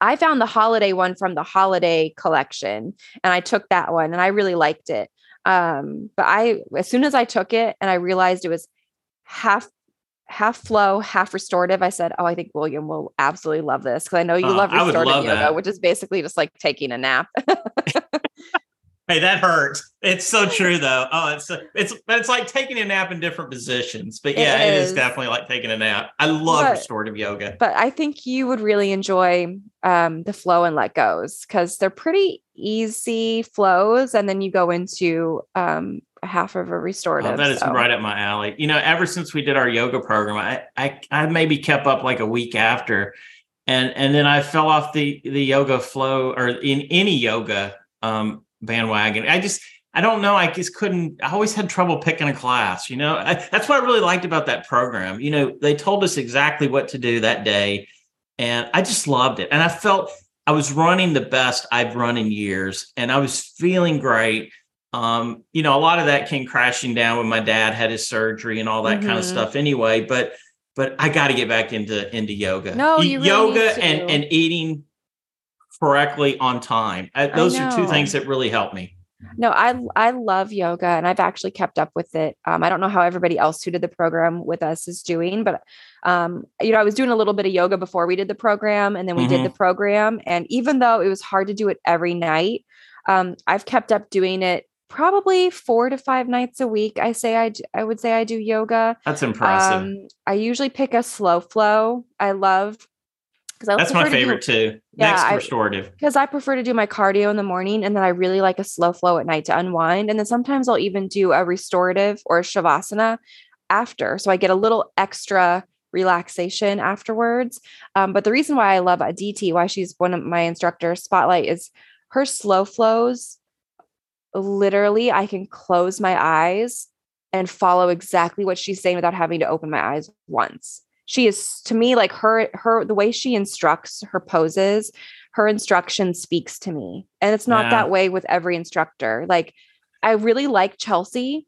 I found the holiday one from the holiday collection and I took that one and I really liked it. Um, but I, as soon as I took it and I realized it was half half flow, half restorative. I said, "Oh, I think William will absolutely love this because I know you uh, love restorative love yoga, that. which is basically just like taking a nap." Hey, that hurts. It's so true though. Oh, it's it's but it's like taking a nap in different positions. But yeah, it is, it is definitely like taking a nap. I love but, restorative yoga. But I think you would really enjoy um, the flow and let goes because they're pretty easy flows, and then you go into um, half of a restorative. Oh, that is so. right up my alley. You know, ever since we did our yoga program, I I, I maybe kept up like a week after, and and then I fell off the the yoga flow or in any yoga um bandwagon. I just I don't know. I just couldn't. I always had trouble picking a class. You know, I, that's what I really liked about that program. You know, they told us exactly what to do that day, and I just loved it. And I felt I was running the best I've run in years, and I was feeling great. Um, you know, a lot of that came crashing down when my dad had his surgery and all that mm-hmm. kind of stuff. Anyway, but but I got to get back into into yoga. No, you yoga and and eating correctly on time. Uh, those are two things that really help me. No, I I love yoga and I've actually kept up with it. Um, I don't know how everybody else who did the program with us is doing, but um, you know, I was doing a little bit of yoga before we did the program, and then we mm-hmm. did the program. And even though it was hard to do it every night, um, I've kept up doing it probably four to five nights a week. I say I I would say I do yoga. That's impressive. Um, I usually pick a slow flow. I love because that's my favorite do, too. Yeah, Next restorative. Because I, I prefer to do my cardio in the morning, and then I really like a slow flow at night to unwind. And then sometimes I'll even do a restorative or a shavasana after, so I get a little extra relaxation afterwards. Um, but the reason why I love Aditi, why she's one of my instructors, Spotlight, is her slow flows. Literally, I can close my eyes and follow exactly what she's saying without having to open my eyes once she is to me like her her the way she instructs her poses her instruction speaks to me. And it's not yeah. that way with every instructor. Like i really like chelsea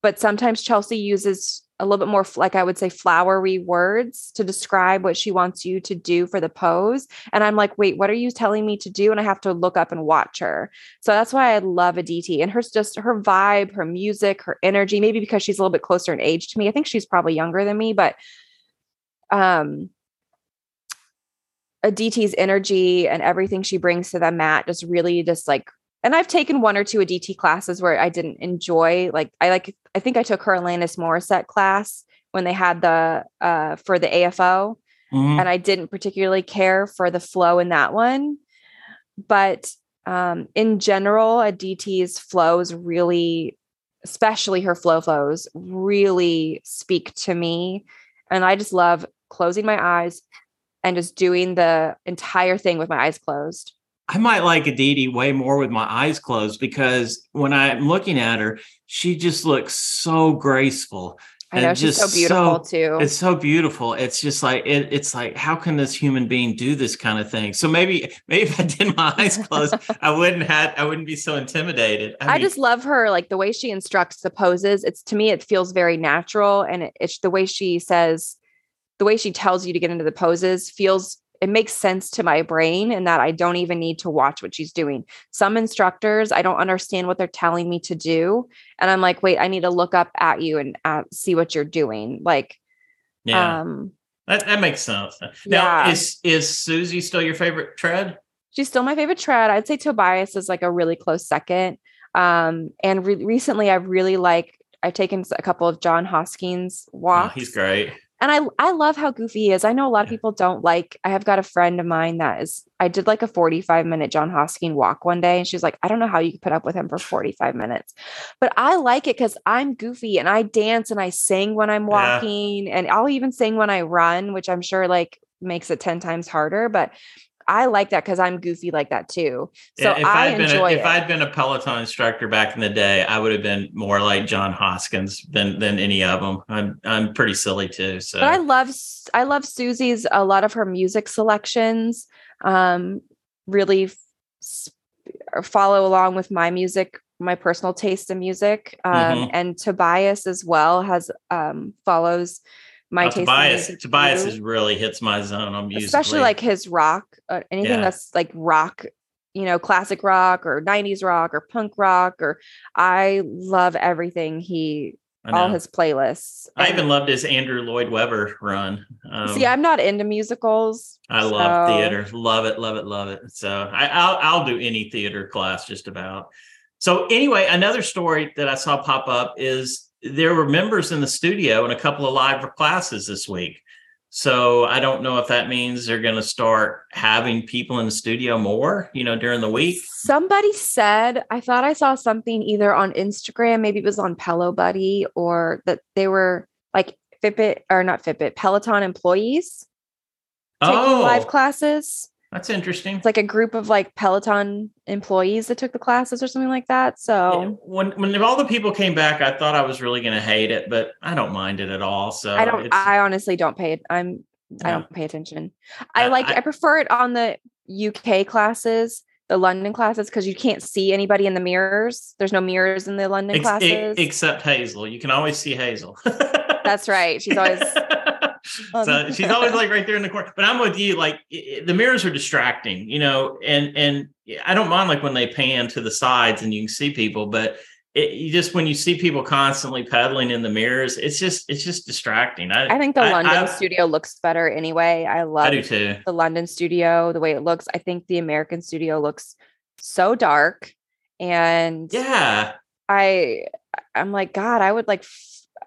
but sometimes chelsea uses a little bit more like i would say flowery words to describe what she wants you to do for the pose. And i'm like wait what are you telling me to do? And i have to look up and watch her. So that's why i love aditi and her just her vibe her music her energy. Maybe because she's a little bit closer in age to me. I think she's probably younger than me but um Aditi's energy and everything she brings to the mat just really just like and I've taken one or two Aditi classes where I didn't enjoy like I like I think I took her Alanis Morissette class when they had the uh for the AFO mm-hmm. and I didn't particularly care for the flow in that one but um in general a Aditi's flows really especially her flow flows really speak to me and I just love closing my eyes and just doing the entire thing with my eyes closed. I might like Aditi way more with my eyes closed because when I'm looking at her, she just looks so graceful. I know she's so beautiful so, too. It's so beautiful. It's just like it, it's like how can this human being do this kind of thing? So maybe maybe if I did my eyes closed, I wouldn't have I wouldn't be so intimidated. I, I mean, just love her like the way she instructs the poses. It's to me it feels very natural and it, it's the way she says the way she tells you to get into the poses feels it makes sense to my brain and that I don't even need to watch what she's doing. Some instructors, I don't understand what they're telling me to do. And I'm like, wait, I need to look up at you and uh, see what you're doing. Like, yeah, um, that, that makes sense. Now, yeah. is, is Susie still your favorite tread? She's still my favorite tread. I'd say Tobias is like a really close second. Um, and re- recently I've really like, I've taken a couple of Jon Hosking's walks. Oh, he's great and I I love how goofy he is. I know a lot of people don't like. I have got a friend of mine that is. I did like a forty five minute Jon Hosking walk one day, and she's like, I don't know how you could put up with him for forty five minutes, but I like it because I'm goofy and I dance and I sing when I'm walking, yeah. and I'll even sing when I run, which I'm sure like makes it ten times harder. But I like that because I'm goofy like that too. So if I I'd enjoy been a, If I'd been a Peloton instructor back in the day, I would have been more like Jon Hoskins than than any of them. I'm I'm pretty silly too. So but I love I love Susie's a lot of her music selections. Um, really f- follow along with my music, my personal taste in music. Um, mm-hmm. and Tobias as well has um follows my uh, taste. Tobias, Tobias is really hits my zone on music, especially like his rock, uh, anything yeah. that's like rock, you know, classic rock or '90s rock or punk rock. Or I love everything he all his playlists. I and, even loved his Andrew Lloyd Webber run. Um, see, I'm not into musicals. I so. love theater. Love it, love it, love it. So I, I'll I'll do any theater class just about. So anyway, another story that I saw pop up is there were members in the studio and a couple of live classes this week. So I don't know if that means they're going to start having people in the studio more, you know, during the week. Somebody said, I thought I saw something either on Instagram, maybe it was on Pello Buddy, or that they were like Fitbit or not Fitbit, Peloton employees taking oh. live classes. That's interesting. It's like a group of like Peloton employees that took the classes or something like that. So yeah. when when all the people came back, I thought I was really going to hate it, but I don't mind it at all. So I don't. I honestly don't pay it. I'm. Yeah. I don't pay attention. I like. I, I prefer it on the UK classes, the London classes, because you can't see anybody in the mirrors. There's no mirrors in the London ex- classes, except Hazel. You can always see Hazel. That's right. She's always Um, so she's always like right there in the corner. But I'm with you. Like it, the mirrors are distracting, you know, and and I don't mind like when they pan to the sides and you can see people, but it, you just when you see people constantly pedaling in the mirrors, it's just it's just distracting. I, I think the I, London I, studio looks better anyway. I love I do too. the London studio, the way it looks. I think the American studio looks so dark, and yeah, I I'm like God, I would like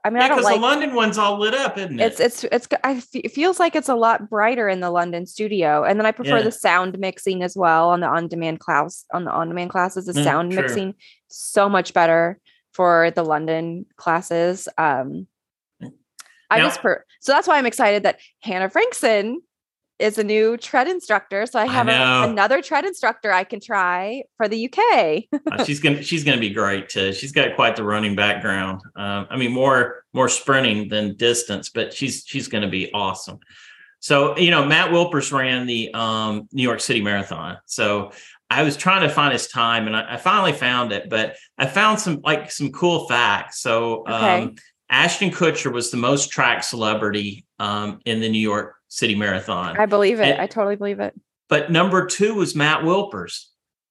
I mean, yeah, don't like the London one's all lit up, isn't it? It's it's it's. I it feels like it's a lot brighter in the London studio, and then I prefer yeah. the sound mixing as well on the on-demand class. On the on-demand classes, the mm, sound true. mixing so much better for the London classes. Um, I just per- so that's why I'm excited that Hannah Frankson is a new tread instructor. So I have I a, another tread instructor I can try for the UK. uh, she's gonna she's gonna be great too. She's got quite the running background. Um, I mean, more more sprinting than distance, but she's she's gonna be awesome. So you know, Matt Wilpers ran the um, New York City Marathon. So I was trying to find his time, and I, I finally found it. But I found some like some cool facts. So. Okay. Um, Ashton Kutcher was the most track celebrity um, in the New York City Marathon. I believe it. And, I totally believe it. But number two was Matt Wilpers.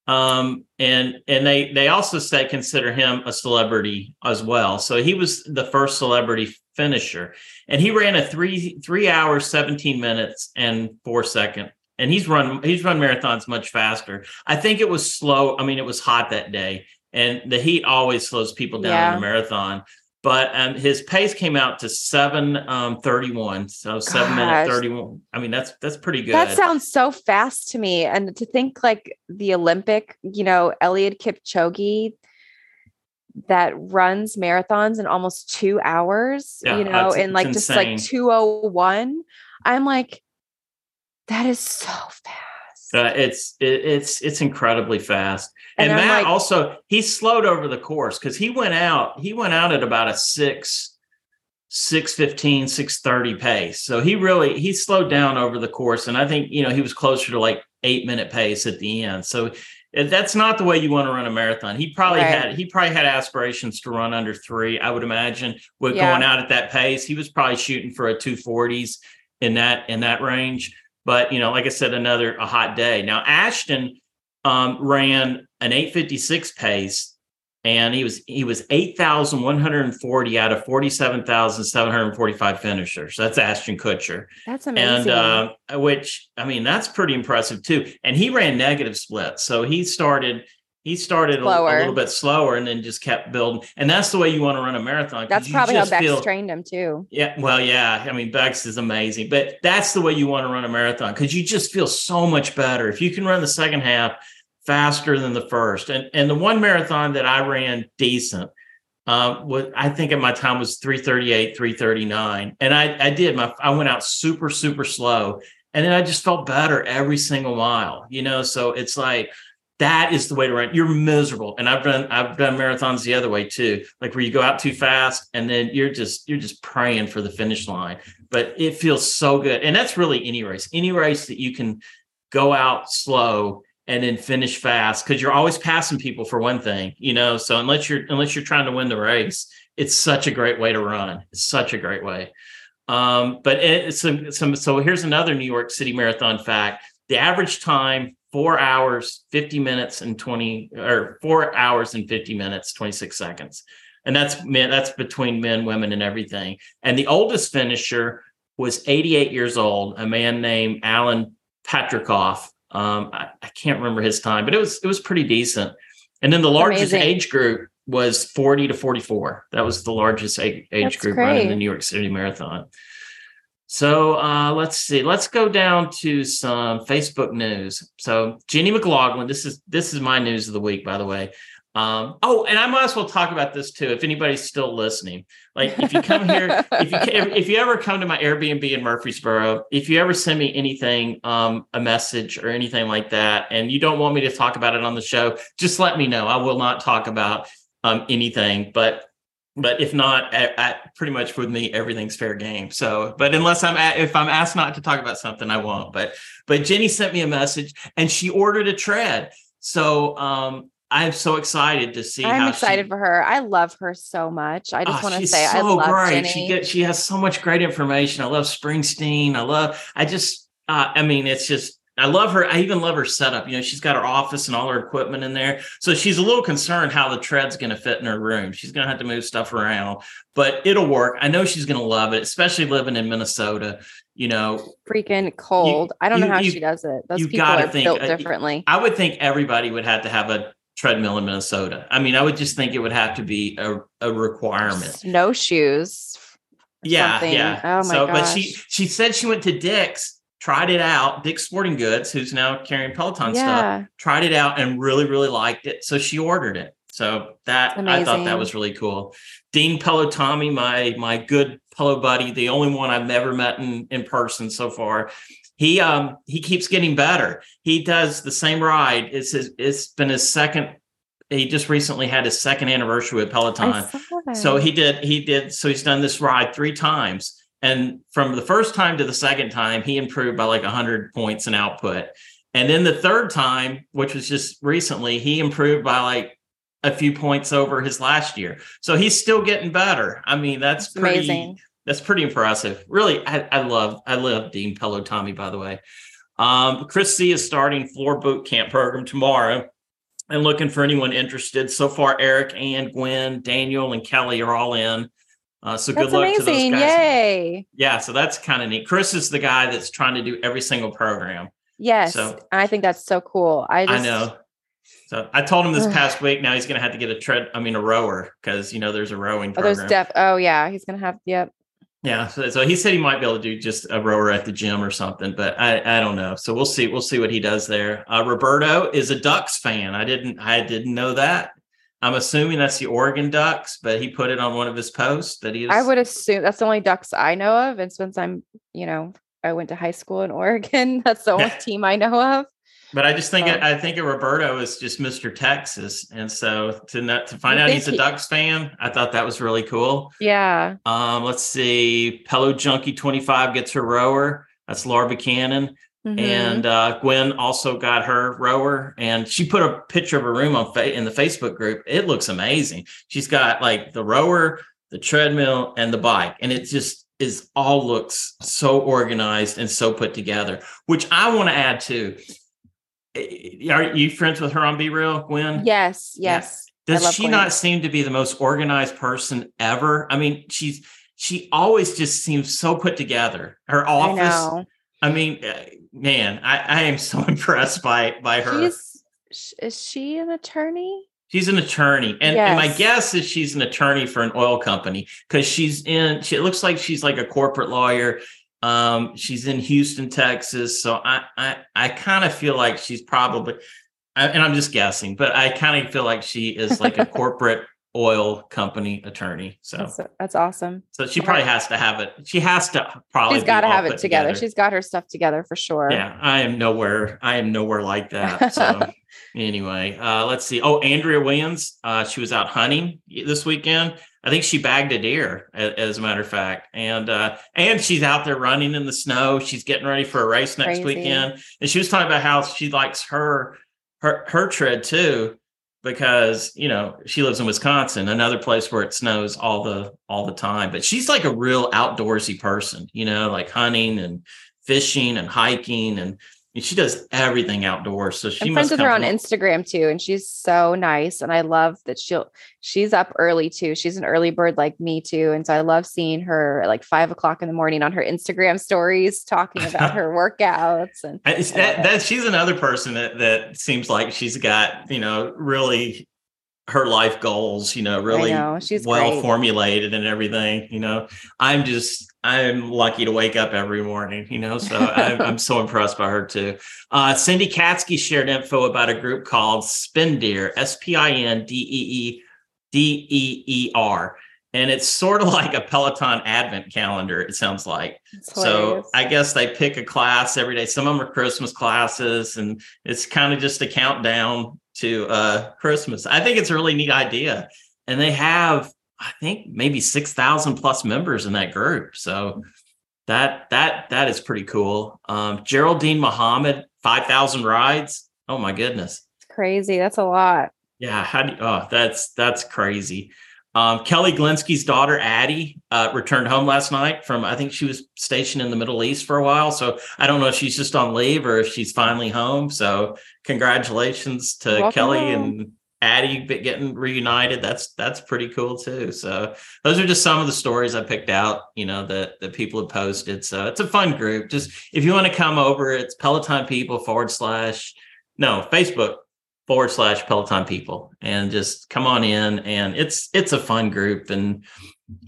Um, and and they they also say consider him a celebrity as well. So he was the first celebrity finisher, and he ran a three three hours seventeen minutes and four second. And he's run he's run marathons much faster. I think it was slow. I mean, it was hot that day, and the heat always slows people down yeah. in a marathon but um, his pace came out to seven um, thirty one, so seven minute thirty one. I mean, that's that's pretty good. That sounds so fast to me, and to think like the Olympic, you know, Eliud Kipchoge that runs marathons in almost two hours, yeah, you know, in like just like two oh one. I'm like, that is so fast. Uh, it's it, it's it's incredibly fast. And, and Matt like, also he slowed over the course because he went out he went out at about a six. 615 630 pace so he really he slowed down over the course and i think you know he was closer to like eight minute pace at the end so that's not the way you want to run a marathon he probably right. had he probably had aspirations to run under three i would imagine with yeah. going out at that pace he was probably shooting for a 240s in that in that range but you know, like I said, another a hot day. Now Ashton um, ran an 856 pace, and he was he was 8,140 out of 47,745 finishers. That's Ashton Kutcher. That's amazing. And uh, which I mean, that's pretty impressive too. And he ran negative splits, so he started he started a, a, little bit slower and then just kept building. And that's the way you want to run a marathon. That's probably how Becs feel, trained him too. Yeah. Well, yeah. I mean, Becs is amazing, but that's the way you want to run a marathon because you just feel so much better. If you can run the second half faster than the first. And, and the one marathon that I ran decent, uh, what I think at my time was 338, 339. And I, I did my, I went out super, super slow. And then I just felt better every single mile, you know? So it's like, that is the way to run. You're miserable. And I've done I've done marathons the other way too, like where you go out too fast and then you're just you're just praying for the finish line. But it feels so good. And that's really any race. Any race that you can go out slow and then finish fast because you're always passing people for one thing, you know. So unless you're unless you're trying to win the race, it's such a great way to run. It's such a great way. Um, but it's some, some so here's another New York City Marathon fact. The average time four hours, 50 minutes and 20 or four hours and 50 minutes, 26 seconds. And that's men, that's between men, women, and everything. And the oldest finisher was 88 years old, a man named Alan Patricof. Um, I, I, can't remember his time, but it was it was pretty decent. And then the largest Amazing. age group was 40 to 44. That was the largest age, age group great. running the New York City Marathon. So uh, let's see. Let's go down to some Facebook news. So Jenny McLaughlin, this is this is my news of the week, by the way. Um, oh, and I might as well talk about this too. If anybody's still listening, like if you come here, if you if you ever come to my Airbnb in Murfreesboro, if you ever send me anything, um, a message or anything like that, and you don't want me to talk about it on the show, just let me know. I will not talk about um, anything, but but if not, at, at pretty much with me, everything's fair game. So, but unless I'm at, if I'm asked not to talk about something, I won't. But but Jenny sent me a message and she ordered a tread. So um, I'm so excited to see. I'm excited she, for her. I love her so much. I just oh, want to say so I love great. Jenny. She gets she has so much great information. I love Springsteen. I love. I just. Uh, I mean, it's just I love her. I even love her setup. You know, she's got her office and all her equipment in there. So she's a little concerned how the tread's going to fit in her room. She's going to have to move stuff around, but it'll work. I know she's going to love it, especially living in Minnesota. You know, freaking cold. You, I don't you, know how you, she does it. Those people are think, built uh, differently. I would think everybody would have to have a treadmill in Minnesota. I mean, I would just think it would have to be a, a requirement. Snowshoes. Yeah, something. yeah. Oh my so, gosh. But she she said she went to Dick's tried it out. Dick Sporting Goods, who's now carrying Peloton yeah. stuff, tried it out and really, really liked it. So she ordered it. So that I thought that was really cool. Dean Pelotami, my my good Pelo buddy, the only one I've never met in, in person so far. He um he keeps getting better. He does the same ride. It's his, it's been his second. He just recently had his second anniversary with Peloton. So he did he did so he's done this ride three times and from the first time to the second time, he improved by like 100 points in output. And then the third time, which was just recently, he improved by like a few points over his last year. So he's still getting better. I mean, that's, that's pretty amazing. That's pretty impressive. Really, I, I love I love Dean Pelotami, by the way. Um, Chris C is starting floor boot camp program tomorrow and looking for anyone interested. So far, Eric and Gwen, Daniel, and Kelly are all in. Uh, so that's good luck amazing. to those guys. Yay! Yeah, so that's kind of neat. Chris is the guy that's trying to do every single program. Yes, so, I think that's so cool. I just, I know. So I told him this past week. Now he's going to have to get a tread. I mean, a rower because you know there's a rowing. Program. Oh, there's def. Oh yeah, he's going to have. Yep. Yeah, so, so, he said he might be able to do just a rower at the gym or something, but I, I don't know. So we'll see. We'll see what he does there. Uh, Roberto is a Ducks fan. I didn't I didn't know that. I'm assuming that's the Oregon Ducks, but he put it on one of his posts that he. I would assume that's the only Ducks I know of, and since I'm, you know, I went to high school in Oregon, that's the only team I know of. But I just think um, I think Roberto is just Mr. Texas, and so to not, to find out he's a he, Ducks fan, I thought that was really cool. Yeah. Um. Let's see. Pello Junkie twenty five gets her rower. That's Laura Buchanan. Mm-hmm. And uh, Gwen also got her rower, and she put a picture of her room on fa- in the Facebook group. It looks amazing. She's got like the rower, the treadmill, and the bike, and it just is all looks so organized and so put together. Which I want to add to are you friends with her on BeReal, Gwen? Yes, yes. Yeah. Does she Gwen. not seem to be the most organized person ever? I mean, she's she always just seems so put together. Her office. I, I mean, uh, man, I, I am so impressed by by her. She's, is she an attorney? She's an attorney, and, yes. and my guess is she's an attorney for an oil company because she's in. She, it looks like she's like a corporate lawyer. Um, she's in Houston, Texas. So I I, I kind of feel like she's probably, and I'm just guessing, but I kind of feel like she is like a corporate oil company attorney. So that's, that's awesome. So she probably has to have it. She has to probably. She's got to have it together. together. She's got her stuff together for sure. Yeah, I am nowhere. I am nowhere like that. So anyway, uh, let's see. Oh, Andrea Williams. Uh, she was out hunting this weekend. I think she bagged a deer, as a matter of fact, and uh, and she's out there running in the snow. She's getting ready for a race next Crazy. weekend, and she was talking about how she likes her her her tread too because you know she lives in Wisconsin, another place where it snows all the all the time. But she's like a real outdoorsy person, you know, like hunting and fishing and hiking and she does everything outdoors. So she I'm friends with her on Instagram too, and she's so nice. And I love that she'll she's up early too. She's an early bird like me too, and so I love seeing her at like five o'clock in the morning on her Instagram stories talking about her workouts. And that, that she's another person that that seems like she's got you know really her life goals, you know, really know. She's well great. formulated and everything. You know, I'm just I'm lucky to wake up every morning, you know, so I'm, I'm, so impressed by her too. Uh, Cindy Katsky shared info about a group called Spindeer, S P I N D E E D E E R. And it's sort of like a Peloton advent calendar, it sounds like. So I guess they pick a class every day. Some of them are Christmas classes, and it's kind of just a countdown to uh, Christmas. I think it's a really neat idea. And they have I think maybe 6,000 plus members in that group. So that that that is pretty cool. Um, Geraldine Muhammad, 5,000 rides. Oh my goodness. It's crazy. That's a lot. Yeah, how do you, oh, that's that's crazy. Um, Kelly Glinsky's daughter Addie uh, returned home last night from I think she was stationed in the Middle East for a while. So I don't know if she's just on leave or if she's finally home. So congratulations to Welcome Kelly home. and Addie getting reunited. That's that's pretty cool too. So those are just some of the stories I picked out, you know, that that people have posted. So it's a fun group. Just if you want to come over, it's Peloton people forward slash no Facebook forward slash Peloton people and just come on in. And it's it's a fun group and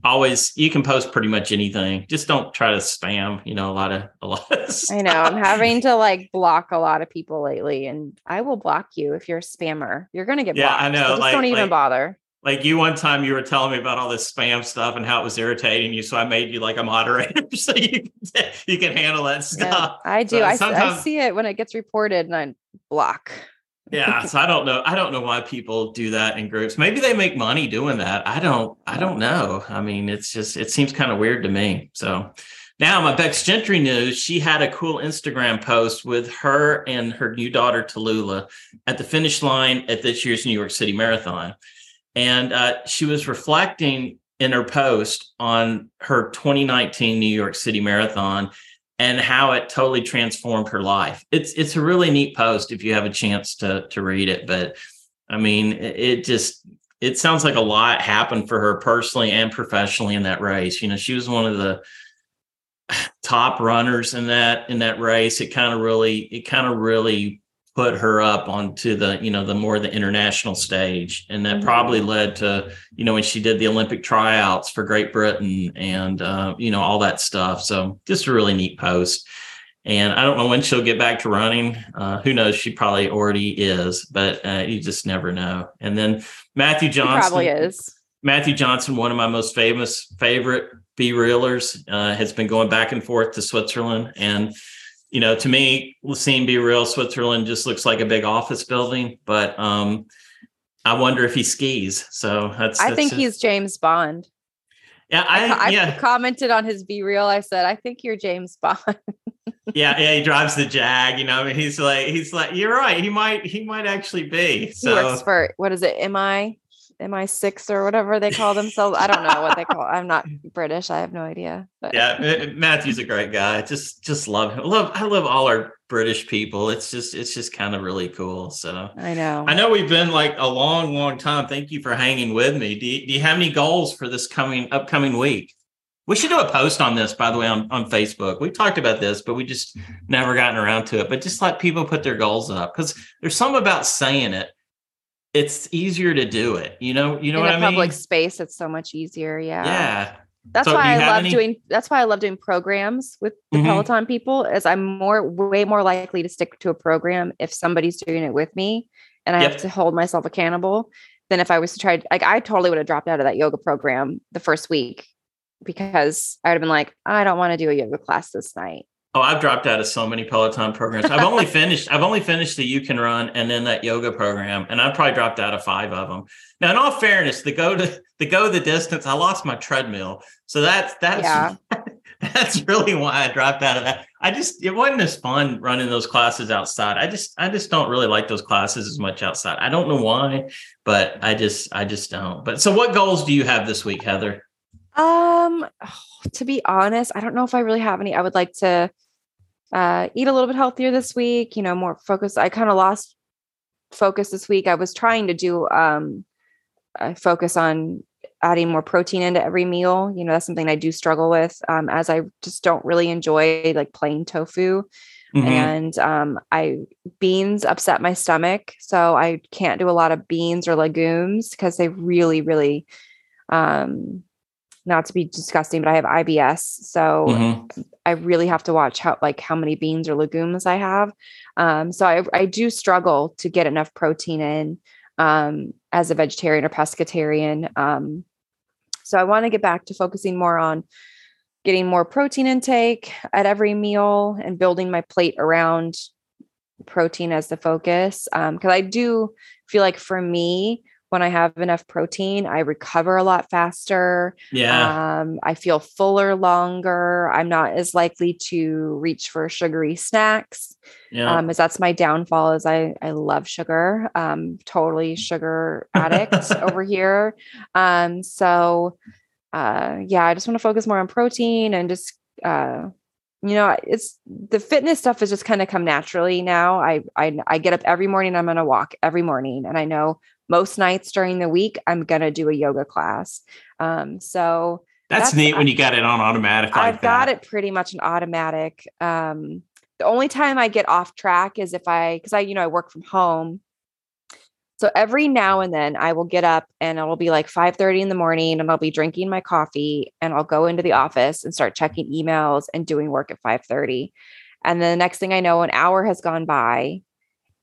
always you can post pretty much anything. Just don't try to spam you know a lot of a lot of i know i'm having to like block a lot of people lately and i will block you if you're a spammer. You're gonna get yeah blocked, i know so just like, don't even like, bother. like you one time you were telling me about all this spam stuff and how it was irritating you so i made you like a moderator so you can, you can handle that stuff. Yeah, i do. I, I see it when it gets reported and i block yeah so i don't know i don't know why people do that in groups. Maybe they make money doing that. I don't i don't know. I mean it's just it seems kind of weird to me. So now my becs gentry news she had a cool instagram post with her and her new daughter tallulah at the finish line at this year's new york city marathon. And uh, she was reflecting in her post on her 2019 new york city marathon and how it totally transformed her life. It's it's a really neat post if you have a chance to to read it. But I mean, it, just it sounds like a lot happened for her personally and professionally in that race. You know, she was one of the top runners in that in that race. It kind of really it kind of really put her up onto the you know the more the international stage. And that mm-hmm. probably led to you know when she did the olympic tryouts for great britain and uh, you know all that stuff. So just a really neat post. And i don't know when she'll get back to running. Uh, who knows? She probably already is but uh, you just never know. And then matthew johnson she probably is. Matthew johnson one of my most famous favorite BeRealers uh, has been going back and forth to switzerland. And you know, to me, seeing BeReal, Switzerland just looks like a big office building, but um, I wonder if he skis. So that's, I that's think he's James Bond. Yeah, I, I, yeah. commented on his BeReal. I said, I think you're James Bond. yeah, yeah, he drives the Jag. You know, he's like, he's like, you're right. He might, he might actually be. So he works for what is it? MI MI6 or whatever they call themselves. I don't know what they call. I'm not British. I have no idea. But. Yeah, Matthew's a great guy. Just just love him. Love I love all our British people. It's just it's just kind of really cool. So I know. I know we've been like a long, long time. Thank you for hanging with me. Do you, do you have any goals for this coming upcoming week? We should do a post on this, by the way, on, on Facebook. We've talked about this, but we just never gotten around to it. But just let people put their goals up because there's some about saying it it's easier to do it. You know, you know in what a I mean? Public space, it's so much easier. Yeah. Yeah. That's so why I love any... doing that's why I love doing programs with the mm-hmm. Peloton people is I'm more way more likely to stick to a program if somebody's doing it with me and I yep. have to hold myself accountable than if I was to try like I totally would have dropped out of that yoga program the first week because I would have been like, I don't want to do a yoga class this night. Oh, I've dropped out of so many Peloton programs. I've only finished. I've only finished the You Can Run and then that yoga program, and I've probably dropped out of five of them. Now, in all fairness, the go to the go the distance, I lost my treadmill, so that's that's yeah. that's really why I dropped out of that. I just it wasn't as fun running those classes outside. I just I just don't really like those classes as much outside. I don't know why, but I just I just don't. But so, what goals do you have this week, Heather? Um, to be honest, I don't know if I really have any. I would like to uh, eat a little bit healthier this week, you know, more focus. I kind of lost focus this week. I was trying to do um, focus on adding more protein into every meal. You know, that's something I do struggle with um, as I just don't really enjoy like plain tofu. Mm-hmm. And um, I beans upset my stomach, so I can't do a lot of beans or legumes because they really, really um, not to be disgusting, but I have IBS. So mm-hmm. I really have to watch how like how many beans or legumes I have. Um, so I, I do struggle to get enough protein in um, as a vegetarian or pescatarian. Um, so I want to get back to focusing more on getting more protein intake at every meal and building my plate around protein as the focus. Because um, I do feel like for me, when I have enough protein, I recover a lot faster. Yeah. Um, I feel fuller longer. I'm not as likely to reach for sugary snacks. Yeah. Um, as that's my downfall is I I love sugar. Um, totally sugar addict over here. Um, so uh yeah, I just want to focus more on protein and just uh you know it's the fitness stuff has just kind of come naturally now I, I i get up every morning i'm going to walk every morning and i know most nights during the week i'm going to do a yoga class. Um, so that's, that's neat when you got it on automatic like i've got it pretty much an automatic um, the only time i get off track is if i because i you know i work from home. So every now and then I will get up and it'll be like 5:30 in the morning and I'll be drinking my coffee and I'll go into the office and start checking emails and doing work at 5:30. And then the next thing I know an hour has gone by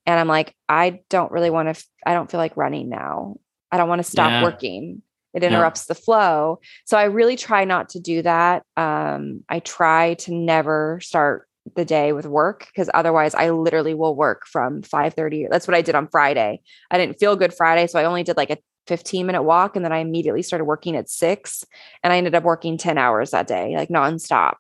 and I'm like, I don't really want to, f- I don't feel like running now. I don't want to stop yeah. working. It interrupts yeah. the flow. So I really try not to do that. Um, I try to never start the day with work because otherwise I literally will work from 5:30. That's what I did on Friday. I didn't feel good Friday, so I only did like a 15 minute walk and then I immediately started working at 6 and I ended up working 10 hours that day, like nonstop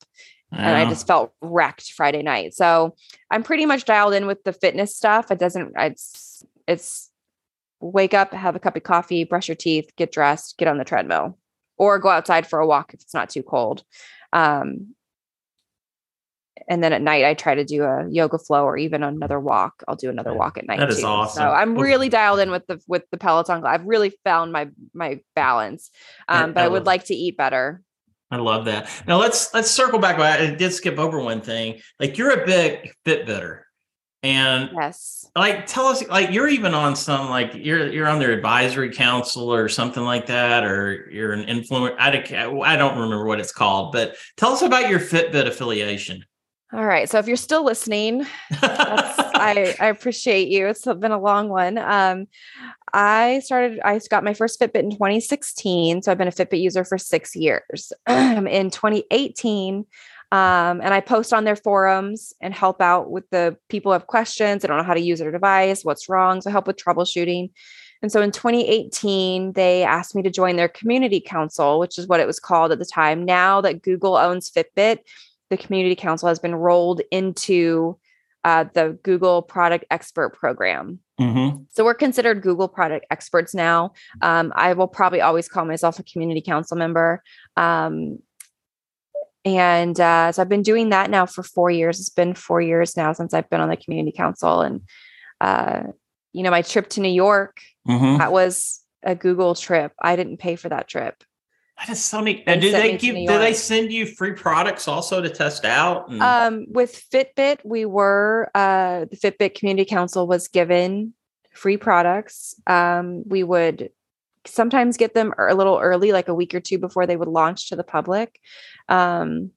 and I just felt wrecked Friday night. So I'm pretty much dialed in with the fitness stuff. It doesn't, it's, it's wake up, have a cup of coffee, brush your teeth, get dressed, get on the treadmill, or go outside for a walk if it's not too cold. Um, and then at night I try to do a yoga flow or even another walk. I'll do another walk at night. That is too. awesome. So I'm really dialed in with the with the Peloton. I've really found my my balance. Um, but I, I would like to eat better. I love that. Now let's let's circle back. I did skip over one thing. Like you're a big Fitbitter. And yes, like tell us, like you're even on some like you're you're on their advisory council or something like that, or you're an influencer. I, I don't remember what it's called, but tell us about your Fitbit affiliation. All right. So if you're still listening, I, I appreciate you. It's been a long one. Um, I started, I got my first Fitbit in 2016. So I've been a Fitbit user for six years. in 2018, um, and I post on their forums and help out with the people who have questions. They don't know how to use their device, what's wrong. So I help with troubleshooting. And so in 2018, they asked me to join their community council, which is what it was called at the time. Now that Google owns Fitbit, the community council has been rolled into uh, the Google Product Expert Program. Mm-hmm. So we're considered Google Product Experts now. Um, I will probably always call myself a community council member. Um, and uh, so I've been doing that now for four years. It's been four years now since I've been on the community council. And, uh, you know, my trip to New York, mm-hmm. that was a Google trip. I didn't pay for that trip. That is so neat. And do they give? Do they send you free products also to test out? And- um, with Fitbit, we were uh, the Fitbit Community Council was given free products. Um, we would sometimes get them a little early, like a week or two before they would launch to the public. Um,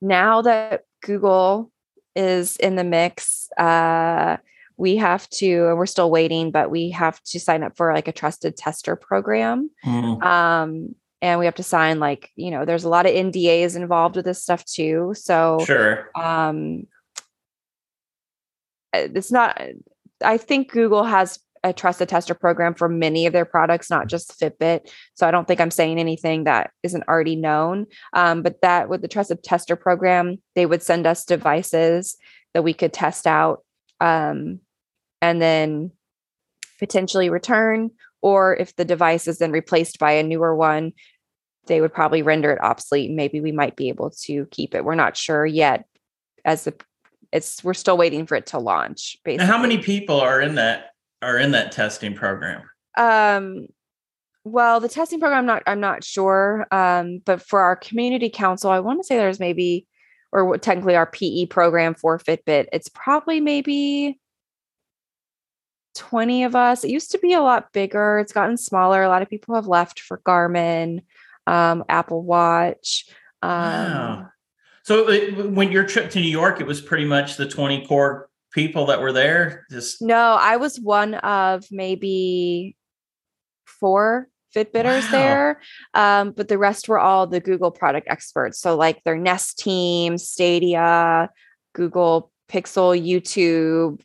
now that Google is in the mix, uh, we have to, and we're still waiting, but we have to sign up for like a trusted tester program. Mm. Um, and we have to sign like, you know, there's a lot of NDAs involved with this stuff too. So sure. Um, uh, it's not, I think Google has a trusted tester program for many of their products, not just Fitbit. So I don't think I'm saying anything that isn't already known. Um, but that with the trusted tester program, they would send us devices that we could test out um, and then potentially return. Or if the device is then replaced by a newer one, they would probably render it obsolete. Maybe we might be able to keep it. We're not sure yet. As the it's we're still waiting for it to launch. Basically, how many people are in that are in that testing program? Um, well, the testing program, I'm not, I'm not sure. Um, but for our community council, I want to say there's maybe, or technically our PE program for Fitbit, it's probably maybe 20 of us. It used to be a lot bigger. It's gotten smaller. A lot of people have left for Garmin, um, Apple Watch. Um, wow. So it, when your trip to New York, it was pretty much the 20 core people that were there? Just no, I was one of maybe four Fitbitters wow. there, um, but the rest were all the Google product experts. So like their Nest team, Stadia, Google Pixel, YouTube,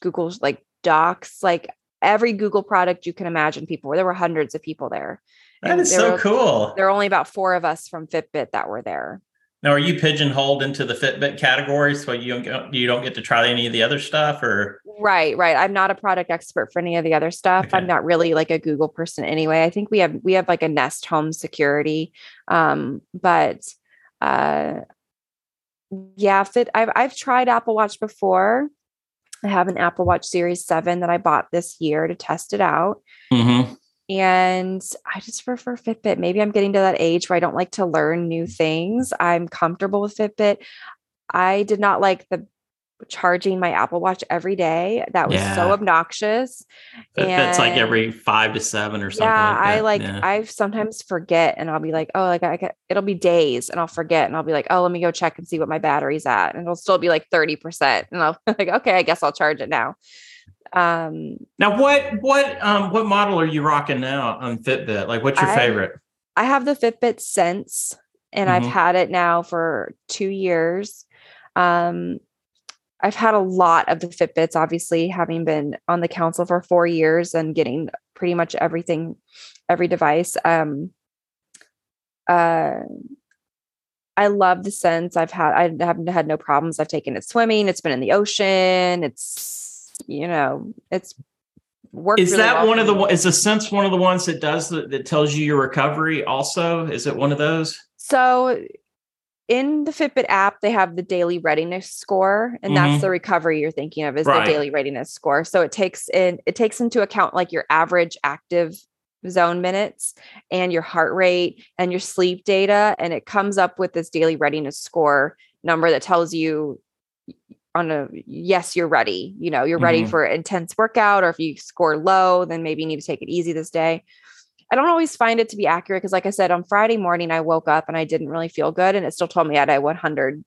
Google's like Docs, like every Google product you can imagine. People there were hundreds of people there. and That is so were, cool. There were only about four of us from Fitbit that were there. Now, are you pigeonholed into the Fitbit category, so you don't get, you don't get to try any of the other stuff, or right, right? I'm not a product expert for any of the other stuff. Okay. I'm not really like a Google person anyway. I think we have we have like a Nest Home security, um, but uh, yeah, Fit. I've I've tried Apple Watch before. I have an Apple Watch Series Seven that I bought this year to test it out. Mm-hmm and I just prefer Fitbit. Maybe I'm getting to that age where I don't like to learn new things. I'm comfortable with Fitbit. I did not like the charging my Apple Watch every day. That was yeah. so obnoxious. And that's like every five to seven or something. Yeah, like I like yeah. I sometimes forget and I'll be like, oh, like I get, it'll be days and I'll forget and I'll be like, oh, let me go check and see what my battery's at. And it'll still be like 30%. And I'll like, okay, I guess I'll charge it now. Um, now, what what um, what model are you rocking now on Fitbit? Like, what's your I, favorite? I have the Fitbit Sense, and mm-hmm. I've had it now for two years. Um, I've had a lot of the Fitbits, obviously, having been on the council for four years and getting pretty much everything, every device. Um, uh, I love the sense. I've had I haven't had no problems. I've taken it swimming. It's been in the ocean. It's you know, it's worked. Is really that well one of the is the sense one of the ones that does the, that tells you your recovery? Also, is it one of those? So in the Fitbit app, they have the daily readiness score, and mm-hmm. that's the recovery you're thinking of is right. the daily readiness score. So it takes in it takes into account like your average active zone minutes and your heart rate and your sleep data, and it comes up with this daily readiness score number that tells you on a yes, you're ready. You know, you're mm-hmm. ready for intense workout, or if you score low, then maybe you need to take it easy this day. I don't always find it to be accurate because, like I said, on Friday morning, I woke up and I didn't really feel good, and it still told me I had a 100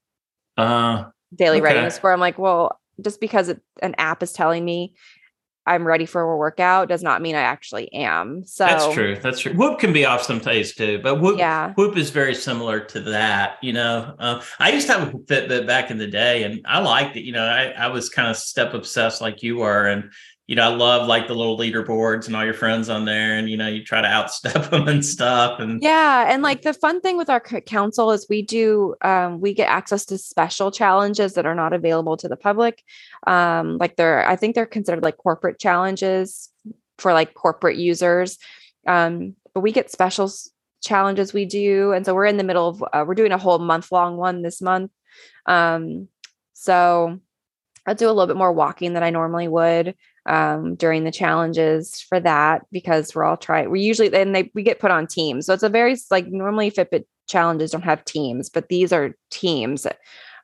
uh, daily okay. readiness score. I'm like, well, just because it, an app is telling me I'm ready for a workout does not mean I actually am. So that's true. That's true. Whoop can be off some days too, but Whoop, yeah. Whoop is very similar to that. You know, uh, I used to have a Fitbit back in the day, and I liked it. You know, I, I was kind of step obsessed like you were, and you know, I love like the little leaderboards and all your friends on there, and you know, you try to outstep them and stuff. And yeah, and like the fun thing with our council is we do um, we get access to special challenges that are not available to the public. Um, like they're, I think they're considered like corporate challenges for like corporate users. Um, but we get special challenges we do, and so we're in the middle of uh, we're doing a whole month long one this month. Um, so I'll do a little bit more walking than I normally would um, during the challenges for that because we're all trying. We usually and they we get put on teams, so it's a very like normally Fitbit challenges don't have teams, but these are teams,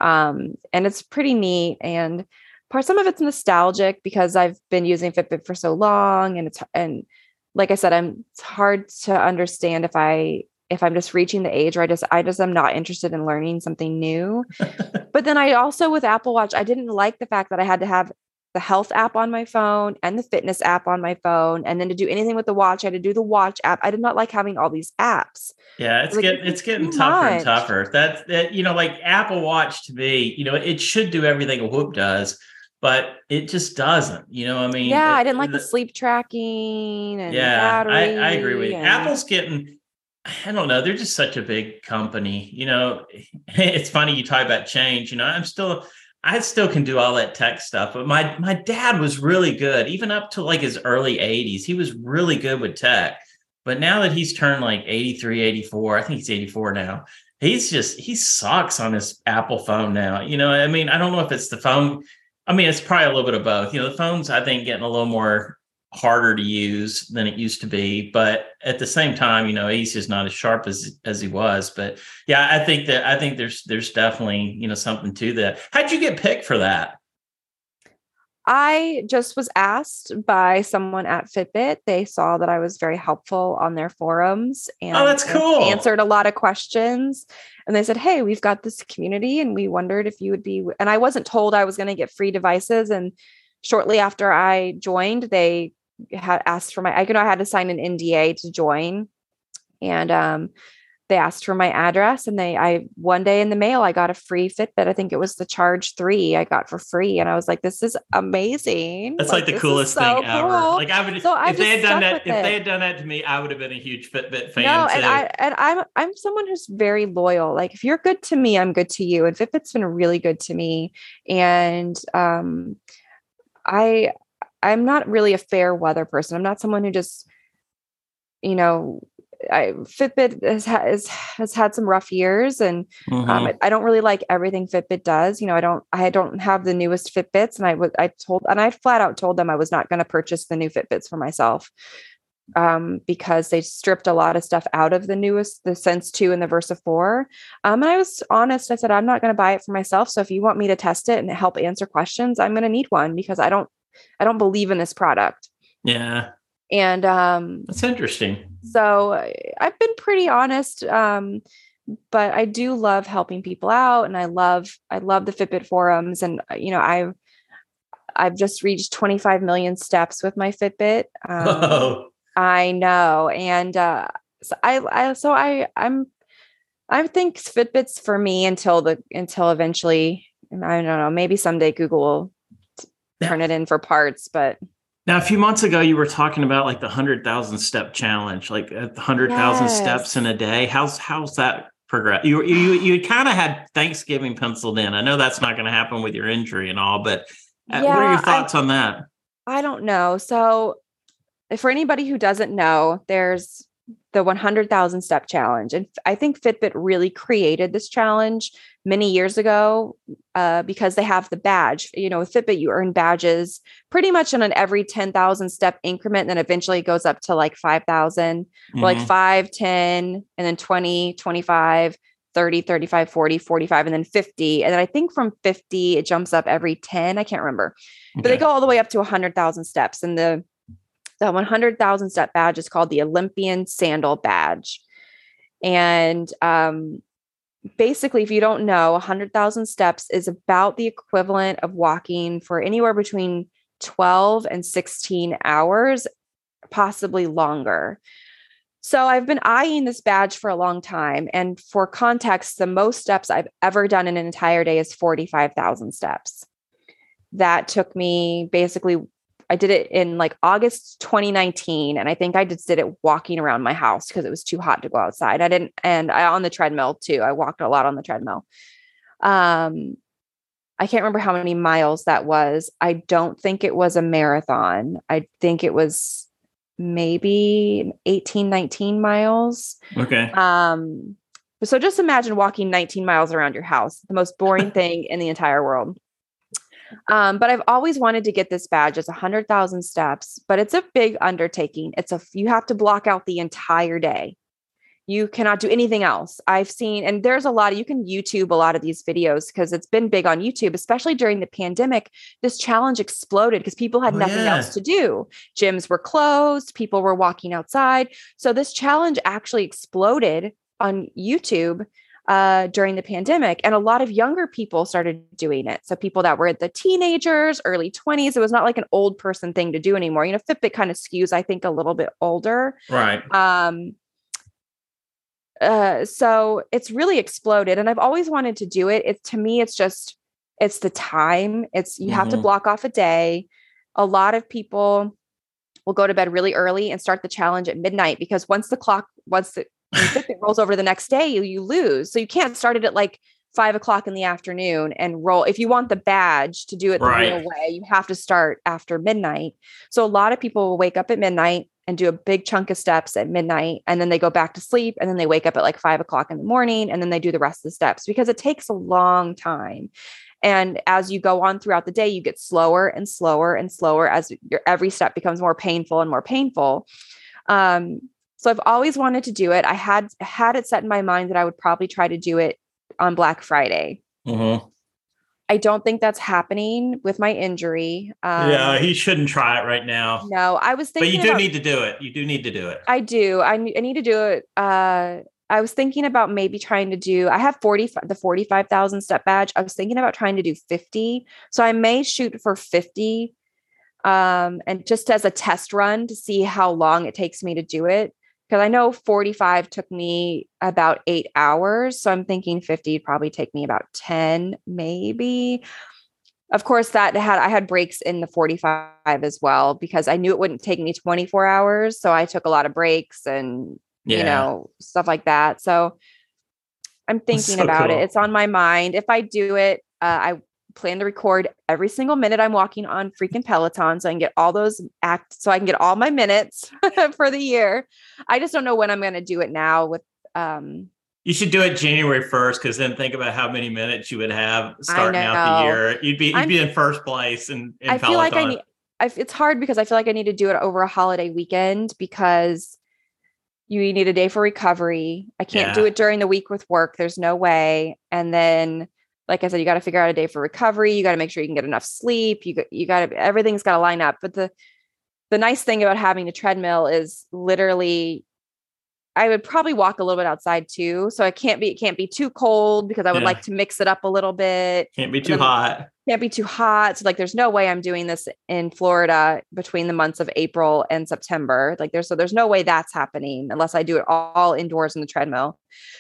um, and it's pretty neat. And part some of it's nostalgic because I've been using Fitbit for so long, and it's and like I said, I'm it's hard to understand if I if I'm just reaching the age where I just I just am not interested in learning something new. but then I also with Apple Watch, I didn't like the fact that I had to have the health app on my phone and the fitness app on my phone. And then to do anything with the watch, I had to do the watch app. I did not like having all these apps. Yeah, it's like, getting it's getting tougher much. and tougher. That's that, you know, like Apple Watch to me, you know, it should do everything a whoop does, but it just doesn't. You know, I mean, yeah, it, I didn't like the, the, sleep tracking and yeah, I, I agree with you. And, Apple's getting I don't know. They're just such a big company. You know, it's funny you talk about change. You know, I'm still I still can do all that tech stuff, but my my dad was really good, even up to like his early 80s. He was really good with tech. But now that he's turned like 83, 84, I think he's 84 now. He's just he sucks on his Apple phone now. You know, I mean, I don't know if it's the phone. I mean, it's probably a little bit of both. You know, the phone's I think getting a little more harder to use than it used to be. But at the same time, you know, he's just not as sharp as as he was. But yeah, I think that I think there's there's definitely you know something to that. How'd you get picked for that? I just was asked by someone at Fitbit. They saw that I was very helpful on their forums oh, and oh, that's cool. answered a lot of questions. And they said, Hey, we've got this community and we wondered if you would be. And I wasn't told I was going to get free devices. And shortly after I joined, they had asked for my I could I had to sign an NDA to join. And um they asked for my address and they I one day in the mail I got a free Fitbit. I think it was the Charge 3 I got for free and I was like this is amazing. That's like, like the coolest so thing cool. ever. Like I would so if they had done that if it. they had done that to me I would have been a huge Fitbit fan no, too. and I and I'm I'm someone who's very loyal. Like if you're good to me I'm good to you and Fitbit's been really good to me and um I I'm not really a fair weather person. I'm not someone who just, you know, I Fitbit has has, has had some rough years, and um, mm-hmm. um, I, I, don't really like everything Fitbit does. You know, I don't I don't have the newest Fitbits, and I was I told and I flat out told them I was not going to purchase the new Fitbits for myself um, because they stripped a lot of stuff out of the newest, the Sense 2 and the Versa 4. Um, and I was honest. I said, I'm not going to buy it for myself. So if you want me to test it and help answer questions, I'm going to need one because I don't I don't believe in this product. Yeah. And um that's interesting. So I've been pretty honest. Um, but I do love helping people out and I love I love the Fitbit forums and uh, you know I've I've just reached 25 million steps with my Fitbit. Um, oh. I know. And uh so I, I so I I'm I think Fitbits for me until the until eventually I don't know, maybe someday Google will turn it in for parts, but now a few months ago you were talking about like the 100,000 step challenge, like 100,000 yes. steps in a day. How's how's that progress? You you you kind of had Thanksgiving penciled in. I know that's not going to happen with your injury and all, but yeah, uh, what are your thoughts I, on that? I don't know. So for anybody who doesn't know, there's the 100,000 step challenge. And I think Fitbit really created this challenge many years ago uh, because they have the badge. You know, with Fitbit, you earn badges pretty much on an every 10,000 step increment. And then eventually it goes up to like 5,000, mm-hmm. like 5, 10, and then 20, 25. 30, 35, 40, 45, and then 50. And then I think from 50, it jumps up every 10. I can't remember, okay. but they go all the way up to 100,000 steps. And the the 100,000 step badge is called the Olympian Sandal Badge. And um, basically, if you don't know, 100,000 steps is about the equivalent of walking for anywhere between 12 and 16 hours, possibly longer. So I've been eyeing this badge for a long time. And for context, the most steps I've ever done in an entire day is 45,000 steps. That took me basically I did it in like August 2019. And I think I just did it walking around my house because it was too hot to go outside. I didn't, and I on the treadmill too. I walked a lot on the treadmill. Um, I can't remember how many miles that was. I don't think it was a marathon. I think it was maybe 18, 19 miles. Okay. Um, so just imagine walking 19 miles around your house, the most boring thing in the entire world. Um, but I've always wanted to get this badge. It's a hundred thousand steps, but it's a big undertaking. It's a you have to block out the entire day. You cannot do anything else. I've seen, and there's a lot of you can YouTube a lot of these videos because it's been big on YouTube, especially during the pandemic. This challenge exploded because people had oh, nothing yeah. else to do. Gyms were closed, people were walking outside. So this challenge actually exploded on YouTube uh, during the pandemic. And a lot of younger people started doing it. So people that were the teenagers, early 20s, it was not like an old person thing to do anymore. You know, Fitbit kind of skews, I think, a little bit older. Right. Um, uh, so it's really exploded. And I've always wanted to do it. It's to me, it's just, it's the time. It's you mm-hmm. have to mm-hmm. block off a day. A lot of people will go to bed really early and start the challenge at midnight because once the clock, once the if it rolls over to the next day, you, you lose. So you can't start it at like five o'clock in the afternoon and roll. If you want the badge to do it the right. real way, you have to start after midnight. So a lot of people will wake up at midnight and do a big chunk of steps at midnight and then they go back to sleep and then they wake up at like five o'clock in the morning and then they do the rest of the steps because it takes a long time. And as you go on throughout the day, you get slower and slower and slower as your every step becomes more painful and more painful. Um, so I've always wanted to do it. I had had it set in my mind that I would probably try to do it on Black Friday. Mm-hmm. I don't think that's happening with my injury. Um, yeah, he shouldn't try it right now. No, I was thinking. But you do about, need to do it. You do need to do it. I do. I, I need to do it. Uh, I was thinking about maybe trying to do. I have forty the forty five thousand step badge. I was thinking about trying to do fifty. So I may shoot for fifty, um, and just as a test run to see how long it takes me to do it because I know 45 took me about eight hours. So I'm thinking 50 would probably take me about 10, maybe. Of course, that had I had breaks in the 45 as well because I knew it wouldn't take me 24 hours. So I took a lot of breaks and yeah. you know, stuff like that. So I'm thinking so about cool. it. It's on my mind. If I do it, uh, I plan to record every single minute I'm walking on freaking Peloton so I can get all those act so I can get all my minutes for the year. I just don't know when I'm going to do it now with um you should do it January 1st because then think about how many minutes you would have starting out the year. You'd be you'd I'm, be in first place in, in I Peloton. feel like I need I, it's hard because I feel like I need to do it over a holiday weekend because you need a day for recovery. I can't yeah. do it during the week with work. There's no way. And then like I said, you got to figure out a day for recovery. You got to make sure you can get enough sleep. You you got to everything's got to line up. But the the nice thing about having a treadmill is literally I would probably walk a little bit outside too. So it can't be it can't be too cold because I would yeah. like to mix it up a little bit. Can't be too hot. Can't be too hot. So like there's no way I'm doing this in Florida between the months of April and September. Like there's so there's no way that's happening unless I do it all indoors in the treadmill.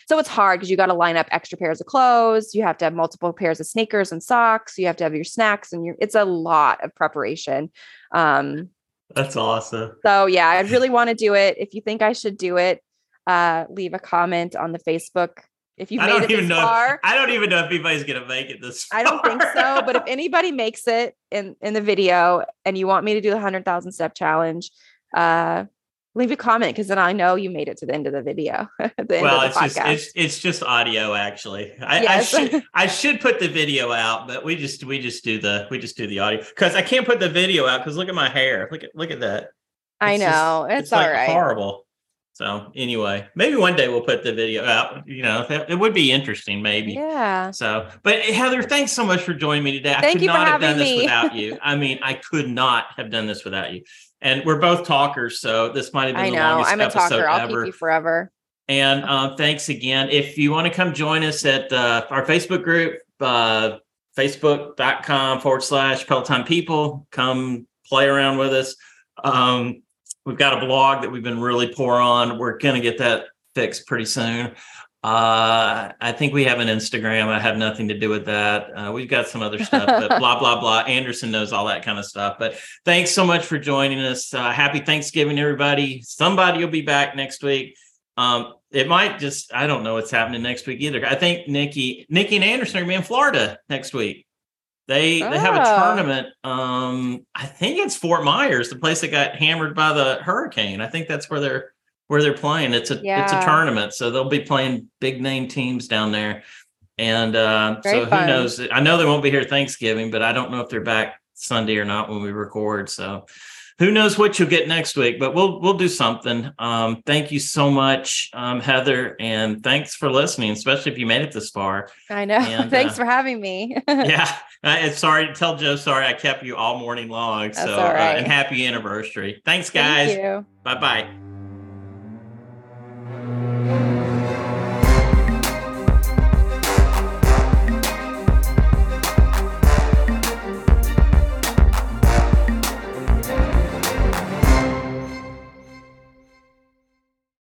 So it's hard because you got to line up extra pairs of clothes. You have to have multiple pairs of sneakers and socks. You have to have your snacks and your it's a lot of preparation. Um that's awesome. So yeah, I really want to do it. If you think I should do it, uh, leave a comment on the Facebook if you've I made it this know, far. I don't even know if anybody's gonna make it this far. I don't think so. But if anybody makes it in in the video and you want me to do the hundred thousand step challenge, uh, leave a comment because then I know you made it to the end of the video. the well, it's podcast. just it's it's just audio actually. I, yes. I, should I should put the video out, but we just we just do the we just do the audio because I can't put the video out because look at my hair. Look at look at that. It's I know just, it's, it's all like right. Horrible. So anyway, maybe one day we'll put the video out. You know, it would be interesting, maybe. Yeah. So, but Heather, thanks so much for joining me today. Thank I could not have done me. this without you. I mean, I could not have done this without you. And we're both talkers, so this might have been I the know. longest I'm a talker. I'll keep you forever. And uh, thanks again. If you want to come join us at uh, our Facebook group, uh, facebook.com forward slash Peloton people, come play around with us. Um, We've got a blog that we've been really poor on. We're going to get that fixed pretty soon. Uh, I think we have an Instagram. I have nothing to do with that. Uh, we've got some other stuff, but blah, blah, blah. Anderson knows all that kind of stuff. But thanks so much for joining us. Uh, happy Thanksgiving, everybody. Somebody will be back next week. Um, it might just, I don't know what's happening next week either. I think Nikki, Nikki and Anderson are going to be in Florida next week. They oh. they have a oh. tournament. Um, I think it's Fort Myers, the place that got hammered by the hurricane. I think that's where they're where they're playing. It's a yeah. it's a tournament, so they'll be playing big name teams down there. And uh, so fun. who knows? I know they won't be here Thanksgiving, but I don't know if they're back Sunday or not when we record. So who knows what you'll get next week, but we'll we'll do something. Um, thank you so much, um, Heather, and thanks for listening, especially if you made it this far. I know. And, thanks uh, for having me. yeah, uh, sorry, tell Joe sorry I kept you all morning long. That's so uh, and happy anniversary. Thanks, guys. Thank bye bye.